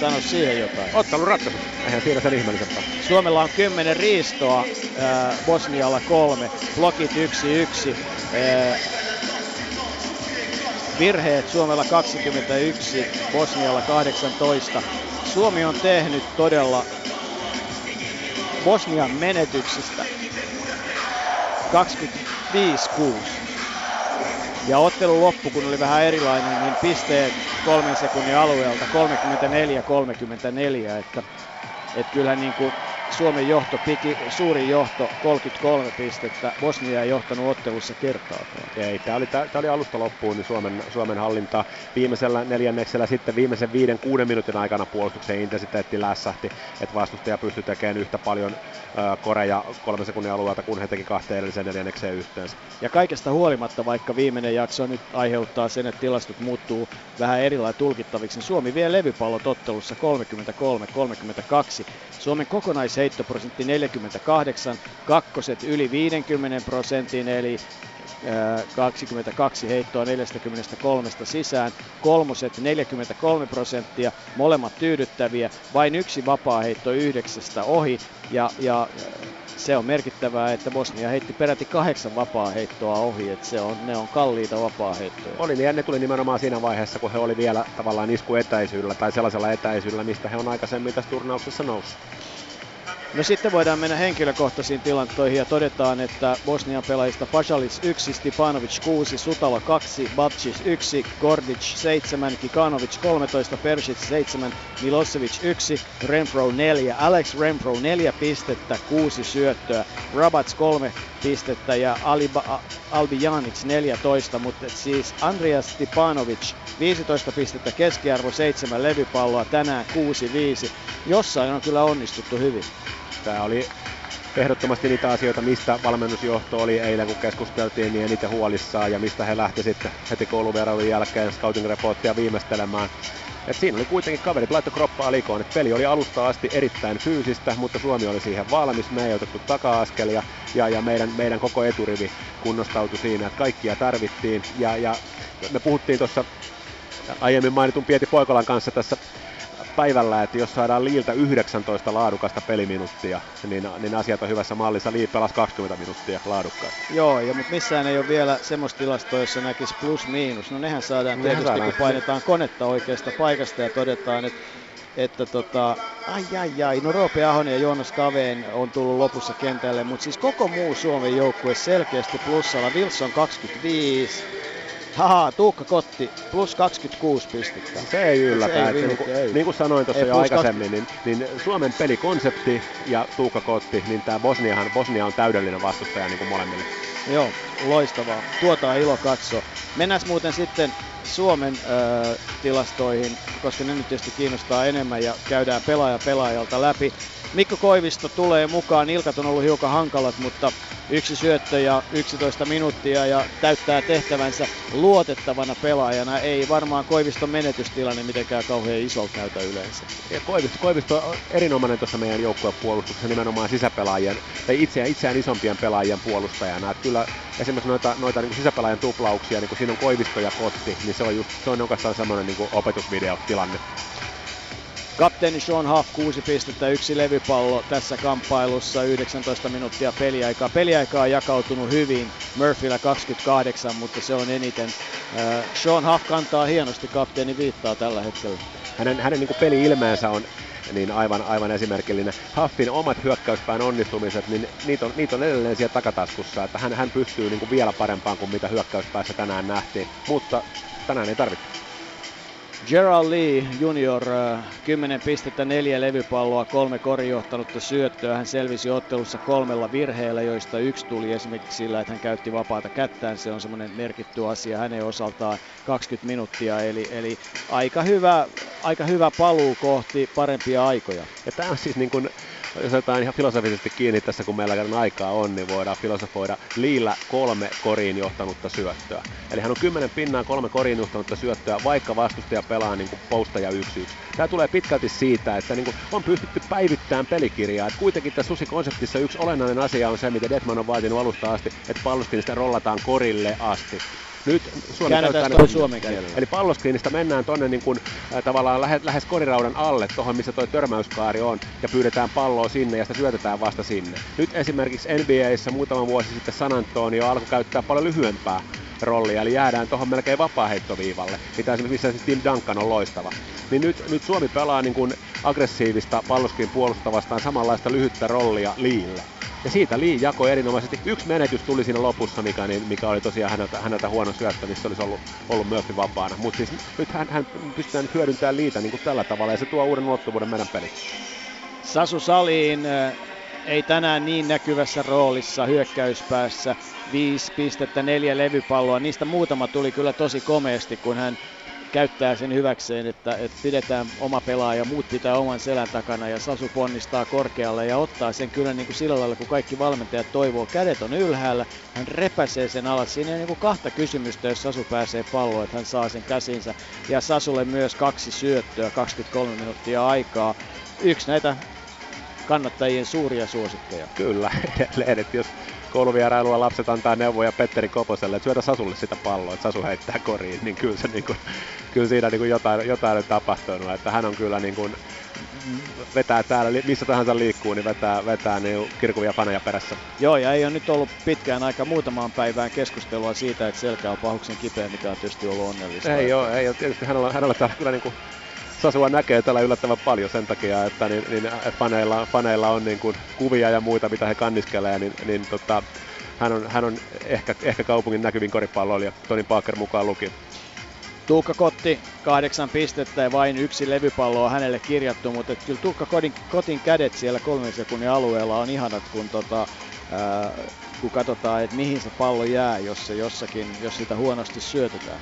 Sano siihen jotain. Ottelun ratkaisu. Eihän siinä sen ihmeellisempää. Suomella on 10 riistoa, Bosnialla kolme, blokit 1-1. Äh, virheet Suomella 21, Bosnialla 18. Suomi on tehnyt todella Bosnian menetyksistä 25-6. Ja ottelun loppu, kun oli vähän erilainen, niin pisteet kolmen sekunnin alueelta 34-34, että, että kyllähän niin kuin Suomen johto, piki, suuri johto, 33 pistettä. Bosnia ei johtanut ottelussa kertaakaan. Ei, tämä oli, tämä oli alusta loppuun niin Suomen, Suomen hallinta. Viimeisellä neljänneksellä sitten viimeisen viiden, kuuden minuutin aikana puolustuksen intensiteetti lässähti, että vastustaja pystyi tekemään yhtä paljon äh, koreja kolmen sekunnin alueelta, kun he teki kahteen edelliseen neljännekseen yhteensä. Ja kaikesta huolimatta, vaikka viimeinen jakso nyt aiheuttaa sen, että tilastot muuttuu vähän erilailla tulkittaviksi, niin Suomi vie levypallot ottelussa 33-32. Suomen kokonais heittoprosentti 48, kakkoset yli 50 prosentin, eli 22 heittoa 43 sisään, kolmoset 43 prosenttia, molemmat tyydyttäviä, vain yksi vapaa heitto yhdeksästä ohi ja, ja se on merkittävää, että Bosnia heitti peräti kahdeksan vapaa heittoa ohi, että se on, ne on kalliita vapaa heittoja. Oli, ja ne tuli nimenomaan siinä vaiheessa, kun he oli vielä tavallaan iskuetäisyydellä tai sellaisella etäisyydellä, mistä he on aikaisemmin tässä turnauksessa noussut. No sitten voidaan mennä henkilökohtaisiin tilantoihin ja todetaan, että Bosnian pelaajista Pasalic 1, Stipanovic 6, Sutalo 2, Babcic 1, Gordic 7, Kikanovic 13, Persic 7, Milosevic 1, Renfro 4, Alex Renfro 4 pistettä, 6 syöttöä, Rabats 3 pistettä ja Aliba, Albijanic 14, mutta siis Andreas Stipanovic 15 pistettä, keskiarvo 7 levypalloa, tänään 6-5. Jossain on kyllä onnistuttu hyvin. Tämä oli ehdottomasti niitä asioita, mistä valmennusjohto oli eilen, kun keskusteltiin, niin eniten huolissaan ja mistä he lähti sitten heti kouluvierailun jälkeen scouting reporttia viimeistelemään. Et siinä oli kuitenkin kaverit laitto kroppaa likoon, että peli oli alusta asti erittäin fyysistä, mutta Suomi oli siihen valmis, me ei otettu taka-askelia ja, ja meidän, meidän koko eturivi kunnostautui siinä, että kaikkia tarvittiin. Ja, ja me puhuttiin tuossa aiemmin mainitun Pieti Poikolan kanssa tässä päivällä, että jos saadaan Liiltä 19 laadukasta peliminuuttia, niin, niin asiat on hyvässä mallissa. Liil pelasi 20 minuuttia laadukkaasti. Joo, ja, mutta missään ei ole vielä semmoista tilastoa, jossa näkisi plus-miinus. No nehän saadaan nehän tietysti, saadaan. kun painetaan konetta oikeasta paikasta ja todetaan, että että tota, ai ai ai, no Roope Ahonen ja Joonas Kaveen on tullut lopussa kentälle, mutta siis koko muu Suomen joukkue selkeästi plussalla. Wilson 25, Haha, Tuukka Kotti, plus 26 pistettä. Se ei yllätä. Se ei niin, kuin, ei. niin kuin sanoin tuossa jo aikaisemmin, niin, niin, Suomen pelikonsepti ja Tuukka Kotti, niin tämä Bosniahan, Bosnia on täydellinen vastustaja niin kuin molemmille. Joo, loistavaa. Tuota on ilo katsoa. Mennään muuten sitten Suomen äh, tilastoihin, koska ne nyt tietysti kiinnostaa enemmän ja käydään pelaaja pelaajalta läpi. Mikko Koivisto tulee mukaan, ilkat on ollut hiukan hankalat, mutta yksi syöttö ja 11 minuuttia ja täyttää tehtävänsä luotettavana pelaajana. Ei varmaan Koiviston menetystilanne mitenkään kauhean isolta näytä yleensä. Ja Koivisto, Koivisto on erinomainen tuossa meidän joukkuepuolustuksessa nimenomaan sisäpelaajien tai itseään, itseään isompien pelaajien puolustajana. Että kyllä esimerkiksi noita, noita niin sisäpelaajan tuplauksia, niin kuin siinä on Koivisto ja Kotti, niin se on, just, se on oikeastaan semmoinen niin opetusvideotilanne. Kapteeni Sean Huff 6 pistettä, yksi levypallo tässä kamppailussa, 19 minuuttia peliaikaa. Peliaika on jakautunut hyvin, Murphyllä 28, mutta se on eniten. Sean Huff kantaa hienosti, kapteeni viittaa tällä hetkellä. hänen, hänen niin peli-ilmeensä on niin aivan, aivan esimerkillinen. Huffin omat hyökkäyspään onnistumiset, niin niitä on, niitä on edelleen siellä takataskussa, että hän, hän pystyy niin kuin vielä parempaan kuin mitä hyökkäyspäässä tänään nähtiin, mutta tänään ei tarvitse. Gerald Lee junior, 10 äh, pistettä, neljä levypalloa, kolme korijohtanutta syöttöä. Hän selvisi ottelussa kolmella virheellä, joista yksi tuli esimerkiksi sillä, että hän käytti vapaata kättään. Se on semmoinen merkitty asia hänen osaltaan 20 minuuttia, eli, eli aika, hyvä, aika hyvä paluu kohti parempia aikoja. Ja tämä on siis niin kuin jos otetaan ihan filosofisesti kiinni tässä, kun meillä aikaa on, niin voidaan filosofoida Liillä kolme koriin johtanutta syöttöä. Eli hän on kymmenen pinnaa kolme koriin johtanutta syöttöä, vaikka vastustaja pelaa niin kuin postaja 1-1. Tämä tulee pitkälti siitä, että niin kuin on pystytty päivittämään pelikirjaa. Että kuitenkin tässä susi-konseptissa yksi olennainen asia on se, mitä Detman on vaatinut alusta asti, että palloskin sitä rollataan korille asti. Nyt Suomi Käännetään toi suomen kielellä. Eli palloskriinistä mennään tonne niin kuin, äh, tavallaan lähe, lähes koriraudan alle, tuohon missä toi törmäyskaari on, ja pyydetään palloa sinne ja sitä syötetään vasta sinne. Nyt esimerkiksi NBAissä muutama vuosi sitten San Antonio alkoi käyttää paljon lyhyempää rollia, eli jäädään tuohon melkein vapaaheittoviivalle, mitä esimerkiksi missä Tim Duncan on loistava. Niin nyt, nyt Suomi pelaa niin kuin aggressiivista palloskriin puolustavastaan samanlaista lyhyttä rollia liille. Ja siitä Lee jakoi erinomaisesti. Yksi menetys tuli siinä lopussa, mikä, niin, mikä oli tosiaan häneltä, häneltä huono syöttö, missä olisi ollut, ollut Murphy vapaana. Mutta siis nyt hän, hän pystytään nyt hyödyntämään Liitä niin kuin tällä tavalla ja se tuo uuden ulottuvuuden meidän peliin. Sasu Saliin äh, ei tänään niin näkyvässä roolissa hyökkäyspäässä. Viisi pistettä, neljä levypalloa. Niistä muutama tuli kyllä tosi komeasti, kun hän käyttää sen hyväkseen, että, että pidetään oma pelaaja, muut pitää oman selän takana ja Sasu ponnistaa korkealle ja ottaa sen kyllä niin kuin sillä lailla, kun kaikki valmentajat toivoo. Kädet on ylhäällä, hän repäsee sen alas. Siinä ei niin kuin kahta kysymystä, jos Sasu pääsee palloon, että hän saa sen käsinsä. Ja Sasulle myös kaksi syöttöä, 23 minuuttia aikaa. Yksi näitä kannattajien suuria suosikkeja. Kyllä, edelleen, että jos kouluvierailua lapset antaa neuvoja Petteri Koposelle, että syötä Sasulle sitä palloa, että Sasu heittää koriin, niin kyllä, se, niin kuin, kyllä siinä niin kuin jotain, jotain on tapahtunut. Että hän on kyllä niin kuin, vetää täällä, missä tahansa liikkuu, niin vetää, vetää niin kirkuvia faneja perässä. Joo, ja ei ole nyt ollut pitkään aika muutamaan päivään keskustelua siitä, että selkä on pahuksen kipeä, mikä on tietysti ollut onnellista. Ei ole, ei ole. Tietysti hänellä, hänellä täällä kyllä niin kuin Sasua näkee täällä yllättävän paljon sen takia, että niin, niin faneilla, faneilla on niin kuin kuvia ja muita, mitä he kanniskelee, niin, niin tota, hän on, hän on ehkä, ehkä kaupungin näkyvin koripalloilija, Toni Parker mukaan luki. Tuukka Kotti, kahdeksan pistettä ja vain yksi levypallo on hänelle kirjattu, mutta et kyllä Tuukka Kotin, Kotin kädet siellä kolmen sekunnin alueella on ihanat, kun, tota, ää, kun katsotaan, että mihin se pallo jää, jos se jossakin, jos sitä huonosti syötetään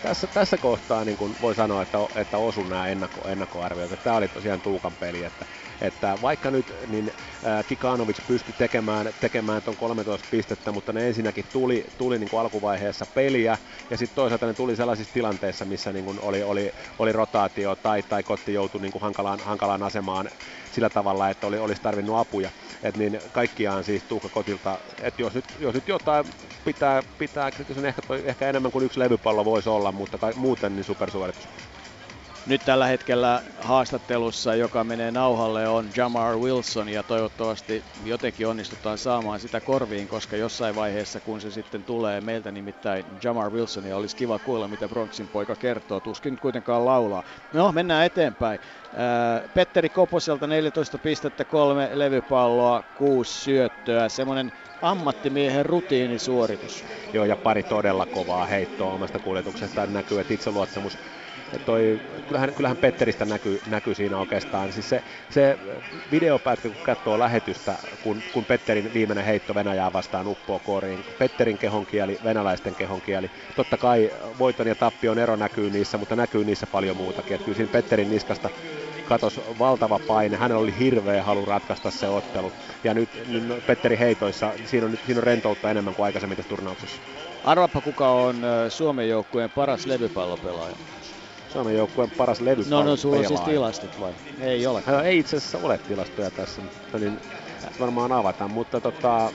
tässä, tässä kohtaa niin kuin voi sanoa, että, että osun nämä ennakko, ennakkoarviot. Tämä oli tosiaan Tuukan peli, että, että vaikka nyt niin ää, Kikanovic pystyi tekemään, tekemään tuon 13 pistettä, mutta ne ensinnäkin tuli, tuli niin kuin alkuvaiheessa peliä, ja sitten toisaalta ne tuli sellaisissa tilanteissa, missä niin kuin oli, oli, oli rotaatio tai, tai Kotti joutui niin kuin hankalaan, hankalaan asemaan sillä tavalla, että oli, olisi tarvinnut apuja. Et niin kaikkiaan siis Tuukka Kotilta, että jos nyt, jos nyt jotain pitää, pitää kritisoida, ehkä, ehkä enemmän kuin yksi levypallo voisi olla, mutta kai, muuten niin supersuoritus. Nyt tällä hetkellä haastattelussa, joka menee nauhalle, on Jamar Wilson ja toivottavasti jotenkin onnistutaan saamaan sitä korviin, koska jossain vaiheessa, kun se sitten tulee meiltä nimittäin Jamar Wilsonia, olisi kiva kuulla, mitä Bronxin poika kertoo. Tuskin kuitenkaan laulaa. No, mennään eteenpäin. Petteri Koposelta 14 pistettä, kolme levypalloa, kuusi syöttöä. Semmoinen ammattimiehen rutiinisuoritus. Joo, ja pari todella kovaa heittoa omasta kuljetuksestaan näkyy, että itseluottamus toi, kyllähän, kyllähän Petteristä näkyy, näkyy siinä oikeastaan. Siis se, se videopätkä, kun katsoo lähetystä, kun, kun Petterin viimeinen heitto Venäjää vastaan uppoo koriin. Petterin kehonkieli, venäläisten kehonkieli. Totta kai voiton ja tappion ero näkyy niissä, mutta näkyy niissä paljon muutakin. Et kyllä siinä Petterin niskasta katos valtava paine, hänellä oli hirveä halu ratkaista se ottelu. Ja nyt niin Petteri heitoissa, siinä on, siinä on rentoutta enemmän kuin aikaisemmin tässä turnauksessa. Arvapa kuka on Suomen joukkueen paras levypallopelaaja? Suomen joukkueen paras levypallo. No, no sulla on siis tilastot vai? Ei ole. Ei itse asiassa ole tilastoja tässä, mutta niin varmaan avataan, mutta tota,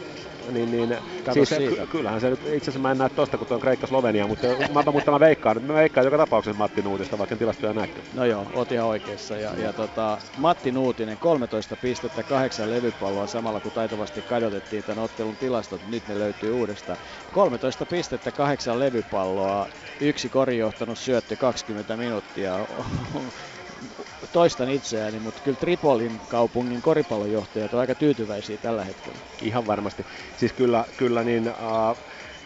niin, niin siis se, ky- kyllähän se nyt, itse asiassa mä en näe tosta, kun tuo on Kreikka-Slovenia, mutta mä, mutta mä veikkaan, mä veikkaan joka tapauksessa Matti Nuutista, vaikka en tilastoja näkö. No joo, oot ihan oikeassa. Ja, ja tota, Matti Nuutinen, 13 pistettä, kahdeksan levypalloa samalla kun taitavasti kadotettiin tämän ottelun tilastot, nyt ne löytyy uudestaan. 13 pistettä, kahdeksan levypalloa, yksi korijohtanut syöttö 20 minuuttia. toistan itseäni, mutta kyllä Tripolin kaupungin koripallonjohtajat on aika tyytyväisiä tällä hetkellä. Ihan varmasti. Siis kyllä, kyllä niin, äh,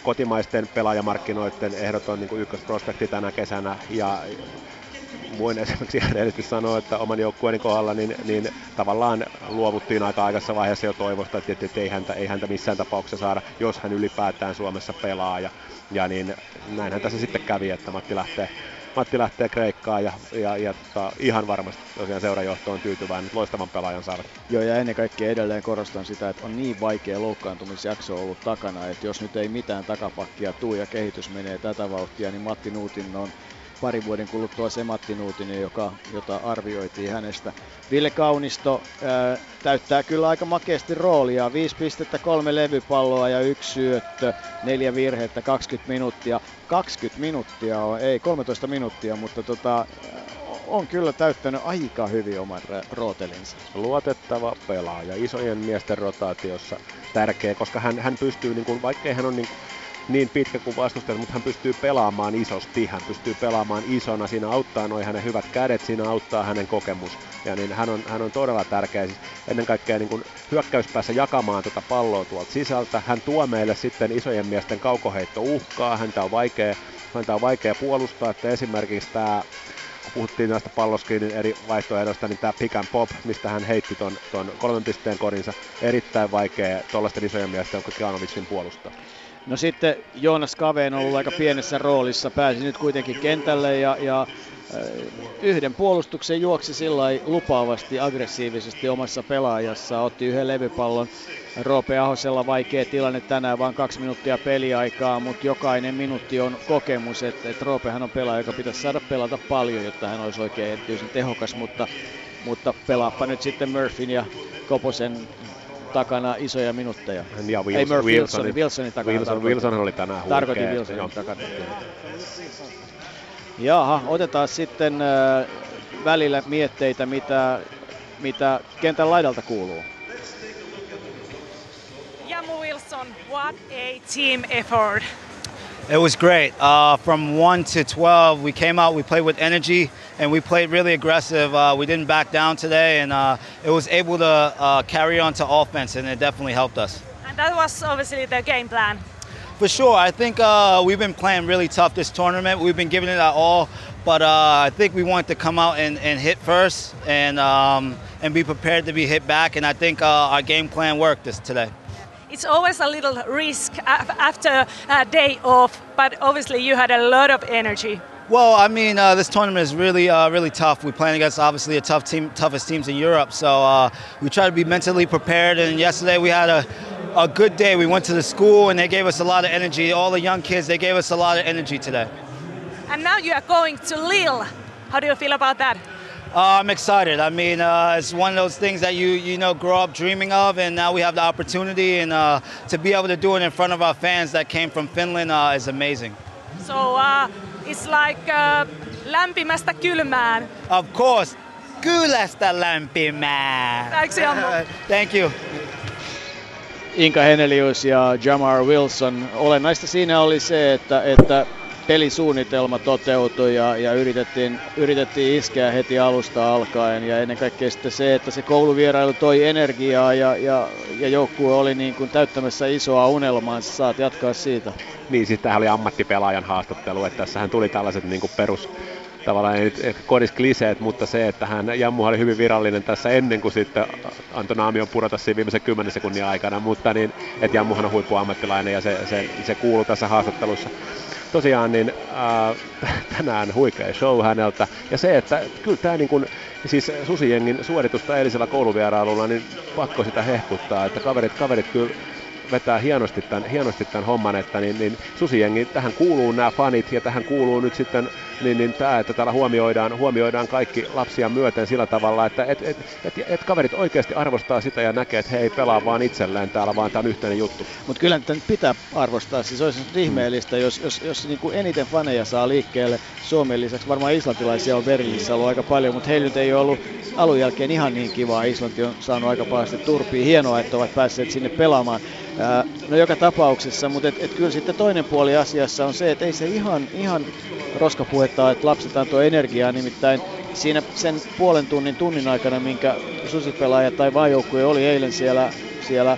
kotimaisten pelaajamarkkinoiden ehdoton niin ykkösprospekti tänä kesänä ja voin esimerkiksi rehellisesti sanoa, että oman joukkueeni kohdalla niin, niin tavallaan luovuttiin aika aikaisessa vaiheessa jo toivosta, että, että ei, häntä, ei häntä missään tapauksessa saada, jos hän ylipäätään Suomessa pelaa. Ja, ja niin näinhän tässä sitten kävi, että Matti lähtee, Matti lähtee Kreikkaan ja, ja, ja tota, ihan varmasti tosiaan seurajohto on tyytyväinen, loistavan pelaajan saavat. Joo ja ennen kaikkea edelleen korostan sitä, että on niin vaikea loukkaantumisjakso ollut takana, että jos nyt ei mitään takapakkia tuu ja kehitys menee tätä vauhtia, niin Matti Nuutin on parin vuoden kuluttua se Matti Nuutinen, joka, jota arvioitiin hänestä. Ville Kaunisto ää, täyttää kyllä aika makeasti roolia. 5 pistettä, kolme levypalloa ja yksi syöttö, neljä virhettä, 20 minuuttia. 20 minuuttia ei 13 minuuttia, mutta tota, on kyllä täyttänyt aika hyvin oman rootelinsa. Luotettava pelaaja, isojen miesten rotaatiossa tärkeä, koska hän, hän pystyy, niin kuin, vaikkei hän on niin niin pitkä kuin vastustaja, mutta hän pystyy pelaamaan isosti, hän pystyy pelaamaan isona, siinä auttaa noin hänen hyvät kädet, siinä auttaa hänen kokemus. Ja niin hän on, hän on todella tärkeä siis ennen kaikkea niin kuin hyökkäyspäässä jakamaan tuota palloa tuolta sisältä. Hän tuo meille sitten isojen miesten kaukoheitto uhkaa, häntä on vaikea, häntä on vaikea puolustaa, että esimerkiksi tämä kun puhuttiin näistä palloskiinin eri vaihtoehdoista, niin tämä pick and pop, mistä hän heitti ton kolmen pisteen korinsa, erittäin vaikea tuollaisten isojen miesten Kianovicin puolustaa. No sitten Joonas Kave on ollut aika pienessä roolissa, pääsi nyt kuitenkin kentälle ja, ja yhden puolustuksen juoksi sillä lupaavasti, aggressiivisesti omassa pelaajassa, otti yhden levypallon. Roope Ahosella vaikea tilanne tänään, vain kaksi minuuttia peliaikaa, mutta jokainen minuutti on kokemus, että, että Roopehan on pelaaja, joka pitäisi saada pelata paljon, jotta hän olisi oikein erityisen tehokas, mutta, mutta pelaappa nyt sitten Murphyn ja Koposen takana isoja minuutteja. Ja Wilson, Ei Murphy, Wilsonin, Wilsonin, Wilsonin takana. Wilson, Wilson oli tänään huikea. Tarkoitin Wilsonin Joo. takana. Jaha, otetaan sitten äh, välillä mietteitä, mitä, mitä kentän laidalta kuuluu. Jamu Wilson, what a team effort. It was great. Uh, from 1 to 12, we came out, we played with energy, and we played really aggressive. Uh, we didn't back down today, and uh, it was able to uh, carry on to offense, and it definitely helped us. And that was obviously the game plan. For sure. I think uh, we've been playing really tough this tournament. We've been giving it our all, but uh, I think we wanted to come out and, and hit first and, um, and be prepared to be hit back, and I think our game plan worked this today it's always a little risk after a day off, but obviously you had a lot of energy. Well, I mean, uh, this tournament is really, uh, really tough. We're playing against obviously a tough team, toughest teams in Europe. So uh, we try to be mentally prepared. And yesterday we had a, a good day. We went to the school and they gave us a lot of energy. All the young kids, they gave us a lot of energy today. And now you are going to Lille. How do you feel about that? Uh, I'm excited. I mean, uh, it's one of those things that you you know grow up dreaming of, and now we have the opportunity, and uh, to be able to do it in front of our fans that came from Finland uh, is amazing. So uh, it's like uh, lämpimästä kylmään. Of course, kylästä lämpimään. Thanks, Thank you. Inka Henelius ja Jamar Wilson. Olennaista siinä oli se, että, että pelisuunnitelma toteutui ja, ja yritettiin, yritettiin iskeä heti alusta alkaen. Ja ennen kaikkea sitten se, että se kouluvierailu toi energiaa ja, ja, ja joukkue oli niin kuin täyttämässä isoa unelmaa, saat jatkaa siitä. Niin, siis tämähän oli ammattipelaajan haastattelu, että tässähän tuli tällaiset niin kuin perus, tavallaan ei nyt kodis kliseet, mutta se, että hän, Jammu oli hyvin virallinen tässä ennen kuin sitten antoi naamion purata siinä viimeisen 10 sekunnin aikana, mutta niin, että Jammuhan on huippuammattilainen ja se, se, se kuuluu tässä haastattelussa tosiaan niin ää, tänään huikea show häneltä. Ja se, että kyllä tämä niin kuin, siis Susijengin suoritusta eilisellä kouluvierailulla, niin pakko sitä hehkuttaa, että kaverit, kaverit kyllä vetää hienosti tämän, hienosti tämän homman, että niin, niin Susijengi, tähän kuuluu nämä fanit ja tähän kuuluu nyt sitten niin, niin tämä, että täällä huomioidaan, huomioidaan kaikki lapsia myöten sillä tavalla, että et, et, et, et kaverit oikeasti arvostaa sitä ja näkee, että he ei pelaa vaan itselleen täällä, vaan tämä on yhteinen juttu. Mutta kyllä nyt pitää arvostaa, siis olisi ihmeellistä, jos, jos, jos niin kuin eniten faneja saa liikkeelle Suomen lisäksi, varmaan islantilaisia on Berliinissä ollut aika paljon, mutta heillä nyt ei ole ollut alun jälkeen ihan niin kivaa, Islanti on saanut aika pahasti turpiin, hienoa, että ovat päässeet sinne pelaamaan. No joka tapauksessa, mutta et, et kyllä sitten toinen puoli asiassa on se, että ei se ihan, ihan roskapuhetta, että lapset antoi energiaa, nimittäin siinä sen puolen tunnin, tunnin aikana, minkä susipelaaja tai vaajoukkue oli eilen siellä, siellä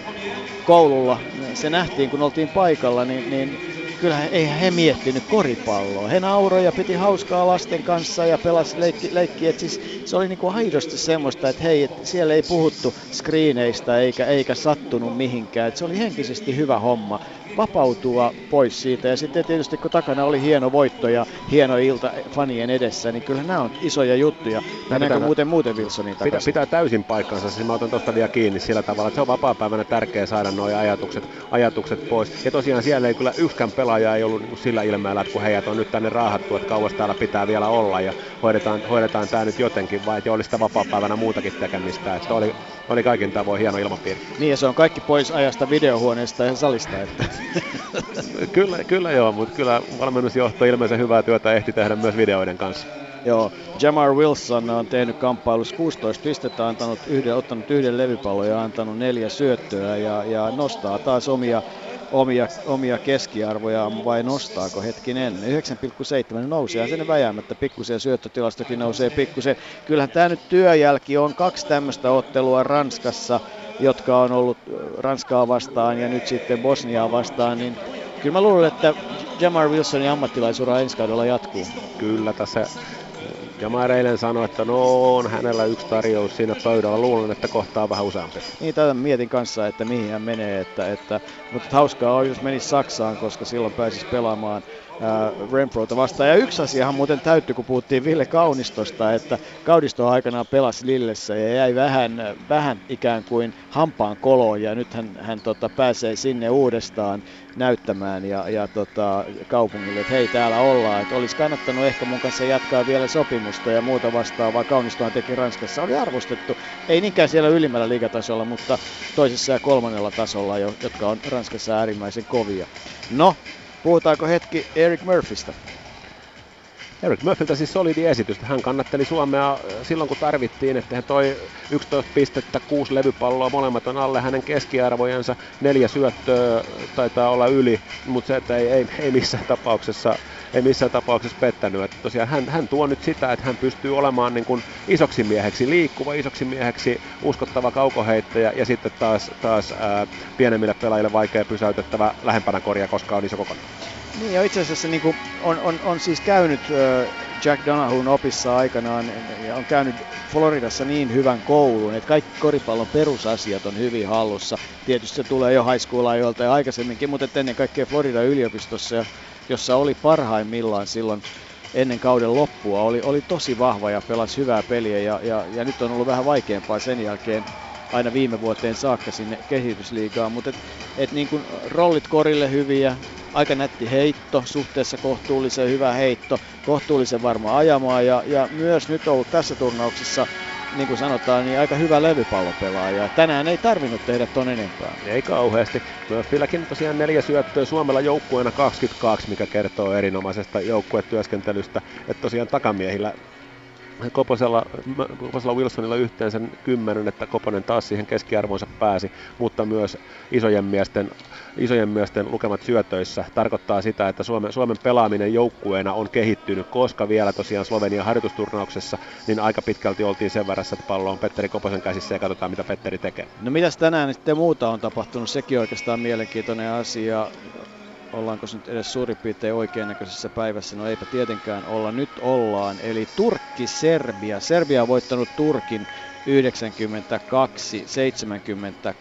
koululla, se nähtiin kun oltiin paikalla, niin, niin kyllähän eihän he miettinyt koripalloa. He nauroi ja piti hauskaa lasten kanssa ja pelasi leikki, leikki. Et siis se oli niinku aidosti semmoista, että hei, et siellä ei puhuttu screeneistä eikä, eikä sattunut mihinkään. Et se oli henkisesti hyvä homma vapautua pois siitä. Ja sitten tietysti kun takana oli hieno voitto ja hieno ilta fanien edessä, niin kyllä nämä on isoja juttuja. Mennäänkö muuten muuten Wilsonin takaisin? Pitää, pitää täysin paikkansa, siis mä otan tuosta vielä kiinni sillä tavalla, että se on vapaa-päivänä tärkeää saada nuo ajatukset, ajatukset pois. Ja tosiaan siellä ei kyllä yksikään pelaaja ei ollut niin sillä ilmeellä, että kun heidät on nyt tänne raahattu, että kauas täällä pitää vielä olla ja hoidetaan, hoidetaan tämä nyt jotenkin, vai että olisi sitä vapaa-päivänä muutakin tekemistä. Että oli, oli kaikin tavoin hieno ilmapiiri. Niin ja se on kaikki pois ajasta videohuoneesta ja salista. Että. kyllä, kyllä joo, mutta kyllä valmennusjohto ilmeisen hyvää työtä ehti tehdä myös videoiden kanssa. Joo, Jamar Wilson on tehnyt kamppailussa 16 pistettä, antanut yhden, ottanut yhden levypallon ja antanut neljä syöttöä ja, ja nostaa taas omia omia, omia keskiarvoja vai nostaako hetkinen 9,7 nousee sen väjäämättä pikkusen syöttötilastokin nousee pikkusen. Kyllähän tämä nyt työjälki on kaksi tämmöistä ottelua Ranskassa, jotka on ollut Ranskaa vastaan ja nyt sitten Bosniaa vastaan, niin kyllä mä luulen, että Jamar Wilsonin ammattilaisura ensi kaudella jatkuu. Kyllä tässä ja mä eilen sanoin, että no on hänellä yksi tarjous siinä pöydällä. Luulen, että kohtaa vähän useampi. Niin, tätä mietin kanssa, että mihin hän menee. Että, että, mutta hauskaa on, jos menisi Saksaan, koska silloin pääsisi pelaamaan Renfrota vastaan. Ja yksi asiahan muuten täyttyi, kun puhuttiin Ville Kaunistosta, että Kaunisto aikanaan pelasi Lillessä ja jäi vähän, vähän ikään kuin hampaan koloon ja nyt hän, hän tota, pääsee sinne uudestaan näyttämään ja, ja tota, kaupungille, että hei täällä ollaan, että olisi kannattanut ehkä mun kanssa jatkaa vielä sopimusta ja muuta vastaavaa. Kaunistohan teki Ranskassa, oli arvostettu, ei niinkään siellä ylimmällä liigatasolla, mutta toisessa ja kolmannella tasolla, jotka on Ranskassa äärimmäisen kovia. No, Puhutaanko hetki Eric Murphystä? Eric Murphyltä siis solidi esitys. Hän kannatteli Suomea äh, silloin kun tarvittiin, että hän toi 11 pistettä, kuusi levypalloa, molemmat on alle hänen keskiarvojensa, neljä syöttöä taitaa olla yli, mutta se, että ei, ei, ei missään tapauksessa ei missään tapauksessa pettänyt. Että tosiaan hän, hän tuo nyt sitä, että hän pystyy olemaan niin kuin isoksi mieheksi, liikkuva isoksi mieheksi, uskottava kaukoheittäjä ja sitten taas, taas ää, pienemmille pelaajille vaikea pysäytettävä lähempänä korja, koska on iso kokonaan. Niin ja itse asiassa niin kuin on, on, on, siis käynyt Jack Donahun opissa aikanaan ja on käynyt Floridassa niin hyvän koulun, että kaikki koripallon perusasiat on hyvin hallussa. Tietysti se tulee jo high school ajoilta ja aikaisemminkin, mutta ennen kaikkea Florida yliopistossa, jossa oli parhaimmillaan silloin ennen kauden loppua, oli, oli tosi vahva ja pelasi hyvää peliä ja, ja, ja nyt on ollut vähän vaikeampaa sen jälkeen aina viime vuoteen saakka sinne kehitysliigaan, mutta et, et niin kuin rollit korille hyviä, aika nätti heitto, suhteessa kohtuullisen hyvä heitto, kohtuullisen varma ajamaa ja, ja myös nyt ollut tässä turnauksessa niin kuin sanotaan, niin aika hyvä levypallopelaaja. Tänään ei tarvinnut tehdä ton enempää. Ei kauheasti. Murphylläkin tosiaan neljä syöttöä Suomella joukkueena 22, mikä kertoo erinomaisesta joukkuetyöskentelystä. Että tosiaan takamiehillä Koposella, Koposella Wilsonilla yhteensä kymmenen, että Koponen taas siihen keskiarvoonsa pääsi, mutta myös isojen miesten, isojen miesten lukemat syötöissä tarkoittaa sitä, että Suomen, Suomen pelaaminen joukkueena on kehittynyt, koska vielä tosiaan Slovenian harjoitusturnauksessa niin aika pitkälti oltiin sen verrassa, että pallo on Petteri Koposen käsissä ja katsotaan mitä Petteri tekee. No mitäs tänään sitten muuta on tapahtunut, sekin oikeastaan mielenkiintoinen asia ollaanko nyt edes suurin piirtein oikeannäköisessä päivässä? No eipä tietenkään olla. Nyt ollaan. Eli Turkki-Serbia. Serbia on voittanut Turkin 92 70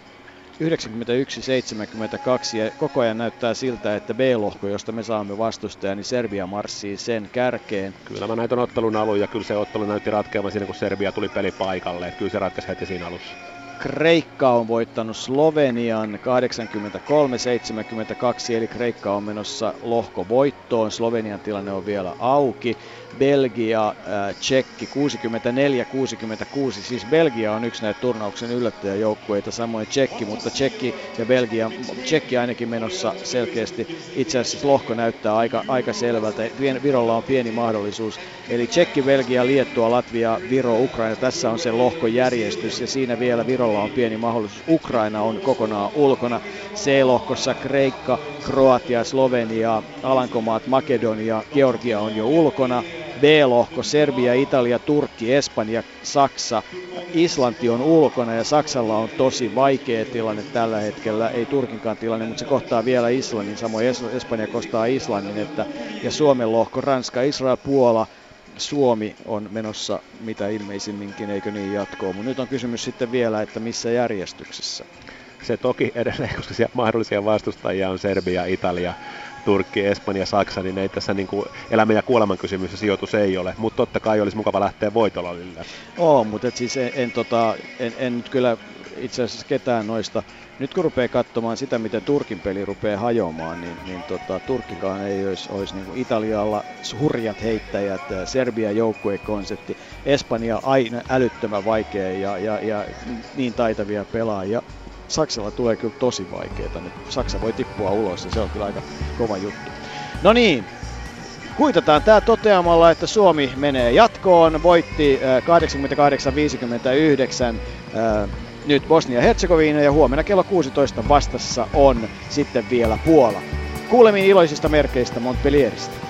91-72 ja koko ajan näyttää siltä, että B-lohko, josta me saamme vastustaja, niin Serbia marssii sen kärkeen. Kyllä mä näitä on ottelun alun ja kyllä se ottelu näytti ratkeamaan siinä, kun Serbia tuli peli paikalle. Että kyllä se ratkaisi heti siinä alussa. Kreikka on voittanut Slovenian 83-72, eli Kreikka on menossa lohkovoittoon. Slovenian tilanne on vielä auki. Belgia, äh, Tsekki 64-66, siis Belgia on yksi näitä turnauksen yllättäjäjoukkueita, samoin Tsekki, mutta Tsekki ja Belgia, Tsekki ainakin menossa selkeästi, itse asiassa lohko näyttää aika, aika selvältä, Virolla on pieni mahdollisuus, eli Tsekki, Belgia, Liettua, Latvia, Viro, Ukraina, tässä on se lohkojärjestys ja siinä vielä Virolla on pieni mahdollisuus, Ukraina on kokonaan ulkona, C-lohkossa Kreikka, Kroatia, Slovenia, Alankomaat, Makedonia, Georgia on jo ulkona, B-lohko, Serbia, Italia, Turkki, Espanja, Saksa. Islanti on ulkona ja Saksalla on tosi vaikea tilanne tällä hetkellä, ei Turkinkaan tilanne, mutta se kohtaa vielä Islannin, samoin Espanja kohtaa Islannin, että, ja Suomen lohko, Ranska, Israel, Puola, Suomi on menossa mitä ilmeisimminkin, eikö niin jatkoon. Mutta nyt on kysymys sitten vielä, että missä järjestyksessä. Se toki edelleen, koska siellä mahdollisia vastustajia on Serbia, Italia, Turkki, Espanja, Saksa, niin ei tässä niin kuin elämän ja kuoleman kysymys ja sijoitus ei ole. Mutta totta kai olisi mukava lähteä voitololille. Oo, mutta siis en, en, tota, en, en nyt kyllä itse asiassa ketään noista. Nyt kun rupeaa katsomaan sitä, miten Turkin peli rupeaa hajoamaan, niin, niin tota, Turkkikaan ei olisi, olisi niin Italialla hurjat heittäjät, Serbia joukkuekonsepti, Espanja aina älyttömän vaikea ja, ja, ja niin taitavia pelaajia. Saksalla tulee kyllä tosi vaikeita nyt. Saksa voi tippua ulos ja se on kyllä aika kova juttu. No niin, Kuitataan tämä toteamalla, että Suomi menee jatkoon, voitti 88-59 nyt Bosnia-Herzegovina ja huomenna kello 16 vastassa on sitten vielä Puola. Kuulemiin iloisista merkeistä Montpellieristä.